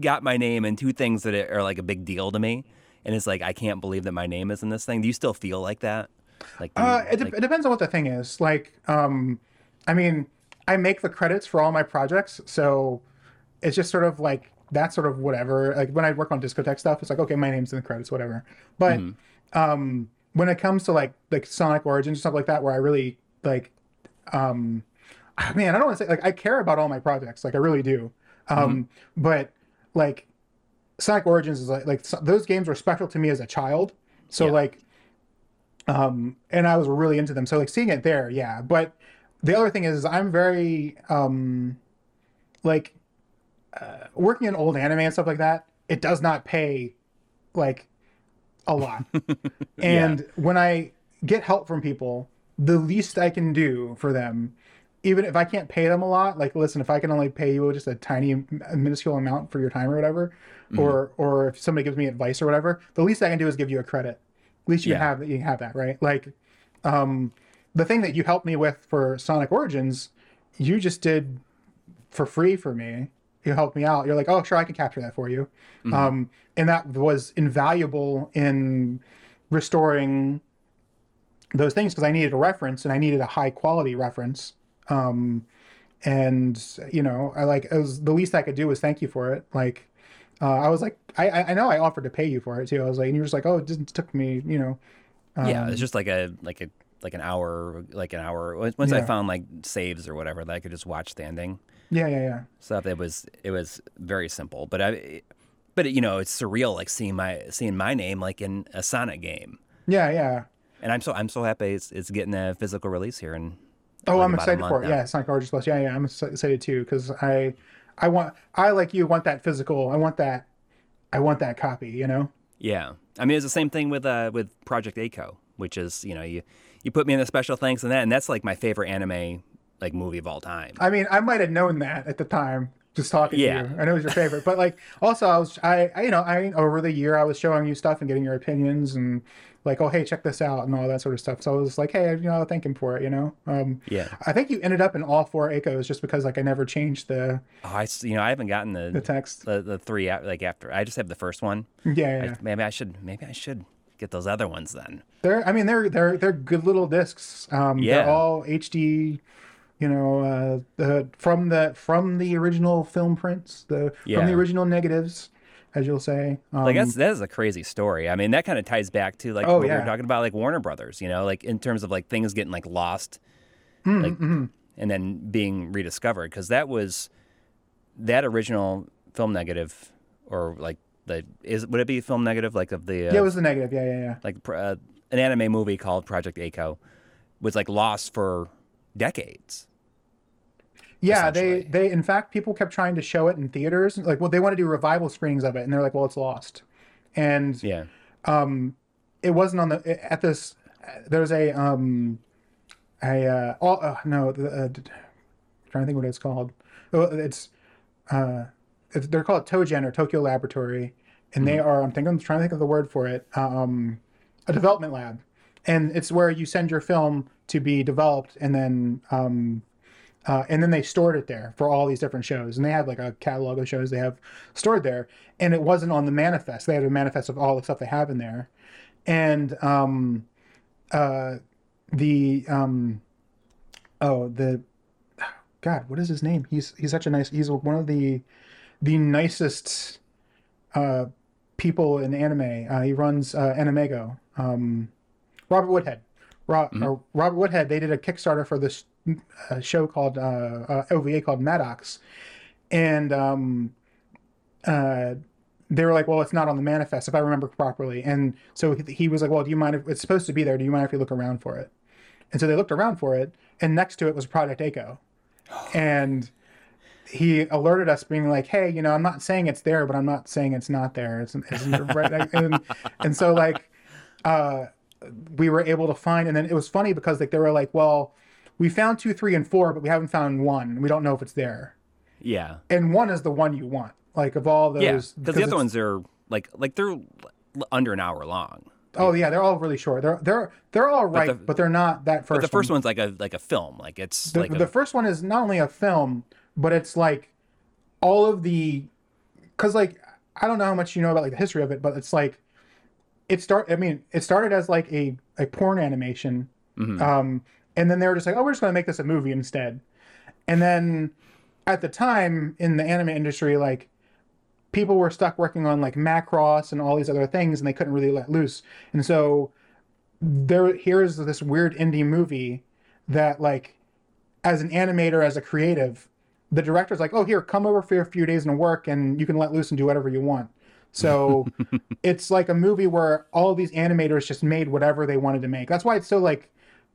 got my name in two things that are like a big deal to me, and it's like I can't believe that my name is in this thing. Do you still feel like that? Like, you- Uh, it, like- it depends on what the thing is. Like, um, I mean, I make the credits for all my projects, so it's just sort of like that's sort of whatever. Like when I work on Discotek stuff, it's like okay, my name's in the credits, whatever. But um, when it comes to like like Sonic Origins and stuff like that, where I really like, um, man, I don't want to say like I care about all my projects, like I really do. Um, but like Sonic Origins is like like those games were special to me as a child. So Yeah. like um and i was really into them. So like seeing it there yeah. But the other thing is, i'm very um like uh, working in old anime and stuff like that it does not pay like a lot. <laughs> And when i get help from people the least i can do for them even if i can't pay them a lot like listen if i can only pay you just a tiny minuscule amount for your time or whatever or or if somebody gives me advice or whatever the least i can do is give you a credit least you Yeah. have you have that right? Like um the thing that you helped me with for sonic origins you just did for free for me. You helped me out. You're like oh sure i can capture that for you. Um and that was invaluable in restoring those things because i needed a reference and i needed a high quality reference. Um and you know i like it was the least i could do was thank you for it. Like uh, i was like I- I know i offered to pay you for it too i was like and you were just like oh it just took me you know yeah, um, it's just like a like a like an hour, like an hour. Once once I found like saves or whatever that I could just watch standing yeah yeah yeah stuff, it was it was very simple. But I, but it, you know, it's surreal, like seeing my seeing my name like in a Sonic game. yeah yeah And I'm so I'm so happy it's, it's getting a physical release here. And Oh, I'm excited for it. Yeah, Sonic Origins Plus. Yeah, yeah, I'm excited too because I, I want, I like you want that physical. I want that, I want that copy. You know. yeah. I mean, it's the same thing with uh with Project A-ko, which is you know you you put me in the special thanks and that, and that's like my favorite anime like movie of all time. I mean, I might have known that at the time, just talking Yeah. to you. I know it was your favorite, but like, also, I was, I, I, you know, I over the year, I was showing you stuff and getting your opinions and like, oh, hey, check this out and all that sort of stuff. So I was like, hey, you know, thank him for it. You know. Um, Yeah. I think you ended up in all four A-kos just because like I never changed the Oh, I you know I haven't gotten the the text. the, the three like after I just have the first one. Yeah, yeah. I- yeah. maybe I should maybe I should get those other ones then. They're, I mean, they're they're they're good little discs. Um, Yeah. they're all HD. You know, uh, the from the from the original film prints, the from the original negatives, as you'll say. Um, Like that's that is a crazy story. I mean, that kind of ties back to like Oh, what we were talking about, like Warner Brothers. You know, like in terms of like things getting like lost, Mm, like mm-hmm. and then being rediscovered because that was that original film negative or like the is would it be film negative like of the uh, yeah, it was the negative. Yeah, yeah, yeah. like uh, an anime movie called Project A-ko was like lost for decades. Yeah, they they in fact people kept trying to show it in theaters. Like, well, they want to do revival screenings of it, and they're like, well, it's lost. And Yeah. um, it wasn't on the at this. There's a um, a uh, all, uh no, the, uh, trying to think what it's called. Oh, It's uh, it's, they're called Togen or Tokyo Laboratory, and they are. I'm thinking, I'm trying to think of the word for it. Um, a development lab, and it's where you send your film to be developed, and then um, uh, and then they stored it there for all these different shows, and they had like a catalog of shows they have stored there, and it wasn't on the manifest. They had a manifest of all the stuff they have in there, and um, uh, the um, oh the God, what is his name? He's he's such a nice. He's one of the the nicest uh, people in anime. Uh, he runs uh, AnimEigo. Um, Robert Woodhead. Ro- or Robert Woodhead. They did a Kickstarter for this uh, show called uh, uh, OVA called MADOX, and um, uh, they were like, "Well, it's not on the manifest, if I remember properly." And so he- he was like, "Well, do you mind if it's supposed to be there? Do you mind if you look around for it?" And so they looked around for it, and next to it was Project A-ko, <gasps> and he alerted us, being like, "Hey, you know, I'm not saying it's there, but I'm not saying it's not there." It's, it's <laughs> right, and, and so like, uh, we were able to find, and then it was funny because like they were like, "Well, we found two, three, and four, but we haven't found one. We don't know if it's there." Yeah. And one is the one you want, like of all those. Yeah. Because the other ones are like like they're under an hour long. Oh yeah, they're all really short. They're they're they're all right, but, the- they're not that first. But the first one. one's like a like a film. Like it's The, like the a, first one is not only a film, but it's like all of the, because like I don't know how much you know about like the history of it, but it's like it start. I mean, it started as like a a porn animation, Mm-hmm. um, and then they were just like, oh, we're just gonna make this a movie instead, and then at the time in the anime industry, like people were stuck working on like Macross and all these other things, and they couldn't really let loose, and so there here's this weird indie movie that like as an animator as a creative the director's like oh here come over for a few days and work and you can let loose and do whatever you want. So <laughs> it's like a movie where all these animators just made whatever they wanted to make. That's why it's so like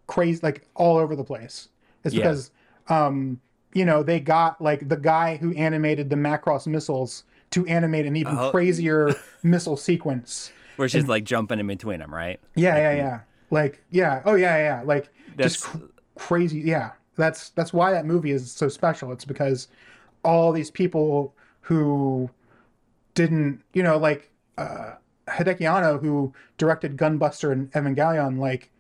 crazy like all over the place it's Yeah. because um you know they got like the guy who animated the macross missiles to animate an even Oh. crazier <laughs> missile sequence where she's like jumping in between them, right? yeah, yeah, yeah. Like, yeah, oh yeah, yeah. Like, That's- just cr- crazy. Yeah, that's that's why that movie is so special. It's because all these people who didn't, you know, like uh, Hideaki Anno, who directed Gunbuster and Evangelion, like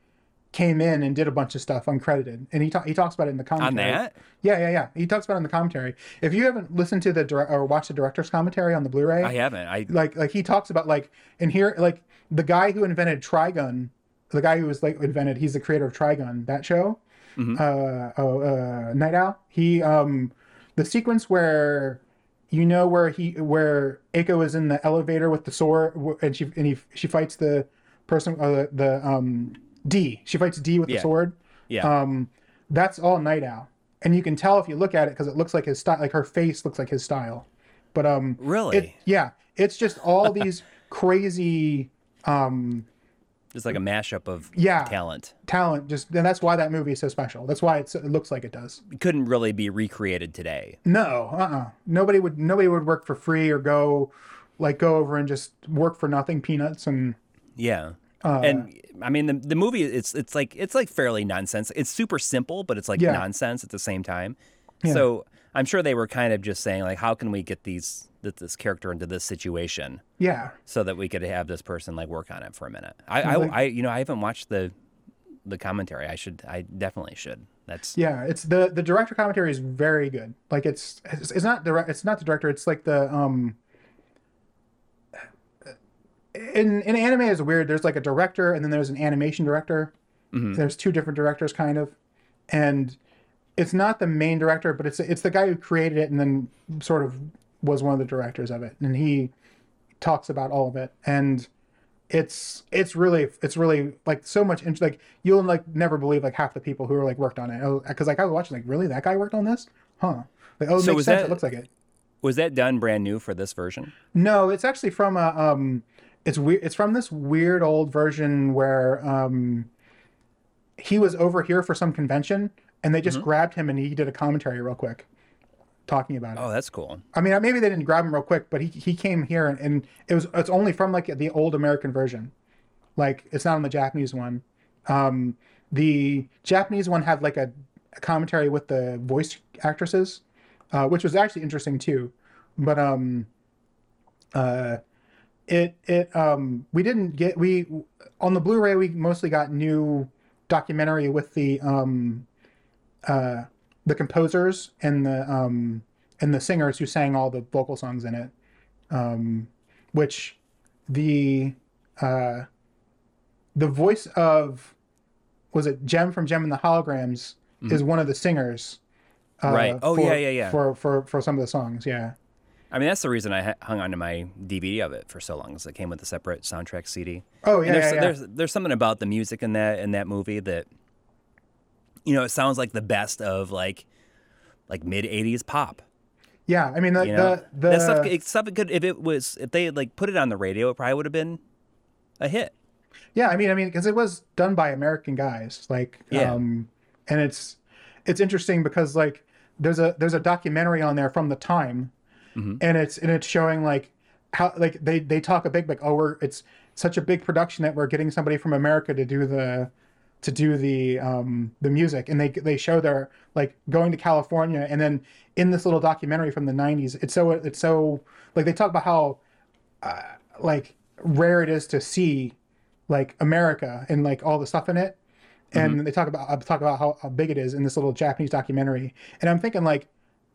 came in and did a bunch of stuff uncredited, and he ta- he talks about it in the commentary. On that? Yeah, yeah, yeah. He talks about it in the commentary. If you haven't listened to the direct or watched the director's commentary on the Blu-ray, I haven't. I like like he talks about like and here like the guy who invented Trigun, the guy who was like invented, he's the creator of Trigun, that show. Uh, oh, uh, Nightow. He um, the sequence where you know where he where A-ko is in the elevator with the sword and she and he she fights the person uh, the um D. She fights D with the Yeah. sword. yeah. Um, that's all Nightow, and you can tell if you look at it because it looks like his style. Like her face looks like his style, but um, Really? it, yeah, it's just all these <laughs> crazy um Just like a mashup of Yeah. talent. talent. Just and that's why that movie is so special. That's why it's, it looks like it does. It couldn't really be recreated today. No, uh, uh nobody would nobody would work for free or go like go over and just work for nothing, peanuts and Yeah. Uh, and I mean the the movie it's it's like it's like fairly nonsense. It's super simple, but it's like Yeah. nonsense at the same time. So I'm sure they were kind of just saying like, how can we get these th- this character into this situation yeah, so that we could have this person like work on it for a minute. I Like- I, I you know I haven't watched the the commentary. I should I definitely should. That's yeah. It's the the director commentary is very good. Like it's it's, it's not direct. It's not the director. It's like the um. In in anime is weird. There's like a director and then there's an animation director. There's two different directors, kind of, and it's not the main director, but it's it's the guy who created it and then sort of was one of the directors of it, and he talks about all of it, and it's it's really it's really like so much int- like you'll like never believe like half the people who are like worked on it because like I was watching like really that guy worked on this, huh? Like oh, it So makes was sense. that- It looks like it. was that done brand new for this version? No, it's actually from a um it's weird it's from this weird old version where um he was over here for some convention and they just Mm-hmm. grabbed him and he did a commentary real quick talking about it. Oh, that's cool. I mean, maybe they didn't grab him real quick, but he he came here and, and it was it's only from like the old American version. Like it's not on the Japanese one. Um the Japanese one had like a, a commentary with the voice actresses, uh, which was actually interesting too. But um uh it it um we didn't get we on the Blu-ray we mostly got new documentary with the um uh the composers and the um and the singers who sang all the vocal songs in it um which the uh the voice of was it Jem from Jem and the Holograms is one of the singers uh, Mm-hmm. Right. Oh, for- yeah, yeah, yeah. for for for some of the songs yeah I mean, that's the reason I hung on to my DVD of it for so long, because it came with a separate soundtrack CD. oh And yeah, there's, yeah, yeah. there's there's something about the music in that in that movie that you know it sounds like the best of like like mid '80s pop. yeah I mean the You know, the, the that stuff, it, stuff it could if it was if they had like put it on the radio, it probably would have been a hit. Yeah, I mean, I mean, because it was done by American guys, like, Yeah. um, and it's it's interesting because like there's a there's a documentary on there from the time, Mm-hmm. and it's and it's showing like how like they they talk a big like oh we're it's such a big production that we're getting somebody from America to do the to do the um the music and they they show their like going to California and then in this little documentary from the 90s it's so it's so like they talk about how uh, like rare it is to see like America and like all the stuff in it. And they talk about uh, talk about how, how big it is in this little Japanese documentary. And I'm thinking like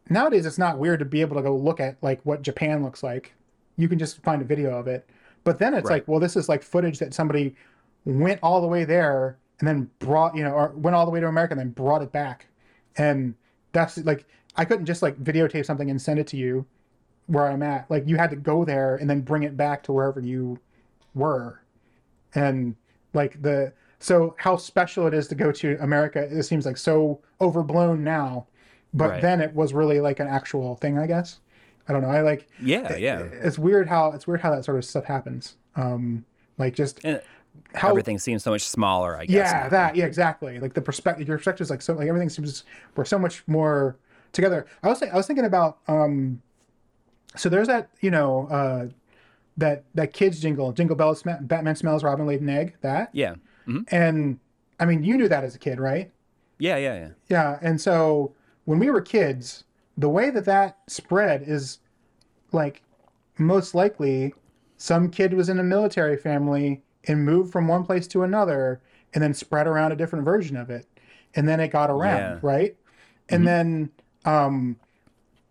nowadays it's not weird to be able to go look at like what Japan looks like. You can just find a video of it. But then it's Right. like, well, this is like footage that somebody went all the way there and then brought, you know, or went all the way to America and then brought it back. And that's like I couldn't just like videotape something and send it to you where I'm at. Like you had to go there and then bring it back to wherever you were. And like the so how special it is to go to America, it seems like so overblown now. But Right. then it was really like an actual thing, I guess. I don't know. I like Yeah, yeah. it's weird how it's weird how that sort of stuff happens. Um like just And how everything seems so much smaller. I guess. yeah, now. that yeah, exactly. Like the perspective, your perspective is like so like everything seems we're so much more together. I was I was thinking about um, so there's that you know uh, that that kids jingle, Jingle Bells, sm- Batman smells Robin laid an egg. That Yeah. hmm and I mean you knew that as a kid, right? Yeah, yeah, yeah. Yeah, and so when we were kids, the way that that spread is like most likely some kid was in a military family and moved from one place to another and then spread around a different version of it. And then it got around, Yeah. right? And then um,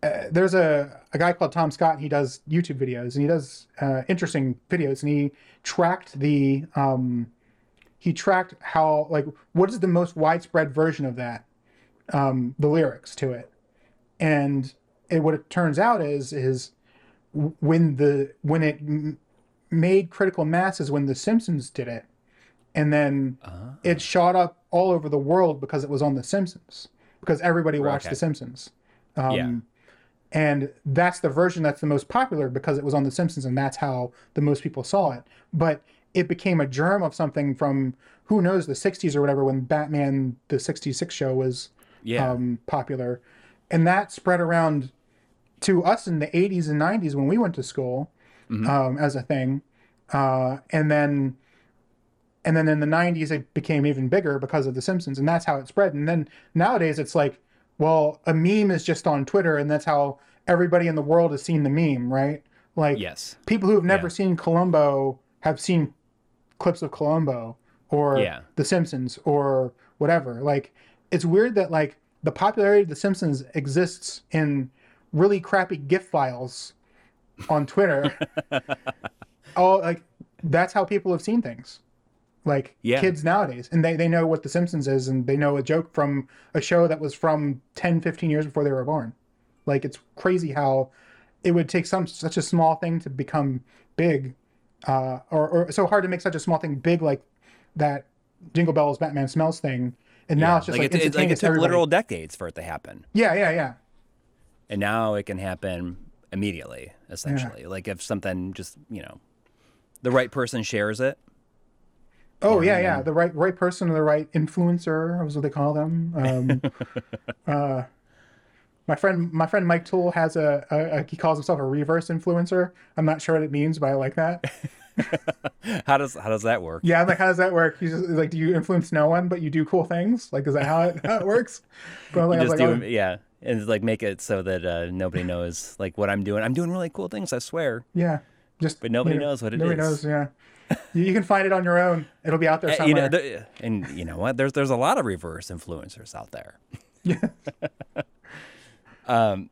uh, there's a, a guy called Tom Scott. He does YouTube videos and he does uh, interesting videos. And he tracked the um, he tracked how like what is the most widespread version of that um, the lyrics to it and it, what it turns out is is when the when it m- made critical mass is when the simpsons did it and then Uh-huh. it shot up all over the world because it was on the simpsons because everybody watched Okay. the simpsons um, Yeah. and that's the version that's the most popular because it was on the simpsons and that's how the most people saw it but it became a germ of something from who knows the 60s or whatever when batman the 66 show was Yeah. um, popular, and that spread around to us in the 80s and 90s when we went to school um, as a thing, uh, and then and then in the 90s it became even bigger because of The Simpsons, and that's how it spread. And then nowadays it's like, well, a meme is just on Twitter, and that's how everybody in the world has seen the meme, right? Like yes. people who have never Yeah. seen Columbo have seen clips of Columbo or Yeah. The Simpsons or whatever. Like it's weird that like the popularity of The Simpsons exists in really crappy GIF files on Twitter. <laughs> oh, like that's how people have seen things. Like Yeah. kids nowadays, and they, they know what The Simpsons is, and they know a joke from a show that was from 10, 15 years before they were born. Like it's crazy how it would take some such a small thing to become big, uh, or, or so hard to make such a small thing big like that Jingle Bells Batman Smells thing, and now Yeah. it's just like, it, it, like it took literal decades for it to happen, Yeah, yeah, yeah. and now it can happen immediately. Essentially, like if something just you know, the right person shares it. Oh yeah, yeah. The right right person or the right influencer was what they call them. Um, <laughs> uh, my friend my friend Mike Tool has a, a, a he calls himself a reverse influencer. I'm not sure what it means, but I like that. <laughs> How does how does that work? Yeah, I'm like, how does that work? You just like, do you influence no one, but you do cool things? Like, is that how it, how it works? <laughs> But like, just like, do oh, yeah, and like make it so that uh, nobody knows like what I'm doing. I'm doing really cool things. I swear. yeah, Just But nobody you know, knows what it nobody is. knows. Yeah, you, you can find it on your own. It'll be out there somewhere. <laughs> You know, the, and you know what? There's there's a lot of reverse influencers out there. yeah. Well,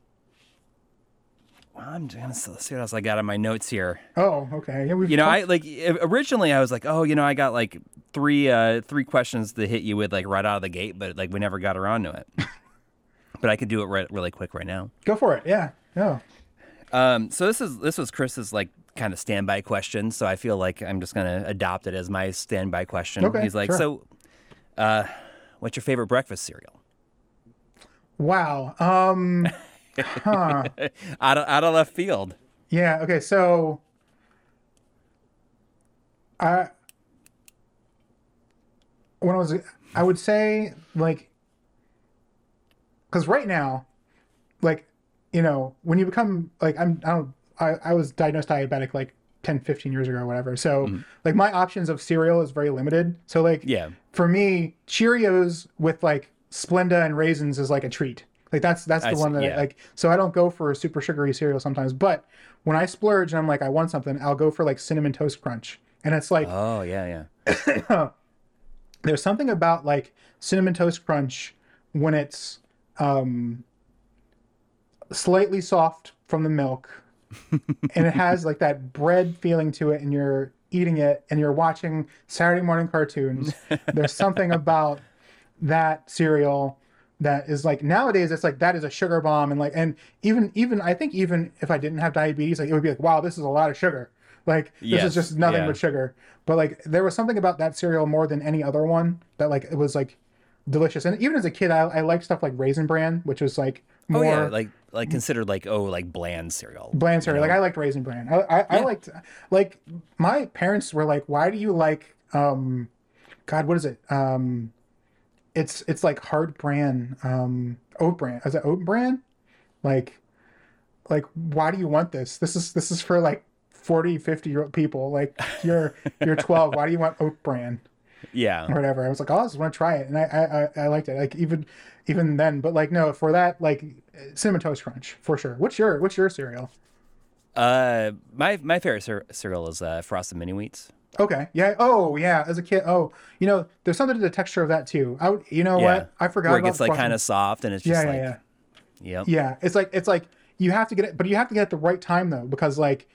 I'm gonna see what else I got on my notes here. Oh, okay. Yeah, You know, I like originally I was like, oh, you know, I got like three uh three questions to hit you with like right out of the gate, but like we never got around to it. <laughs> but I could do it right, really quick right now. go for it. Yeah. No. Um, so this is this was Chris's like kind of standby question. So I feel like I'm just gonna adopt it as my standby question. Okay, He's like, sure. so, uh, what's your favorite breakfast cereal? Wow. Um. Huh. <laughs> out of out of left field. Yeah. Okay. So, I when I was, I would say like, because right now, like, you know, when you become like I'm, I don't, I, I was diagnosed diabetic like 10, 15 years ago or whatever. So like my options of cereal is very limited. So like. Yeah. for me, Cheerios with like Splenda and raisins is like a treat. Like that's that's the I one that I, yeah. like. So I don't go for a super sugary cereal sometimes, but when I splurge and I'm like I want something, I'll go for like cinnamon toast crunch, and it's like Oh yeah, yeah. <coughs> there's something about like cinnamon toast crunch when it's um slightly soft from the milk <laughs> and it has like that bread feeling to it and you're eating it and you're watching Saturday morning cartoons <laughs> there's something about that cereal that is like nowadays it's like that is a sugar bomb and like and even even I think even if I didn't have diabetes like it would be like wow this is a lot of sugar like this Yes, is just nothing yeah. but sugar but like there was something about that cereal more than any other one that like it was like delicious and even as a kid I, I liked stuff like raisin bran which was like Oh more yeah, like like considered like oh like bland cereal. bland cereal. Like I liked raisin bran. I I, I liked like my parents were like, why do you like um, God, what is it? Um, it's it's like hard bran, um, oat bran. Is it oat bran? Like, like why do you want this? This is this is for like 40, 50 year old people. Like you're you're <laughs> 12. Why do you want oat bran? Yeah. or whatever. I was like, oh, I just want to try it, and I, I I I liked it. Like even even then, but like no, for that like cinnamon toast crunch for sure. What's your what's your cereal? Uh, my my favorite cer- cereal is uh, Frosted Mini Wheats. Okay, yeah. Oh yeah, as a kid. Oh, you know, there's something to the texture of that too. I would, you know Yeah. what? I forgot Where it gets like kind of soft and it's just Yeah, like yeah, yeah. yep. Yeah, it's like it's like you have to get it, but you have to get it at the right time though, because like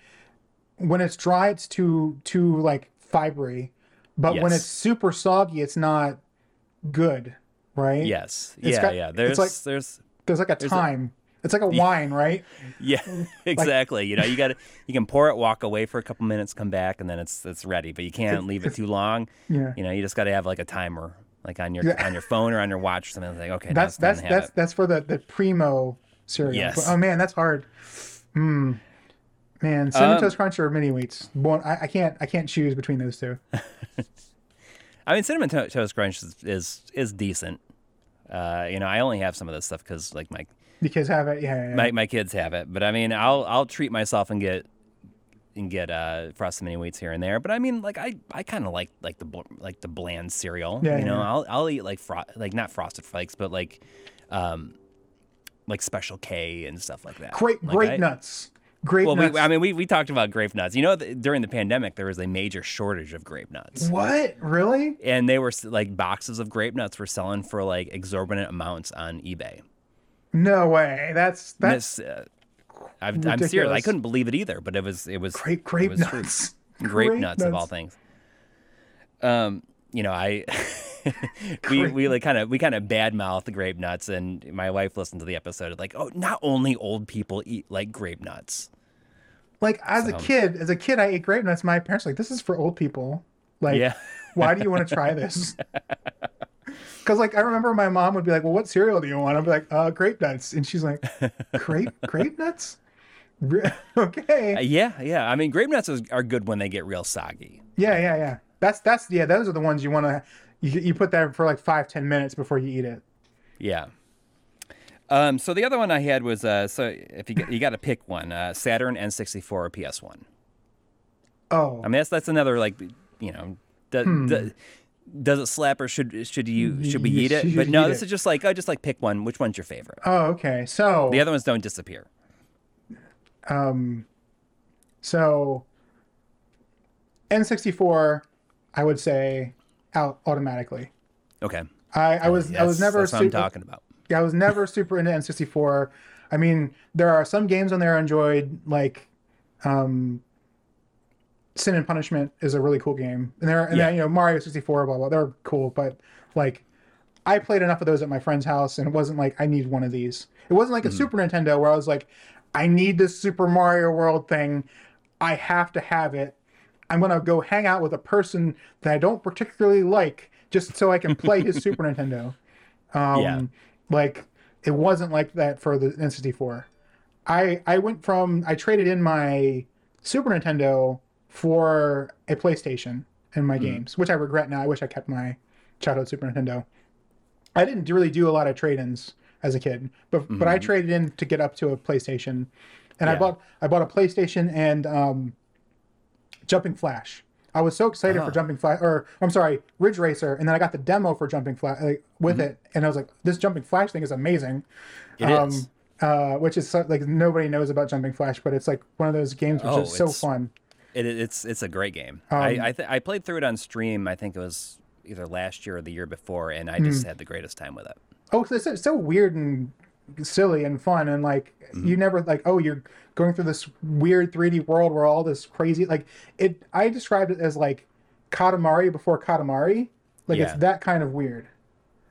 when it's dry, it's too too like fibery, but when it's super soggy, it's not good, right? Yes. It's yeah, got- yeah. There's like- there's There's like a time. It's like a wine, right? yeah, <laughs> <laughs> exactly. you know, you got to you can pour it, walk away for a couple minutes, come back, and then it's it's ready. But you can't leave it too long. <laughs> Yeah. You know, you just got to have like a timer, like on your Yeah. on your phone or on your watch or something. It's like okay, That's that's it's time to have that's it. that's for the the primo cereal. Yes. Oh man, that's hard. Hmm. Man, cinnamon Um, toast crunch or mini wheats. One, I, I can't I can't choose between those two. I mean, cinnamon to- toast crunch is is, is decent. Uh, you know, I only have some of this stuff because like my The kids have it. Yeah. yeah, my my kids have it. But I mean, I'll I'll treat myself and get and get uh frosted mini wheats here and there. But I mean, like I I kind of like like the bl- like the bland cereal. Yeah, you know, yeah. I'll I'll eat like fro- like not frosted flakes, but like um like Special K and stuff like that. Great, Like, great I- nuts. Great Well, nuts. we, I mean, we, we talked about grape nuts. You know, th- during the pandemic, there was a major shortage of grape nuts. what? Really? and they were like boxes of grape nuts were selling for like exorbitant amounts on eBay. No way. That's that's uh, I've, I'm serious. I couldn't believe it either, but it was it was great it grape was nuts. <laughs> Grape Grape nuts, of all things. Um, you know, I <laughs> we we like kind of we kind of badmouth the grape nuts, and my wife listened to the episode. Like, oh, not only old people eat like grape nuts. Like as a kid, as a kid, I ate grape nuts. My parents were like, "This is for old people." Like, Yeah. why do you want to <laughs> try this? Because like I remember my mom would be like, "Well, what cereal do you want?" I'd be like, "Uh, grape nuts," and she's like, "Grape <laughs> grape nuts." <laughs> Okay. Uh, yeah, yeah. I mean, grape nuts is, are good when they get real soggy. Yeah, yeah, yeah. That's that's yeah. Those are the ones you want to. You, you put that for like five ten minutes before you eat it. Yeah. Um, so the other one I had was uh, so if you got- you got to pick one, uh, Saturn N64 or PS1. Oh, I mean that's that's another like you know do, Hmm. Does it slap or should should you should we You eat it? But no, this it. is just like oh just like pick one. Which one's your favorite? oh, okay. So The other ones don't disappear. um, so N64, I would say out automatically. Okay. I, I was I was never That's what I'm talking about. yeah, I was never super into N64. I mean, there are some games on there I enjoyed, like um, Sin and Punishment is a really cool game, and there and Yeah. then, you know Mario 64, blah blah, they're cool, but like I played enough of those at my friend's house, and it wasn't like I need one of these. It wasn't like a Super Nintendo where I was like, I need this Super Mario World thing. I have to have it. I'm gonna go hang out with a person that I don't particularly like just so I can play his Super <laughs> Nintendo. Um, Yeah. Like it wasn't like that for the N64. I I went from I traded in my Super Nintendo for a PlayStation in my games, which I regret now. I wish I kept my childhood Super Nintendo. I didn't really do a lot of trade-ins as a kid, but but I traded in to get up to a PlayStation, and I bought I bought a PlayStation and um, Jumping Flash. I was so excited for Oh. Jumping Flash, or I'm sorry, Ridge Racer, and then I got the demo for Jumping Flash like, with it, and I was like, this Jumping Flash thing is amazing. It is. Uh, which is so, like nobody knows about Jumping Flash, but it's like one of those games which Oh, is so fun. It, it's it's a great game. Um, I I, th- I played through it on stream. I think it was either last year or the year before, and I just had the greatest time with it. Oh, so it's so, so weird and silly and fun, and like Mm-hmm. you never like oh you're going through this weird 3D world where all this crazy like it. I described it as like Katamari before Katamari, like it's that kind of weird.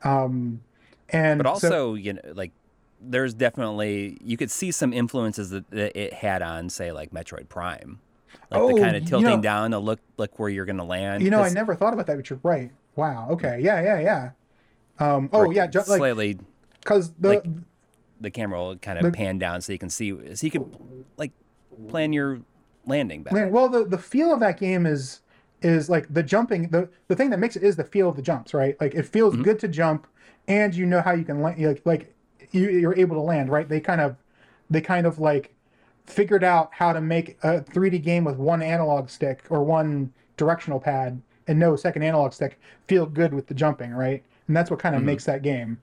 Um, and But so- also, you know, like there's definitely you could see some influences that, that it had on, say, like Metroid Prime, like Oh, the kind of tilting know- down to look like where you're gonna land. you know I never thought about that, but you're right. Wow. Okay. Yeah. Yeah. Yeah. Um, oh yeah. just like slightly because the like- the camera will kind of The- pan down so you can see so you can like plan your landing better. Well, the the feel of that game is is like the jumping. the The thing that makes it is the feel of the jumps, right? Like it feels Mm-hmm. good to jump, and you know how you can land. Like like you you're able to land, right? They kind of they kind of like figured out how to make a 3D game with one analog stick or one directional pad and no second analog stick feel good with the jumping, right? And that's what kind of makes that game.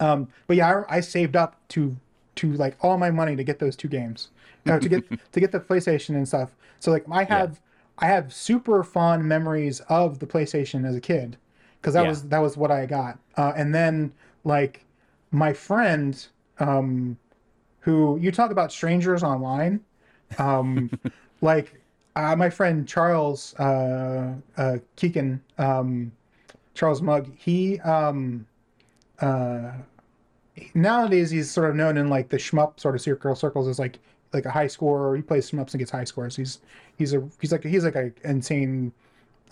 Um, but yeah, I, I saved up to to like all my money to get those two games, uh, to get <laughs> to get the PlayStation and stuff. So like I have I have super fond memories of the PlayStation as a kid because that Yeah. was that was what I got. Uh, and then like my friend um, who you talk about strangers online, um, <laughs> like uh, my friend Charles uh, uh, Keegan, um, Charles Mugg, he um, uh, nowadays he's sort of known in like the shmup sort of circle circles as like like a high scorer. He plays shmups and gets high scores. He's he's a he's like he's like a insane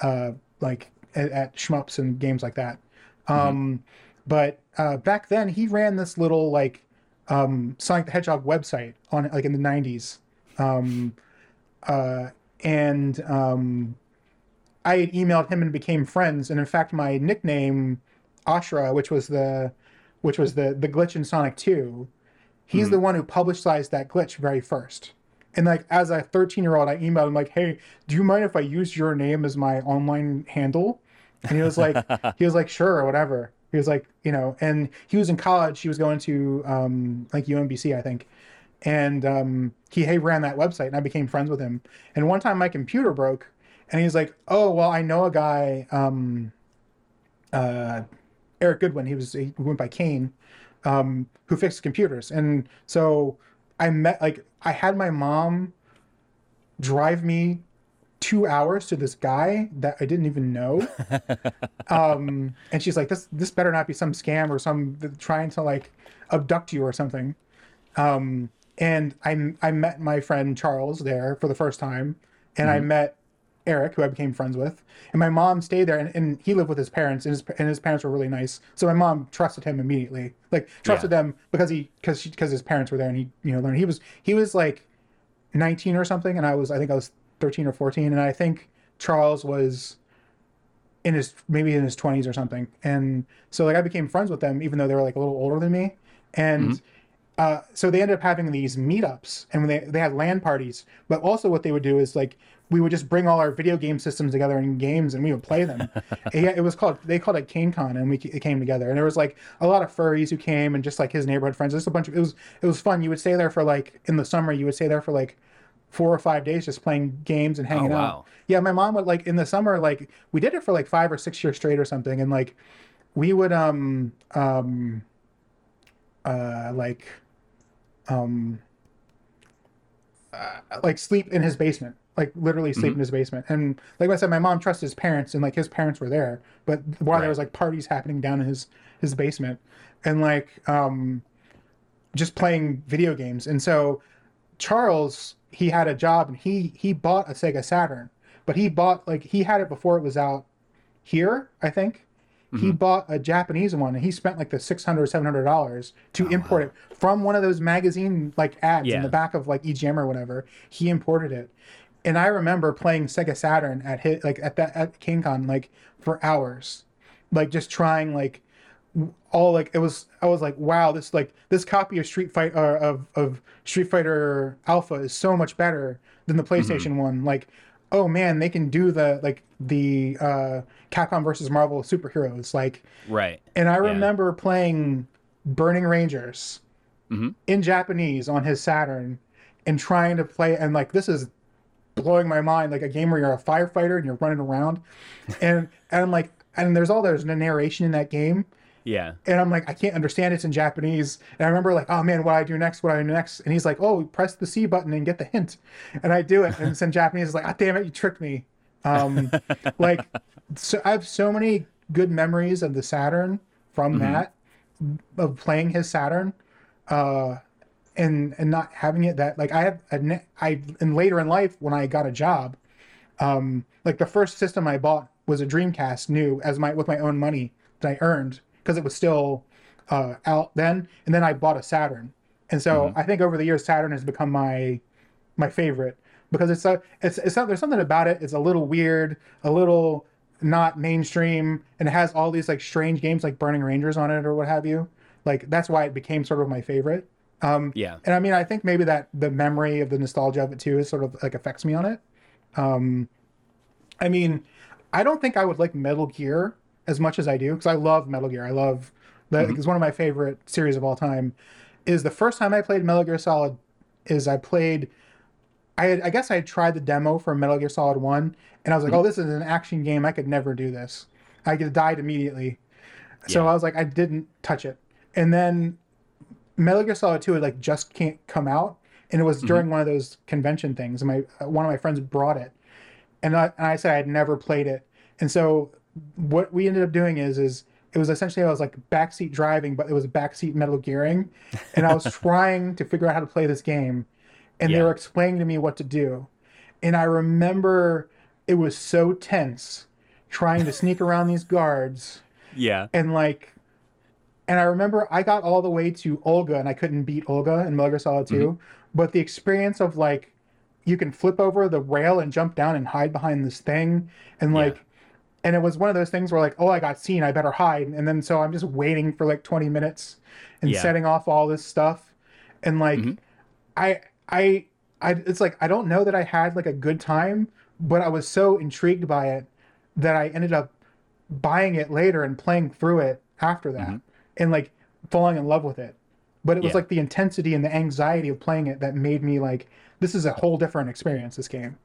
uh like at, at shmups and games like that. Um, but uh, back then he ran this little like um, Sonic the Hedgehog website on like in the '90s, um, uh, and um, I had emailed him and became friends. And in fact, my nickname Ashura, which was the which was the the glitch in Sonic 2, he's the one who publicized that glitch very first. And like as a 13 year old, I emailed him like, "Hey, do you mind if I use your name as my online handle?" And he was like, <laughs> he was like, "Sure, or whatever." He was like, you know, and he was in college. He was going to um, like UMBC, I think, and um, he he ran that website, and I became friends with him. And one time, my computer broke, and he's like, "Oh, well, I know a guy, um, uh, Eric Goodwin. He was he went by Kane, um, who fixed computers." And so I met like I had my mom drive me two hours to this guy that I didn't even know. <laughs> um, and she's like, "This this better not be some scam or some trying to like abduct you or something." Um, and I I met my friend Charles there for the first time, and I met Eric, who I became friends with, and my mom stayed there, and, and he lived with his parents, and his and his parents were really nice. So my mom trusted him immediately, like trusted them because he because because his parents were there, and he you know learned he was he was like 19 or something, and I was I think I was 13 or 14, and I think Charles was in his maybe in his 20s or something, and so like I became friends with them even though they were like a little older than me, and. Uh, so they ended up having these meetups and they, they had LAN parties. But also what they would do is like we would just bring all our video game systems together in games and we would play them. <laughs> It, it was called they called it CaneCon and we it came together. And there was like a lot of furries who came and just like his neighborhood friends. Just a bunch of it was it was fun. You would stay there for like in the summer you would stay there for like four or five days just playing games and hanging Oh, out. Yeah, my mom would like in the summer, like we did it for like five or six years straight or something, and like we would um um uh like um uh, like sleep in his basement like literally sleep in his basement. And like i said my mom trusts his parents and like his parents were there but while there was like parties happening down in his his basement and like um just playing video games. And so charles he had a job and he he bought a sega saturn but he bought like he had it before it was out here i think. He Mm-hmm. bought a japanese one and he spent like the six hundred or 700 dollars to import it from one of those magazine like ads in Oh, the back of like egm or whatever. He imported it. And i remember playing sega saturn at hit like at that at KingCon like for hours like just trying like all like it was i was like wow this like this copy of street fight uh, of of street fighter alpha is so much better than the playstation one. Like oh man they can do the like the uh capcom versus marvel superheroes. Like Right. and i remember playing burning rangers in japanese on his saturn and trying to play and like this is blowing my mind like a game where you're a firefighter and you're running around. <laughs> And and i'm like and there's all there's a narration in that game Yeah. and I'm like, I can't understand. It's in Japanese. And I remember like, oh man, what do I do next? What do I do next? And he's like, oh, press the C button and get the hint. And I do it, and it's in Japanese. It's like, ah, damn it, you tricked me. Um, <laughs> like, so I have so many good memories of the Saturn from that, of playing his Saturn, uh, and and not having it that like I have a I and later in life when I got a job, um, like the first system I bought was a Dreamcast new as my with my own money that I earned because it was still uh, out then, and then I bought a Saturn, and so I think over the years Saturn has become my my favorite because it's a it's it's not, there's something about it. It's a little weird, a little not mainstream, and it has all these like strange games like Burning Rangers on it or what have you. Like that's why it became sort of my favorite. Um, Yeah. and I mean, I think maybe that the memory of the nostalgia of it too is sort of like affects me on it. Um, I mean, I don't think I would like Metal Gear as much as I do because I love Metal Gear. I love that. Mm-hmm. It's one of my favorite series of all time. Is the first time I played Metal Gear Solid is I played. I had, I guess I had tried the demo for Metal Gear Solid One, and I was like, mm-hmm. "Oh, this is an action game. I could never do this. I could died immediately." So I was like, I didn't touch it, and then Metal Gear Solid Two had like just can't come out, and it was mm-hmm. during one of those convention things. And my uh, one of my friends brought it, and I, and I said I had never played it, and so what we ended up doing is is it was essentially I was like backseat driving, but it was backseat Metal Gearing, and I was <laughs> trying to figure out how to play this game, and they were explaining to me what to do, and I remember it was so tense trying to sneak around these guards Yeah. and like and I remember I got all the way to Olga and I couldn't beat Olga in Metal Gear Solid 2, mm-hmm. but the experience of like you can flip over the rail and jump down and hide behind this thing and like and it was one of those things where like oh I got seen I better hide and then so I'm just waiting for like 20 minutes and Yeah. setting off all this stuff and like mm-hmm. I I I it's like I don't know that I had like a good time but I was so intrigued by it that I ended up buying it later and playing through it after that mm-hmm. and like falling in love with it. But it was Yeah. like the intensity and the anxiety of playing it that made me like this is a whole different experience this game.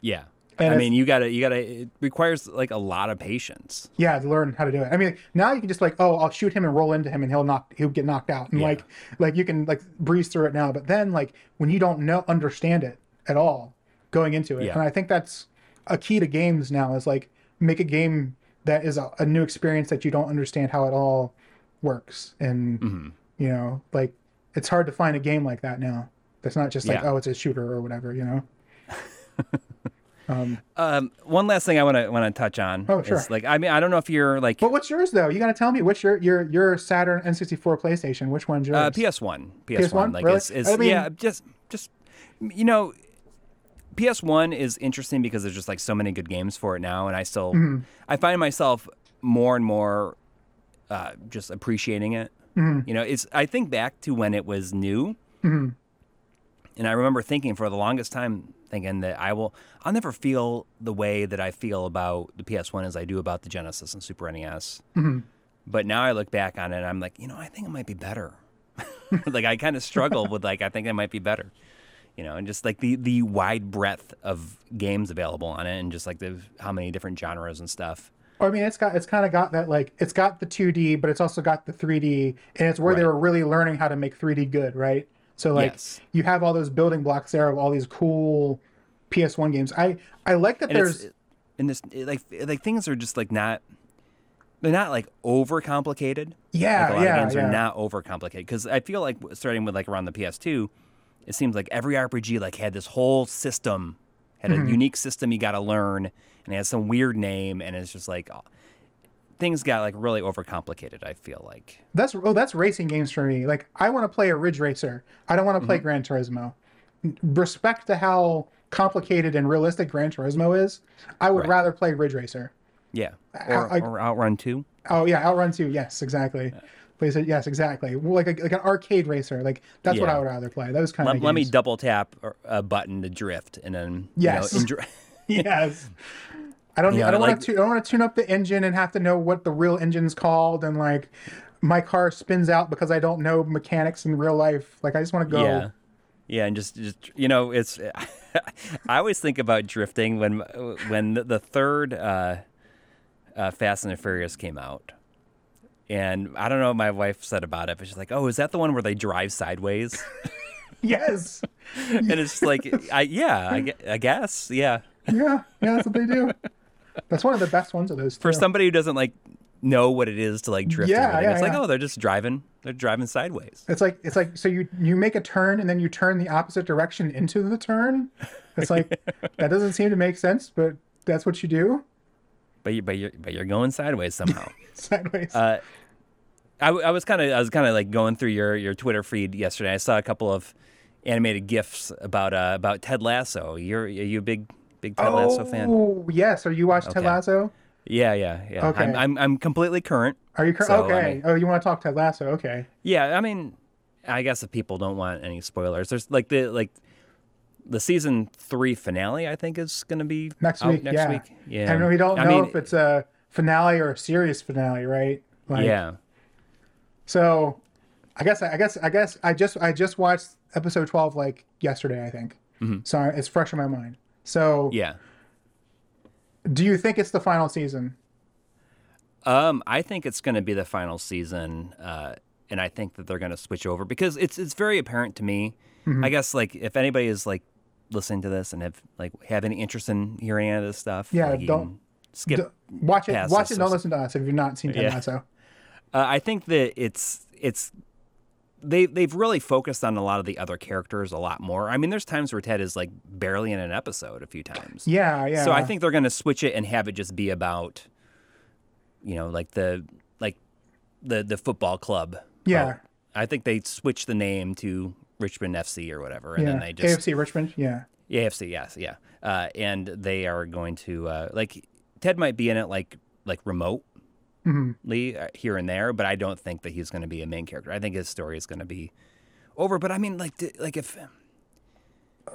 Yeah. And I mean, you gotta, you gotta. It requires like a lot of patience. Yeah, to learn how to do it. I mean, now you can just like, oh, I'll shoot him and roll into him and he'll knock he'll get knocked out. And Yeah. like like you can like breeze through it now. But then like when you don't know understand it at all going into it. Yeah. And I think that's a key to games now is like make a game that is a, a new experience that you don't understand how it all works. And Mm-hmm. you know, like it's hard to find a game like that now. That's not just like, Yeah. oh, it's a shooter or whatever, you know? <laughs> Um, one last thing I want to want to touch on. Oh, sure. Is, like, I mean, I don't know if you're like But what's yours though? You gotta tell me what's your your your Saturn N64 PlayStation. Which one's yours? uh, PS One. PS One. PS1? Like, Really? it's, it's I mean- yeah, just just you know, PS One is interesting because there's just like so many good games for it now, and I still Mm-hmm. I find myself more and more uh, just appreciating it. Mm-hmm. You know, it's I think back to when it was new, and I remember thinking for the longest time, thinking that I will, I'll never feel the way that I feel about the PS1 as I do about the Genesis and Super NES. Mm-hmm. But now I look back on it, and I'm like, you know, I think it might be better. <laughs> like I kind of struggle with like I think it might be better. You know, and just like the the wide breadth of games available on it, and just like the how many different genres and stuff. I mean, it's got it's kind of got that like it's got the 2D, but it's also got the 3D, and it's where they were really learning how to make 3D good, right? So like Yes. you have all those building blocks there of all these cool PS1 games. I I like that and there's and this it, like like things are just like not they're not like over complicated. Yeah, like a lot yeah, of games yeah. are not over complicated because I feel like starting with like around the PS2, it seems like every RPG like had this whole system, had Mm-hmm. a unique system you got to learn, and it has some weird name, and it's just like. Things got like really overcomplicated. I feel like. that's oh that's racing games for me. Like I want to play a Ridge Racer. I don't want to Mm-hmm. play Gran Turismo. Respect to how complicated and realistic Gran Turismo is. I would Right. rather play Ridge Racer. Yeah, or, I- or Outrun Two. Oh yeah, Outrun 2. Yes, exactly. Please, yes, exactly. Like a, like an arcade racer. Like that's what I would rather play. Those kind Let, of let me double tap a button to drift, and then Yes. you know, in <laughs> yes. <laughs> I don't. Yeah, I don't like- want to. I don't want to tune up the engine and have to know what the real engine's called and like my car spins out because I don't know mechanics in real life. Like I just want to go. Yeah, yeah, and just just you know, it's. <laughs> I always think about drifting when when the, the third uh, uh, Fast and the Furious came out, and I don't know what my wife said about it, but she's like, "Oh, is that the one where they drive sideways?" <laughs> Yes. <laughs> and it's like, I yeah, I, I guess, yeah. Yeah. Yeah. That's what they do. That's one of the best ones of those. For too. somebody who doesn't like know what it is to like drift, Yeah, yeah, it's like, oh, they're just driving, they're driving sideways. It's like it's like so you you make a turn and then you turn the opposite direction into the turn. It's like <laughs> that doesn't seem to make sense, but that's what you do. But you, but you're but you're going sideways somehow. <laughs> Sideways. Uh, I, I was kind of I was kind of like going through your your Twitter feed yesterday. I saw a couple of animated gifs about uh, about Ted Lasso. You're are you a big big Ted Lasso fan? Oh yes. Are you watched Ted Lasso? Yeah, yeah, yeah. Okay. I'm, I'm I'm completely current. Are you current? So, I okay? mean- oh, you want to talk Ted Lasso? Okay. Yeah, I mean, I guess if people don't want any spoilers, there's like the like the season three finale. I think is going to be Next week. Next yeah. week. Yeah. And we don't I know mean, if it's a finale or a serious finale, right? Like, yeah. So, I guess I guess I guess I just I just watched episode twelve like yesterday. I think. Mm-hmm. So it's fresh in my mind. So. Yeah. do you think it's the final season? Um, I think it's going to be the final season, uh, and I think that they're going to switch over because it's it's very apparent to me. Mm-hmm. I guess like if anybody is like listening to this and have like have any interest in hearing any of this stuff, Yeah, like, don't- skip. D- watch it. Watch it. Don't listen to us if you've not seen Ted Yeah. Lasso. Uh, I think that it's it's they they've really focused on a lot of the other characters a lot more. I mean, there's times where Ted is like barely in an episode a few times. Yeah, yeah. So I think they're going to switch it and have it just be about, you know, like the like the the football club. Yeah. I think they switch the name to Richmond FC or whatever, and yeah. then they just AFC Richmond. Yeah. AFC, yes, yeah, uh, and they are going to uh, like Ted might be in it like like remotely Mm-hmm. uh, here and there, but I don't think that he's going to be a main character. I think his story is going to be over. But I mean, like like if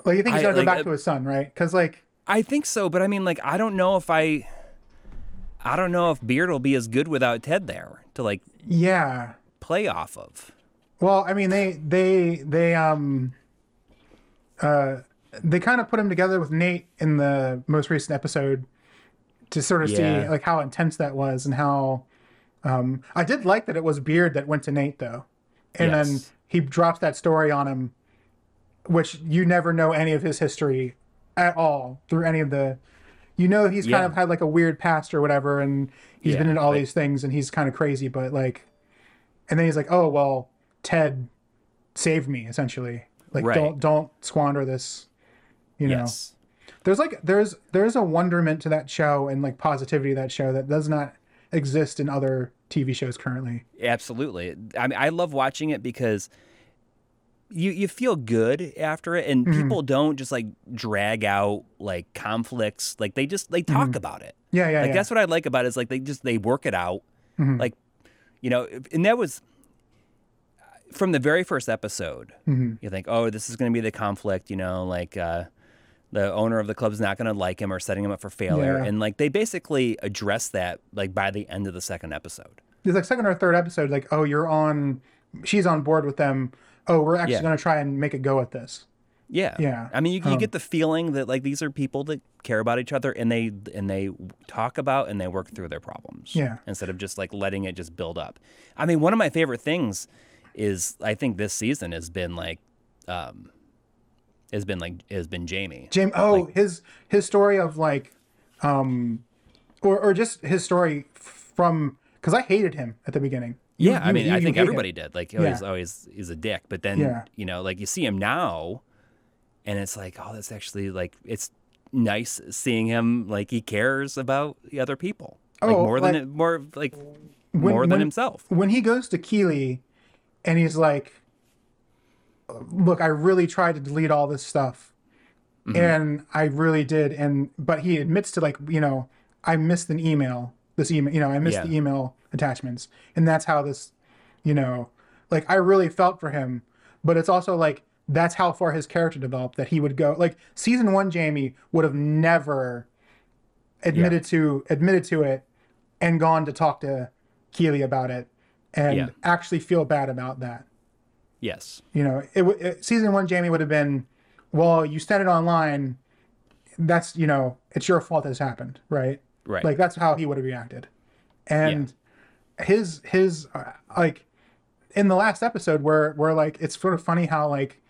Well, you think he's gonna like, go back to his son, right? Because like, I think so, but I mean, like, I don't know if I, I don't know if Beard will be as good without Ted there to like yeah. play off of. Well, I mean, they they they um uh they kind of put him together with Nate in the most recent episode to sort of Yeah. see like how intense that was and how um I did like that it was Beard that went to Nate though. And then he drops that story on him which you never know any of his history at all through any of the you know he's kind of had like a weird past or whatever and he's been Yeah, into all but- these things and he's kind of crazy but like and then he's like oh well ted saved me essentially like Right. don't don't squander this you know Yes. There's like there's there's a wonderment to that show and like positivity to that show that does not exist in other tv shows currently Absolutely. I mean, I love watching it because you you feel good after it, and Mm-hmm. people don't just like drag out like conflicts. Like they just they talk about it. yeah yeah Like yeah that's what I like about it is like they just they work it out. Mm-hmm. Like you know, and that was from the very first episode. Mm-hmm. You think, oh, this is going to be the conflict. You know, like uh, the owner of the club's not going to like him or setting him up for failure, Yeah. and like they basically address that like by the end of the second episode. there's like second or third episode like oh you're on she's on board with them oh we're actually Yeah. going to try and make a go at this Yeah. Yeah. I mean, you, you Um, get the feeling that like these are people that care about each other and they and they talk about and they work through their problems. Yeah. Instead of just like letting it just build up. I mean, one of my favorite things is I think this season has been like, um, has been like has been Jamie. James. Oh, his his story of like, um, or or just his story from because I hated him at the beginning. You- Yeah, I mean, you- I think hate him. everybody did. Like, oh, he's Yeah. always he's a dick. But then, Yeah. you know, like you see him now, and it's like, oh, that's actually like it's nice seeing him. Like he cares about the other people, like Oh, more than like- it, more like When- more than when- himself. when he goes to Keeley and he's like, look, I really tried to delete all this stuff. Mm-hmm. And I really did. And, but he admits to like, you know, I missed an email, this email, you know, I missed Yeah. the email attachments. And that's how this, you know, like I really felt for him. But it's also like, that's how far his character developed that he would go. Like season one, Jamie would have never admitted to admitted to it and gone to talk to Keeley about it and Yeah. actually feel bad about that. Yes. You know, it, it season one Jamie would have been, well, you sent it online. That's you know, it's your fault this happened, right? Right. Like that's how he would have reacted, and his his uh, like in the last episode where where like it's sort of funny how like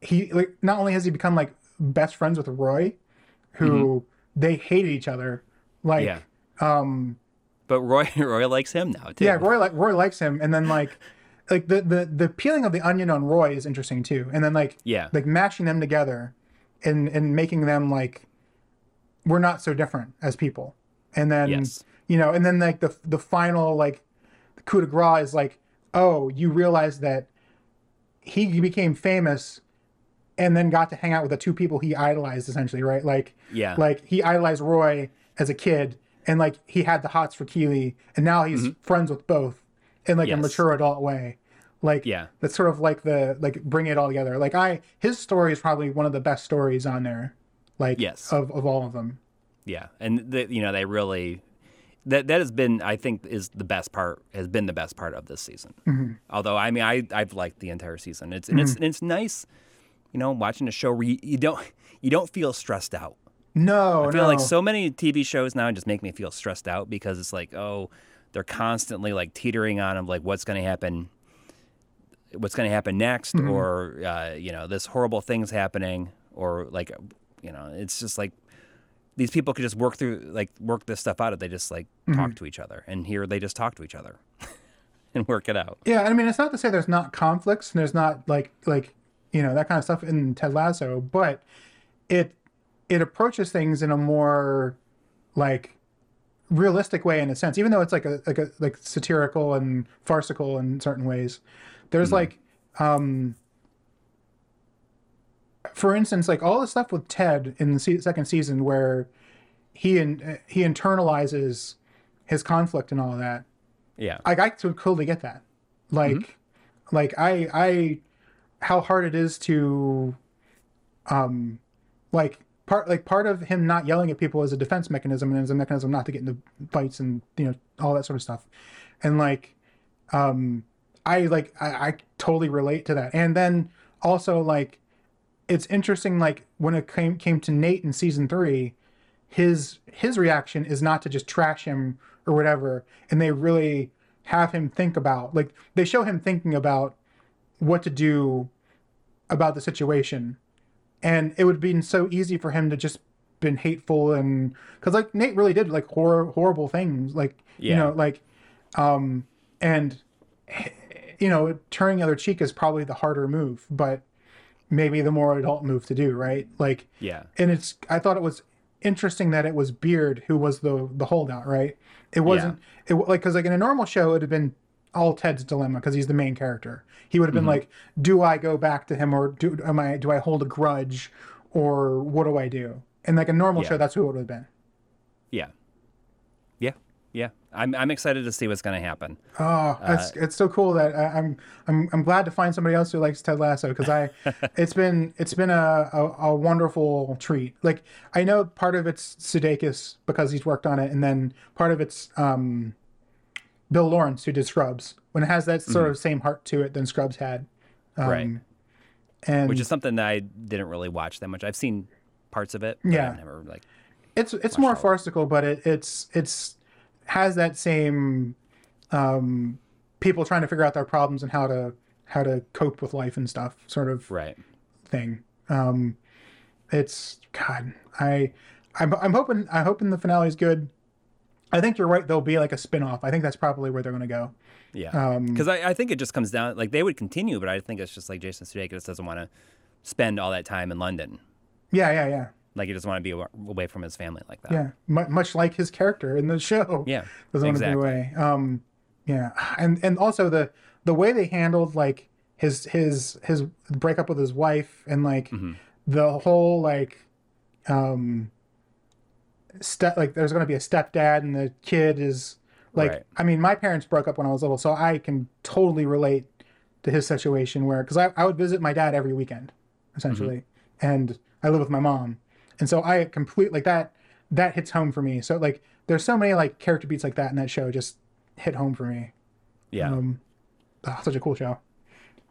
he like not only has he become like best friends with Roy, who they hated each other, like yeah. Um. But Roy <laughs> Roy likes him now too. yeah, Roy like Roy likes him, and then like <laughs> like the the the peeling of the onion on Roy is interesting too, and then like Yeah. like mashing them together, and and making them like we're not so different as people, and then Yes. you know, and then like the the final like coup de grace is like oh you realize that he became famous and then got to hang out with the two people he idolized essentially right like Yeah. like he idolized roy as a kid and like he had the hots for keeley and now he's mm-hmm. friends with both in like a Mm-hmm. Mature adult way like Yeah. that's sort of like the like bring it all together like i his story is probably one of the best stories on there like Yes. of, of all of them Yeah, and the, you know they really that that has been I think is the best part has been the best part of this season. Mm-hmm. Although I mean I I've liked the entire season. It's and it's and it's nice, you know, watching a show where you, you don't you don't feel stressed out. no I feel no like so many TV shows now just make me feel stressed out because it's like oh they're constantly like teetering on them, like what's going to happen what's going to happen next Mm-hmm. or uh, you know this horrible thing's happening or like you know it's just like these people could just work through like work this stuff out if they just like Mm-hmm. talk to each other and here they just talk to each other <laughs> and work it out Yeah, I mean, it's not to say there's not conflicts and there's not like like you know that kind of stuff in Ted Lasso, but it it approaches things in a more like realistic way in a sense, even though it's like a like a like satirical and farcical in certain ways. There's like um for instance, like all the stuff with Ted in the se- second season where he in, he internalizes his conflict and all of that yeah i like I could totally get that. Like, like I, I, how hard it is to, um, like part like part of him not yelling at people is a defense mechanism and is a mechanism not to get into fights and you know all that sort of stuff, and like, um, I like I, I totally relate to that. And then also like, it's interesting like when it came came to Nate in season three, his his reaction is not to just trash him or whatever. And they really have him think about like they show him thinking about what to do about the situation and it would have been so easy for him to just been hateful and because like nate really did like hor- horrible things like you know like um and you know turning the other cheek is probably the harder move but maybe the more adult move to do right? Like yeah. and it's I thought it was interesting that it was Beard who was the the holdout, right? It wasn't it wa- like because like in a normal show it'd have been all Ted's dilemma because he's the main character. He would have been like, do I go back to him or do am I do I hold a grudge or what do I do? And like a normal Yeah. show, that's who it would have been. yeah yeah yeah i'm, I'm excited to see what's going to happen Oh, it's it's so cool that I, I'm I'm I'm glad to find somebody else who likes Ted Lasso because I <laughs> it's been it's been a, a a wonderful treat. Like I know part of it's Sudeikis because he's worked on it, and then part of it's um, Bill Lawrence who did Scrubs. When it has that sort of same heart to it than Scrubs had, um, right and which is something that I didn't really watch that much. I've seen parts of it. But Yeah. I've never like. it's it's more farcical, but it, it's it's has that same um, people trying to figure out their problems and how to how to cope with life and stuff sort of Right. thing. Um, it's God, I I'm I'm hoping I'm hoping the finale is good. I think you're right. There'll be like a spin off. I think that's probably where they're going to go. Yeah. Um, Because I, I think it just comes down like they would continue, but I think it's just like Jason Sudeikis doesn't want to spend all that time in London. Yeah, yeah, yeah, Like he doesn't want to be away from his family like that. yeah. Mu much like his character in the show. Yeah, <laughs> doesn't want to be away. Um, yeah, and and also the the way they handled like his his his breakup with his wife and like Mm-hmm. the whole like um step like there's going to be a stepdad and the kid is like Right. I mean my parents broke up when I was little so I can totally relate to his situation where because I, I would visit my dad every weekend essentially and I live with my mom and so I complete like that that hits home for me so like there's so many like character beats like that in that show just hit home for me Yeah. um ah, such a cool show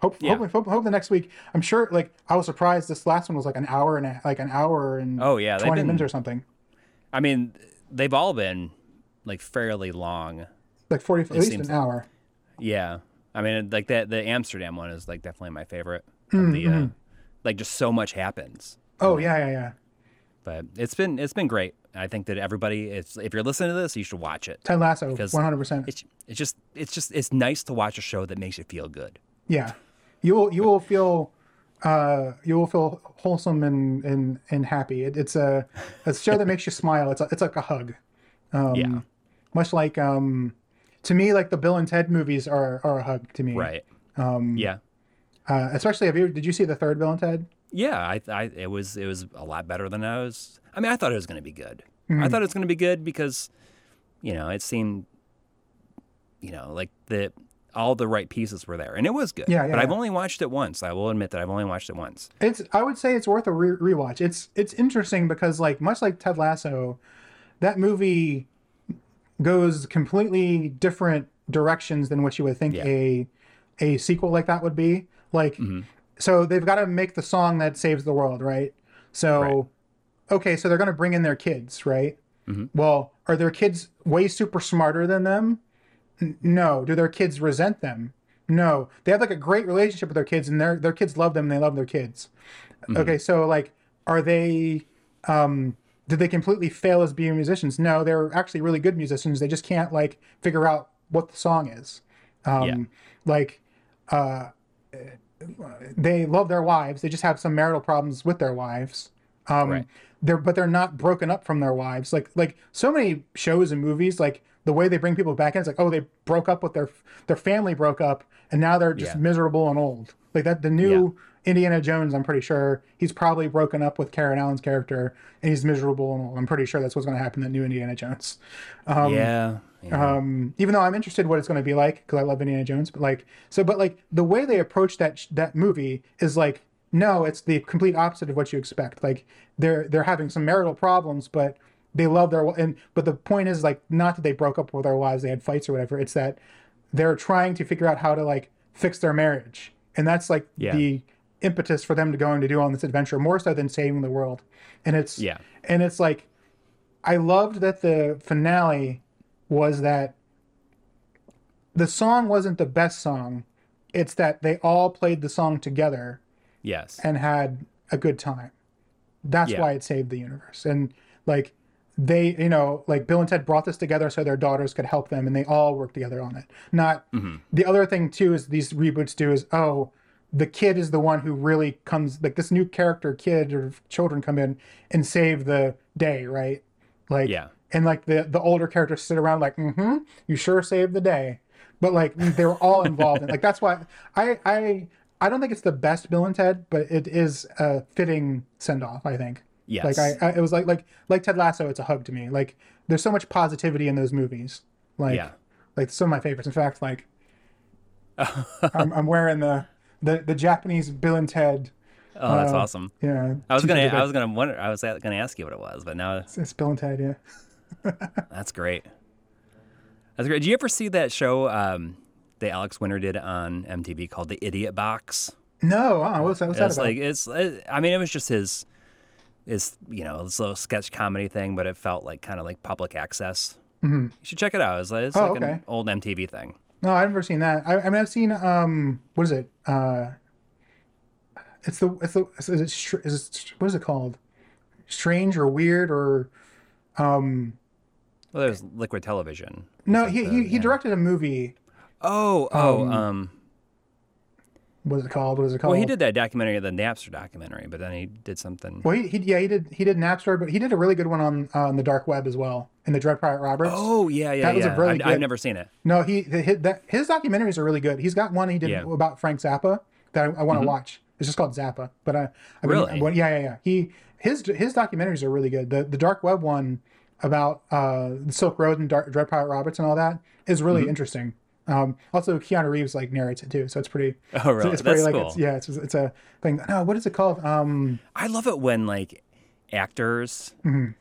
hope Yeah. hope, hope hope the next week I'm sure like I was surprised this last one was like an hour and a, like an hour and Oh, yeah, they've 20 been- minutes or something I mean, they've all been like fairly long. like 40 at least an hour Yeah. I mean, like that the Amsterdam one is like definitely my favorite. Of Mm, the, uh, like just so much happens. oh yeah yeah yeah But it's been it's been great. I think that everybody, it's, if you're listening to this, you should watch it. Ted Lasso Because 100% It's it's just it's just it's nice to watch a show that makes you feel good. Yeah, you will you will feel uh, you will feel wholesome and and, and happy. It, it's a a show that makes you smile. It's a, it's like a hug. Um, yeah. Much like um, to me, like the Bill and Ted movies are are a hug to me. Right. Um, yeah. Uh, especially, have you did you see the third Bill and Ted? Yeah, I, I, it was, it was a lot better than I was. I mean, I thought it was going to be good. Mm-hmm. I thought it was going to be good because, you know, it seemed, you know, like the all the right pieces were there, and it was good. Yeah, yeah But. I've only watched it once. I will admit that I've only watched it once. It's I would say it's worth a re- rewatch. It's it's interesting because like much like Ted Lasso, that movie goes completely different directions than what you would think Yeah. a a sequel like that would be. Like Mm-hmm. so they've got to make the song that saves the world, right? So Right. okay, so they're going to bring in their kids, right? Mm-hmm. Well, are their kids way super smarter than them? N- no. Do their kids resent them? No. They have like a great relationship with their kids, and their their kids love them. and They love their kids. Okay, so like, are they? Um, did they completely fail as being musicians? No, they're actually really good musicians. They just can't like figure out what the song is. Um, Yeah. Like, uh, they love their wives. They just have some marital problems with their wives. Um, Right. They're but they're not broken up from their wives. Like like so many shows and movies, like the way they bring people back in, it's like oh they broke up with their their family broke up and now they're just Yeah. miserable and old. Like that the new Indiana Jones, I'm pretty sure he's probably broken up with Karen Allen's character and he's miserable and old. I'm pretty sure that's what's going to happen in the new Indiana Jones. yeah. yeah. Um, even though I'm interested in what it's going to be like because I love Indiana Jones, but like so, but like the way they approach that that movie is like no, it's the complete opposite of what you expect. Like they're they're having some marital problems, but they love their and but the point is like not that they broke up with their wives, they had fights or whatever. It's that they're trying to figure out how to like fix their marriage, and that's like Yeah. the impetus for them to going to do on this adventure more so than saving the world. And it's Yeah. and it's like I loved that the finale was that the song wasn't the best song. It's that they all played the song together yes. and had a good time. That's Yeah. why it saved the universe. And like they, you know, like Bill and Ted brought this together so their daughters could help them and they all work together on it. Not Mm-hmm. the other thing too is these reboots do is oh, the kid is the one who really comes like this new character kid or children come in and save the day, right? Like Yeah. and like the the older characters sit around like, mm-hmm, you sure saved the day. But like they were all involved in like that's why I I I don't think it's the best Bill and Ted, but it is a fitting send off, I think. Yes. Like I, I it was like like like Ted Lasso, it's a hug to me. Like there's so much positivity in those movies. Like Yeah. like some of my favorites. In fact, like <laughs> I'm, I'm wearing the, the the Japanese Bill and Ted. Oh, that's uh, awesome. Yeah. I was gonna, I was gonna wonder, I was gonna ask you what it was, but now It's, it's Bill and Ted. Yeah. <laughs> that's great. That's great. Did you ever see that show um, that Alex Winter did on MTV called The Idiot Box? No, uh, what's that? What's that It's about? like it's. It, I mean, it was just his, his you know, this little sketch comedy thing, but it felt like kind of like public access. Mm-hmm. You should check it out. It's like, it's Oh, like okay. an old MTV thing. No, I've never seen that. I, I mean, I've seen um, what is it? Uh, it's the it's the is it, is it what is it called? Strange or weird or um? Well, there's Liquid Television. No, he like he, he yeah. directed a movie. Oh, oh, um, What is it called? What is it called? well, he did that documentary, the Napster documentary, but then he did something. Well, he, he yeah he did he did Napster, but he did a really good one on on the dark web as well and the Dread Pirate Roberts. Oh, yeah, yeah, That was a really I've, good- I've never seen it. No, he his, that, his documentaries are really good. He's got one he did Yeah. Mm-hmm. about Frank Zappa that I, I want to watch. It's just called Zappa, but I, I Really? yeah, yeah, yeah. He his his documentaries are really good. The the dark web one about uh, the Silk Road and dark, Dread Pirate Roberts and all that is really Mm-hmm. interesting. Um, also, Keanu Reeves like narrates it too, so it's pretty. <laughs> Oh, really? It's pretty That's like cool. it's, yeah, it's it's a thing. No, what is it called? Um, I love it when like actors Mm-hmm.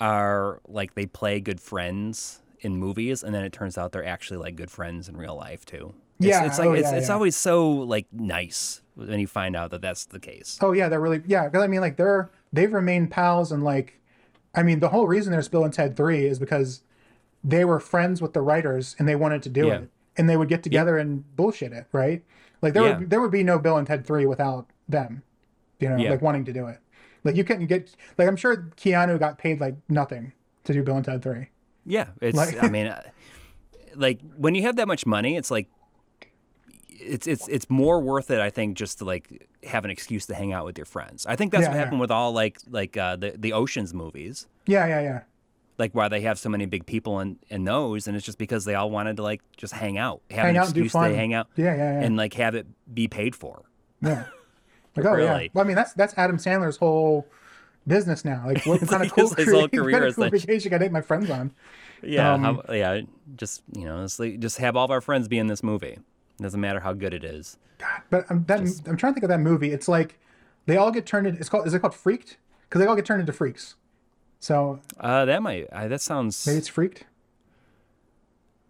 are like they play good friends in movies, and then it turns out they're actually like good friends in real life too. It's, Yeah, it's like oh, it's, yeah, it's yeah. always so like nice when you find out that that's the case. Oh yeah, they're really yeah. Because I mean, like they're they've remained pals and like, I mean, the whole reason there's Bill and Ted Three is because they were friends with the writers and they wanted to do Yeah. it, and they would get together and bullshit it, right? Like there Yeah. would there would be no Bill and Ted Three without them, you know, Yeah. like wanting to do it. Like you couldn't get like I'm sure Keanu got paid like nothing to do Bill and Ted Three. Yeah, it's. Like- I mean, uh, like when you have that much money, it's like it's it's it's more worth it. I think just to like have an excuse to hang out with your friends. I think that's Yeah, what yeah. happened with all like like uh, the the Ocean's movies. Yeah, yeah, yeah. Like why they have so many big people in in those, and it's just because they all wanted to like just hang out, have Hang an out excuse to hang out, Yeah, yeah, yeah. and like have it be paid for. Yeah. <laughs> Like, oh yeah. Well, I mean, that's that's Adam Sandler's whole business now. Like, what <laughs> kind of cool, his- his whole <laughs> career is cool like- vacation I take my friends on? Yeah, Um, how, yeah. Just you know, like just have all of our friends be in this movie. It doesn't matter how good it is. God, But I'm that, I'm trying to think of that movie. It's like they all get turned into. It's called. Is it called Freaked? Because they all get turned into freaks. So Uh, that might uh, that sounds maybe it's Freaked.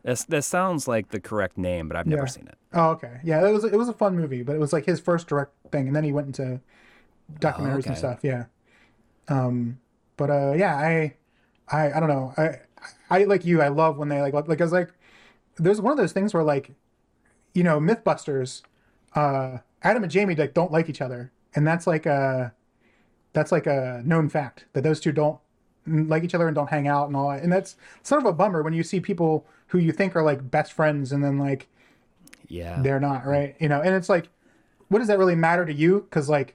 that's, that sounds like the correct name, but I've never Yeah. seen it. Oh, okay. Yeah, it was it was a fun movie, but it was like his first direct thing, and then he went into documentaries okay. and stuff. Yeah. Um, but uh, yeah, I, I, I don't know. I, I like you. I love when they like like I was like, there's one of those things where like, you know, MythBusters, uh, Adam and Jamie like don't like each other, and that's like a, that's like a known fact that those two don't like each other and don't hang out and all that. And that's sort of a bummer when you see people who you think are like best friends and then like Yeah, they're not right you know and it's like what does that really matter to you because like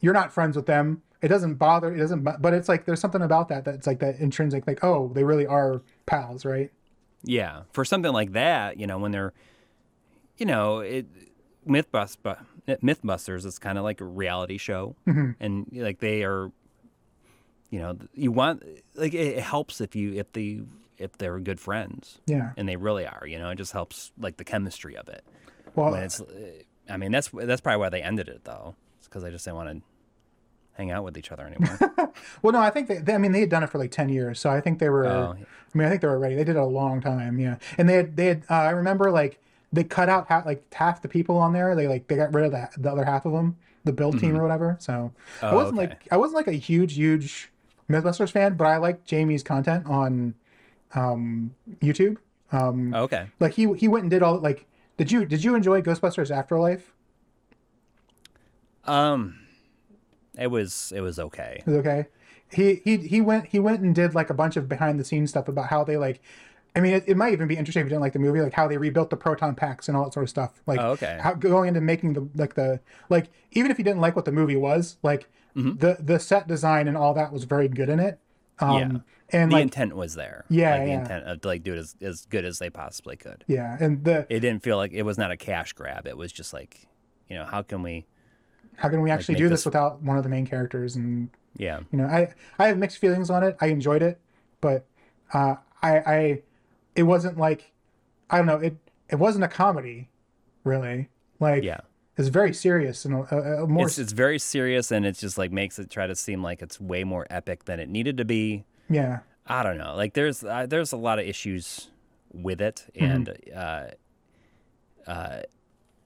you're not friends with them it doesn't bother it doesn't but it's like there's something about that that's like that intrinsic like oh they really are pals right yeah. For something like that, you know, when they're, you know, it MythBust, MythBusters is kind of like a reality show, Mm-hmm. and like they are, you know, you want like it, helps if you if the if they're good friends, yeah and they really are. You know, it just helps like the chemistry of it. well When it's, uh, I mean, that's that's probably why they ended it though. It's because they just didn't want to hang out with each other anymore. <laughs> well no i think they, they i mean they had done it for like 10 years so i think they were Oh. i mean i think they were ready they did it a long time yeah and they had they had uh, i remember like they cut out half like half the people on there they like they got rid of that the other half of them the build team or whatever so i Mm-hmm. Oh, wasn't okay. like i wasn't like a huge huge mythbusters fan but i like jamie's content on um youtube um okay. like he he went and did all like did you did you enjoy ghostbusters afterlife Um, it was it was okay. It okay. He he he went he went and did like a bunch of behind the scenes stuff about how they like. I mean, it, it might even be interesting if you didn't like the movie, like how they rebuilt the proton packs and all that sort of stuff. Like, Oh, okay. how going into making the like the like even if you didn't like what the movie was, like Mm-hmm. the the set design and all that was very good in it. Um, Yeah. and the like intent was there. Yeah, like the yeah. intent of to like do it as, as good as they possibly could. yeah, and the It didn't feel like it was not a cash grab. It was just like, you know, how can we? how can we actually make do this this- without one of the main characters and Yeah, you know i i have mixed feelings on it i enjoyed it but uh i i it wasn't like i don't know it it wasn't a comedy really like yeah. It's very serious and uh, uh, more It's it's very serious, and it's just like makes it try to seem like it's way more epic than it needed to be. yeah I don't know. Like there's uh, there's a lot of issues with it, Mm-hmm. and uh, uh,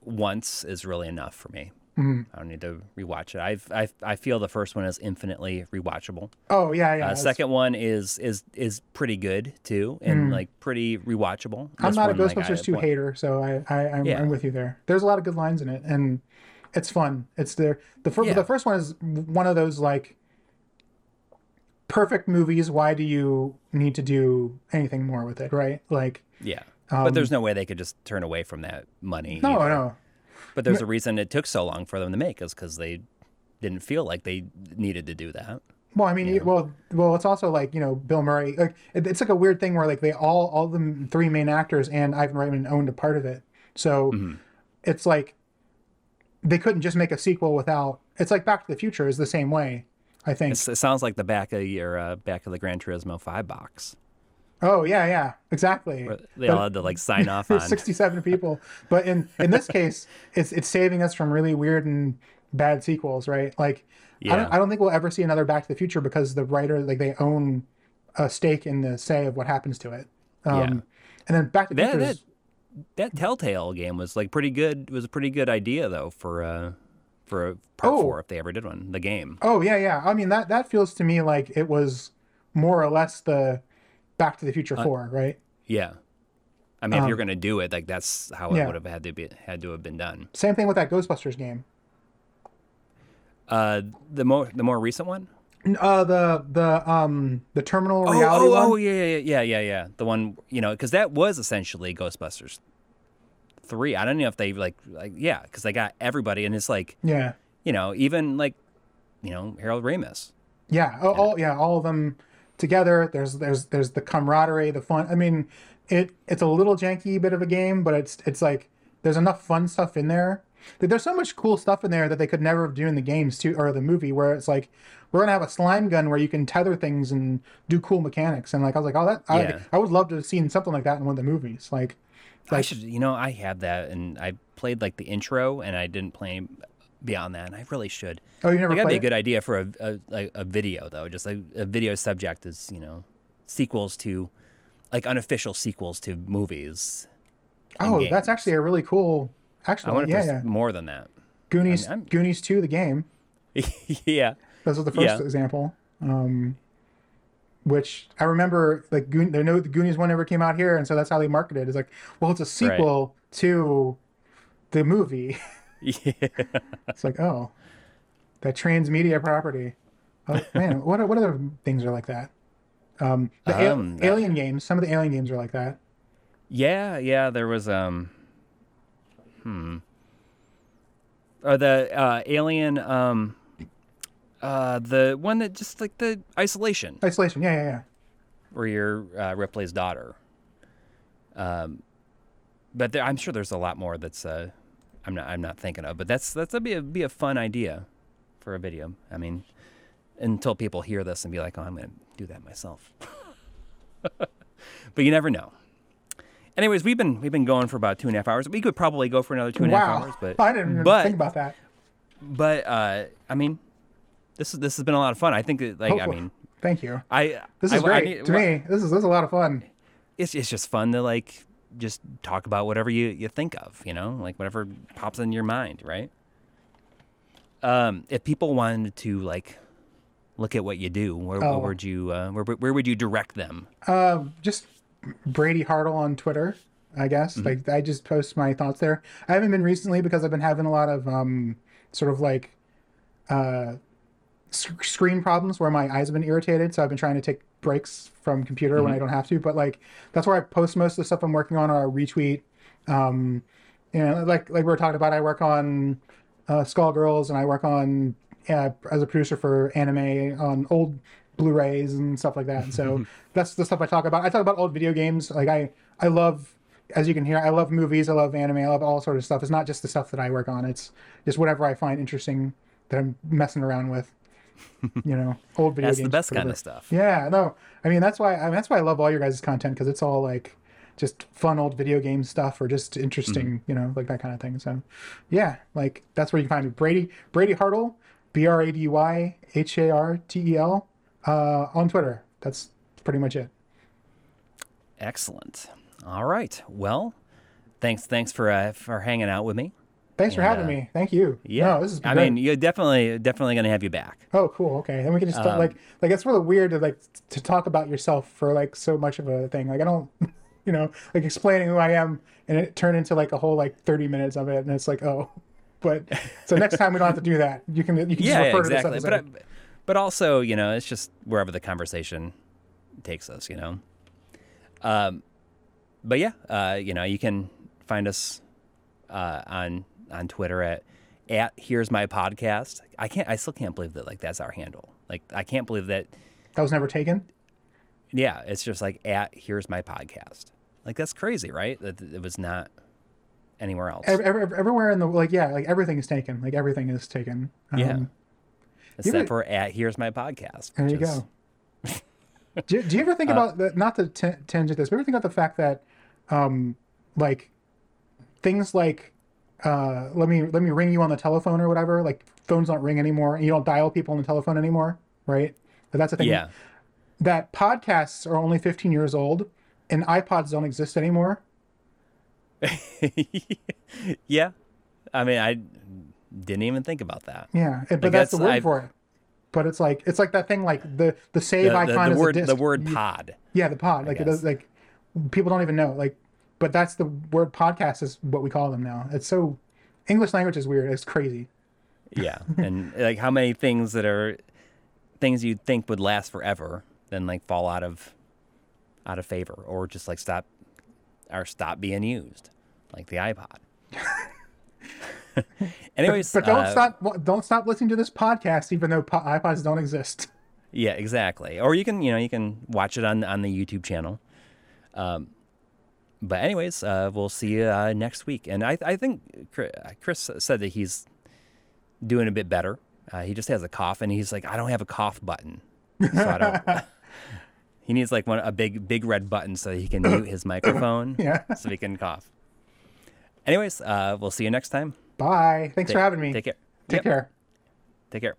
once is really enough for me. Mm-hmm. I don't need to rewatch it. I've, I I feel the first one is infinitely rewatchable. Oh yeah, yeah. Uh, second one is is is pretty good too, and like pretty rewatchable. Mm. I'm This not a one, like, Ghostbusters I- 2 hater, so I, I I'm, Yeah. I'm with you there. There's a lot of good lines in it, and it's fun. It's there. The first Yeah. the first one is one of those like perfect movies. Why do you need to do anything more with it, right? Like Yeah, but there's no way they could just turn away from that money. Um, no, either. no. But there's a reason it took so long for them to make is because they didn't feel like they needed to do that. Well, I mean, you- well, well, it's also like you know Bill Murray. Like it, it's like a weird thing where like they all all the three main actors and Ivan Reitman owned a part of it. So Mm-hmm. it's like they couldn't just make a sequel without. It's like Back to the Future is the same way. I think. It's, it sounds like the back of your uh, back of the Gran Turismo Five box. Oh yeah, yeah, exactly. where They all had to like sign off <laughs> on. 67 people, but in in this <laughs> case, it's it's saving us from really weird and bad sequels, right? Like, I Yeah. don't I don't think we'll ever see another Back to the Future because the writer like they own a stake in the say of what happens to it. Um, Yeah. And then Back to the That, Future. that that Telltale game was like pretty good. It Was a pretty good idea though for uh for a part Oh. four if they ever did one. The game. Oh yeah, yeah. I mean that that feels to me like it was more or less the Back to the Future Uh, four, right? Yeah. I mean, if you're gonna do it, like that's how it Um, yeah. would have had to be had to have been done. Same thing with that Ghostbusters game. Uh, the more the more recent one. Uh, the the um the terminal Oh, reality oh, one. oh, yeah, yeah, yeah, yeah, yeah. The one you know, because that was essentially Ghostbusters three. I don't know if they like, like yeah, because they got everybody, and it's like yeah. you know, even like you know Harold Ramis. Yeah, all, all yeah, all of them together. There's there's there's the camaraderie, the fun. I mean, it it's a little janky bit of a game, but it's it's like there's enough fun stuff in there. There's so much cool stuff in there that they could never do in the games too, or the movie, where it's like we're gonna have a slime gun where you can tether things and do cool mechanics. And like I was like, oh, that I, Yeah. I would love to have seen something like that in one of the movies. Like, I should, you know, I have that, and I played like the intro, and I didn't play beyond that, and I really should. oh, you never that'd be a good idea for a a, a, a video though. Just like a video subject is you know sequels to like unofficial sequels to movies. Oh, games. that's actually a really cool. I Actually, wonder if yeah, there's yeah. more than that. Goonies, I'm- Goonies two, the game. <laughs> yeah. This was the first Yeah. example. Um, which I remember, like, Goon, they know the Goonies one never came out here, and so that's how they marketed. it. It's like, well, it's a sequel to the movie. <laughs> Yeah. it's like, oh, that transmedia property. Oh, man, <laughs> what what other things are like that? Um, the al- Um, Alien games. Some of the Alien games are like that. Yeah, yeah, there was um hmm. Or the uh alien um uh the one that just like the isolation Isolation. Yeah, yeah, yeah. where you're uh, Ripley's daughter. Um but there, I'm sure there's a lot more that's uh I'm not I'm not thinking of, but that's that's that'd be a be a fun idea for a video. I mean, until people hear this and be like, "Oh, I'm going to do that myself." <laughs> but you never know. Anyways, we've been we've been going for about two and a half hours. We could probably go for another two and a half Wow, hours, but I didn't but think about that. but uh, I mean, this is this has been a lot of fun. I think that, like I Oh, mean, Thank you. I This is I great need- to me. This is this is a lot of fun. It's it's just fun to like just talk about whatever you you think of, you know, like whatever pops in your mind, right? Um, if people wanted to like look at what you do, where, Oh. where would you uh, where where would you direct them? Uh, just Brady Hartel on Twitter, I guess. Mm-hmm. Like I just post my thoughts there. I haven't been recently because I've been having a lot of um, sort of like uh, sc- screen problems where my eyes have been irritated. So I've been trying to take breaks from computer Mm-hmm. when I don't have to. But like that's where I post most of the stuff I'm working on or I retweet. Um, you know, like like we were talking about, I work on uh, Skullgirls and I work on uh, as a producer for anime on old Blu-rays and stuff like that. And so <laughs> that's the stuff I talk about. I talk about old video games. Like I I love as you can hear, I love movies, I love anime, I love all sort of stuff. It's not just the stuff that I work on. It's just whatever I find interesting that I'm messing around with. <laughs> You know, old video That's games. the best kind of stuff. Yeah, no. I mean, that's why I mean, that's why I love all your guys' content because it's all like just fun old video game stuff or just interesting, Mm-hmm. you know, like that kind of thing. So, yeah, like that's where you can find me. Brady Brady Hartel, B R A D Y H A R T E L, uh, on Twitter. That's pretty much it. Excellent. All right. Well, thanks thanks for uh, for hanging out with me Thanks for And, having uh, me. Thank you. Yeah, No, this is. I great. mean, you're definitely definitely gonna have you back. Oh, cool. Okay, then we can just Um, like like it's really weird to like to talk about yourself for like so much of a thing. Like I don't, <laughs> you know, like explaining who I am, and it turned into like a whole like thirty minutes of it, and it's like oh, but so next time we don't have to do that. You can you can Yeah, just refer exactly. to this But episode. I, but also, you know, it's just wherever the conversation takes us. You know. Um, but yeah, uh, you know, you can find us uh, on on Twitter at at here's my podcast. I can't. I still can't believe that like that's our handle. Like I can't believe that. that was never taken. Yeah, it's just like at here's my podcast. Like that's crazy, right? That it was not anywhere else. Ev- ev- everywhere in the like yeah, like everything is taken. Like everything is taken. Um, Yeah. Except ever- for at here's my podcast. There you is- go. <laughs> do, do you ever think <laughs> Uh, about the, not to t- tangent this, but ever think about the fact that, um, like, things like, uh, let me let me ring you on the telephone or whatever. Like phones don't ring anymore, and you don't dial people on the telephone anymore, right? But that's the thing. Yeah. That podcasts are only 15 years old, and iPods don't exist anymore. <laughs> yeah. I mean, I didn't even think about that. Yeah, but Like, that's, the word I- for it. But it's like it's like that thing like the the save The, the- icon the is word a the word pod. Yeah, the pod. Like it does. Like people don't even know. Like, but that's the word podcast is what we call them now. It's so English language is weird. It's crazy. Yeah. <laughs> and like how many things that are things you'd think would last forever then like fall out of out of favor or just like stop or stop being used. Like the iPod. <laughs> Anyways, But don't uh, stop. Don't stop listening to this podcast, even though po- iPods don't exist. Yeah, exactly. Or you can, you know, you can watch it on on the YouTube channel. Um, but anyways, uh, we'll see you uh, next week. And I, I think Chris said that he's doing a bit better. Uh, he just has a cough, and he's like, I don't have a cough button, so I don't. <laughs> <laughs> he needs like one a big big red button so he can mute his <coughs> microphone, Yeah. so he can cough. Anyways, uh, we'll see you next time. Bye. Thanks for having me. Take care. Take Yep, care. Take care.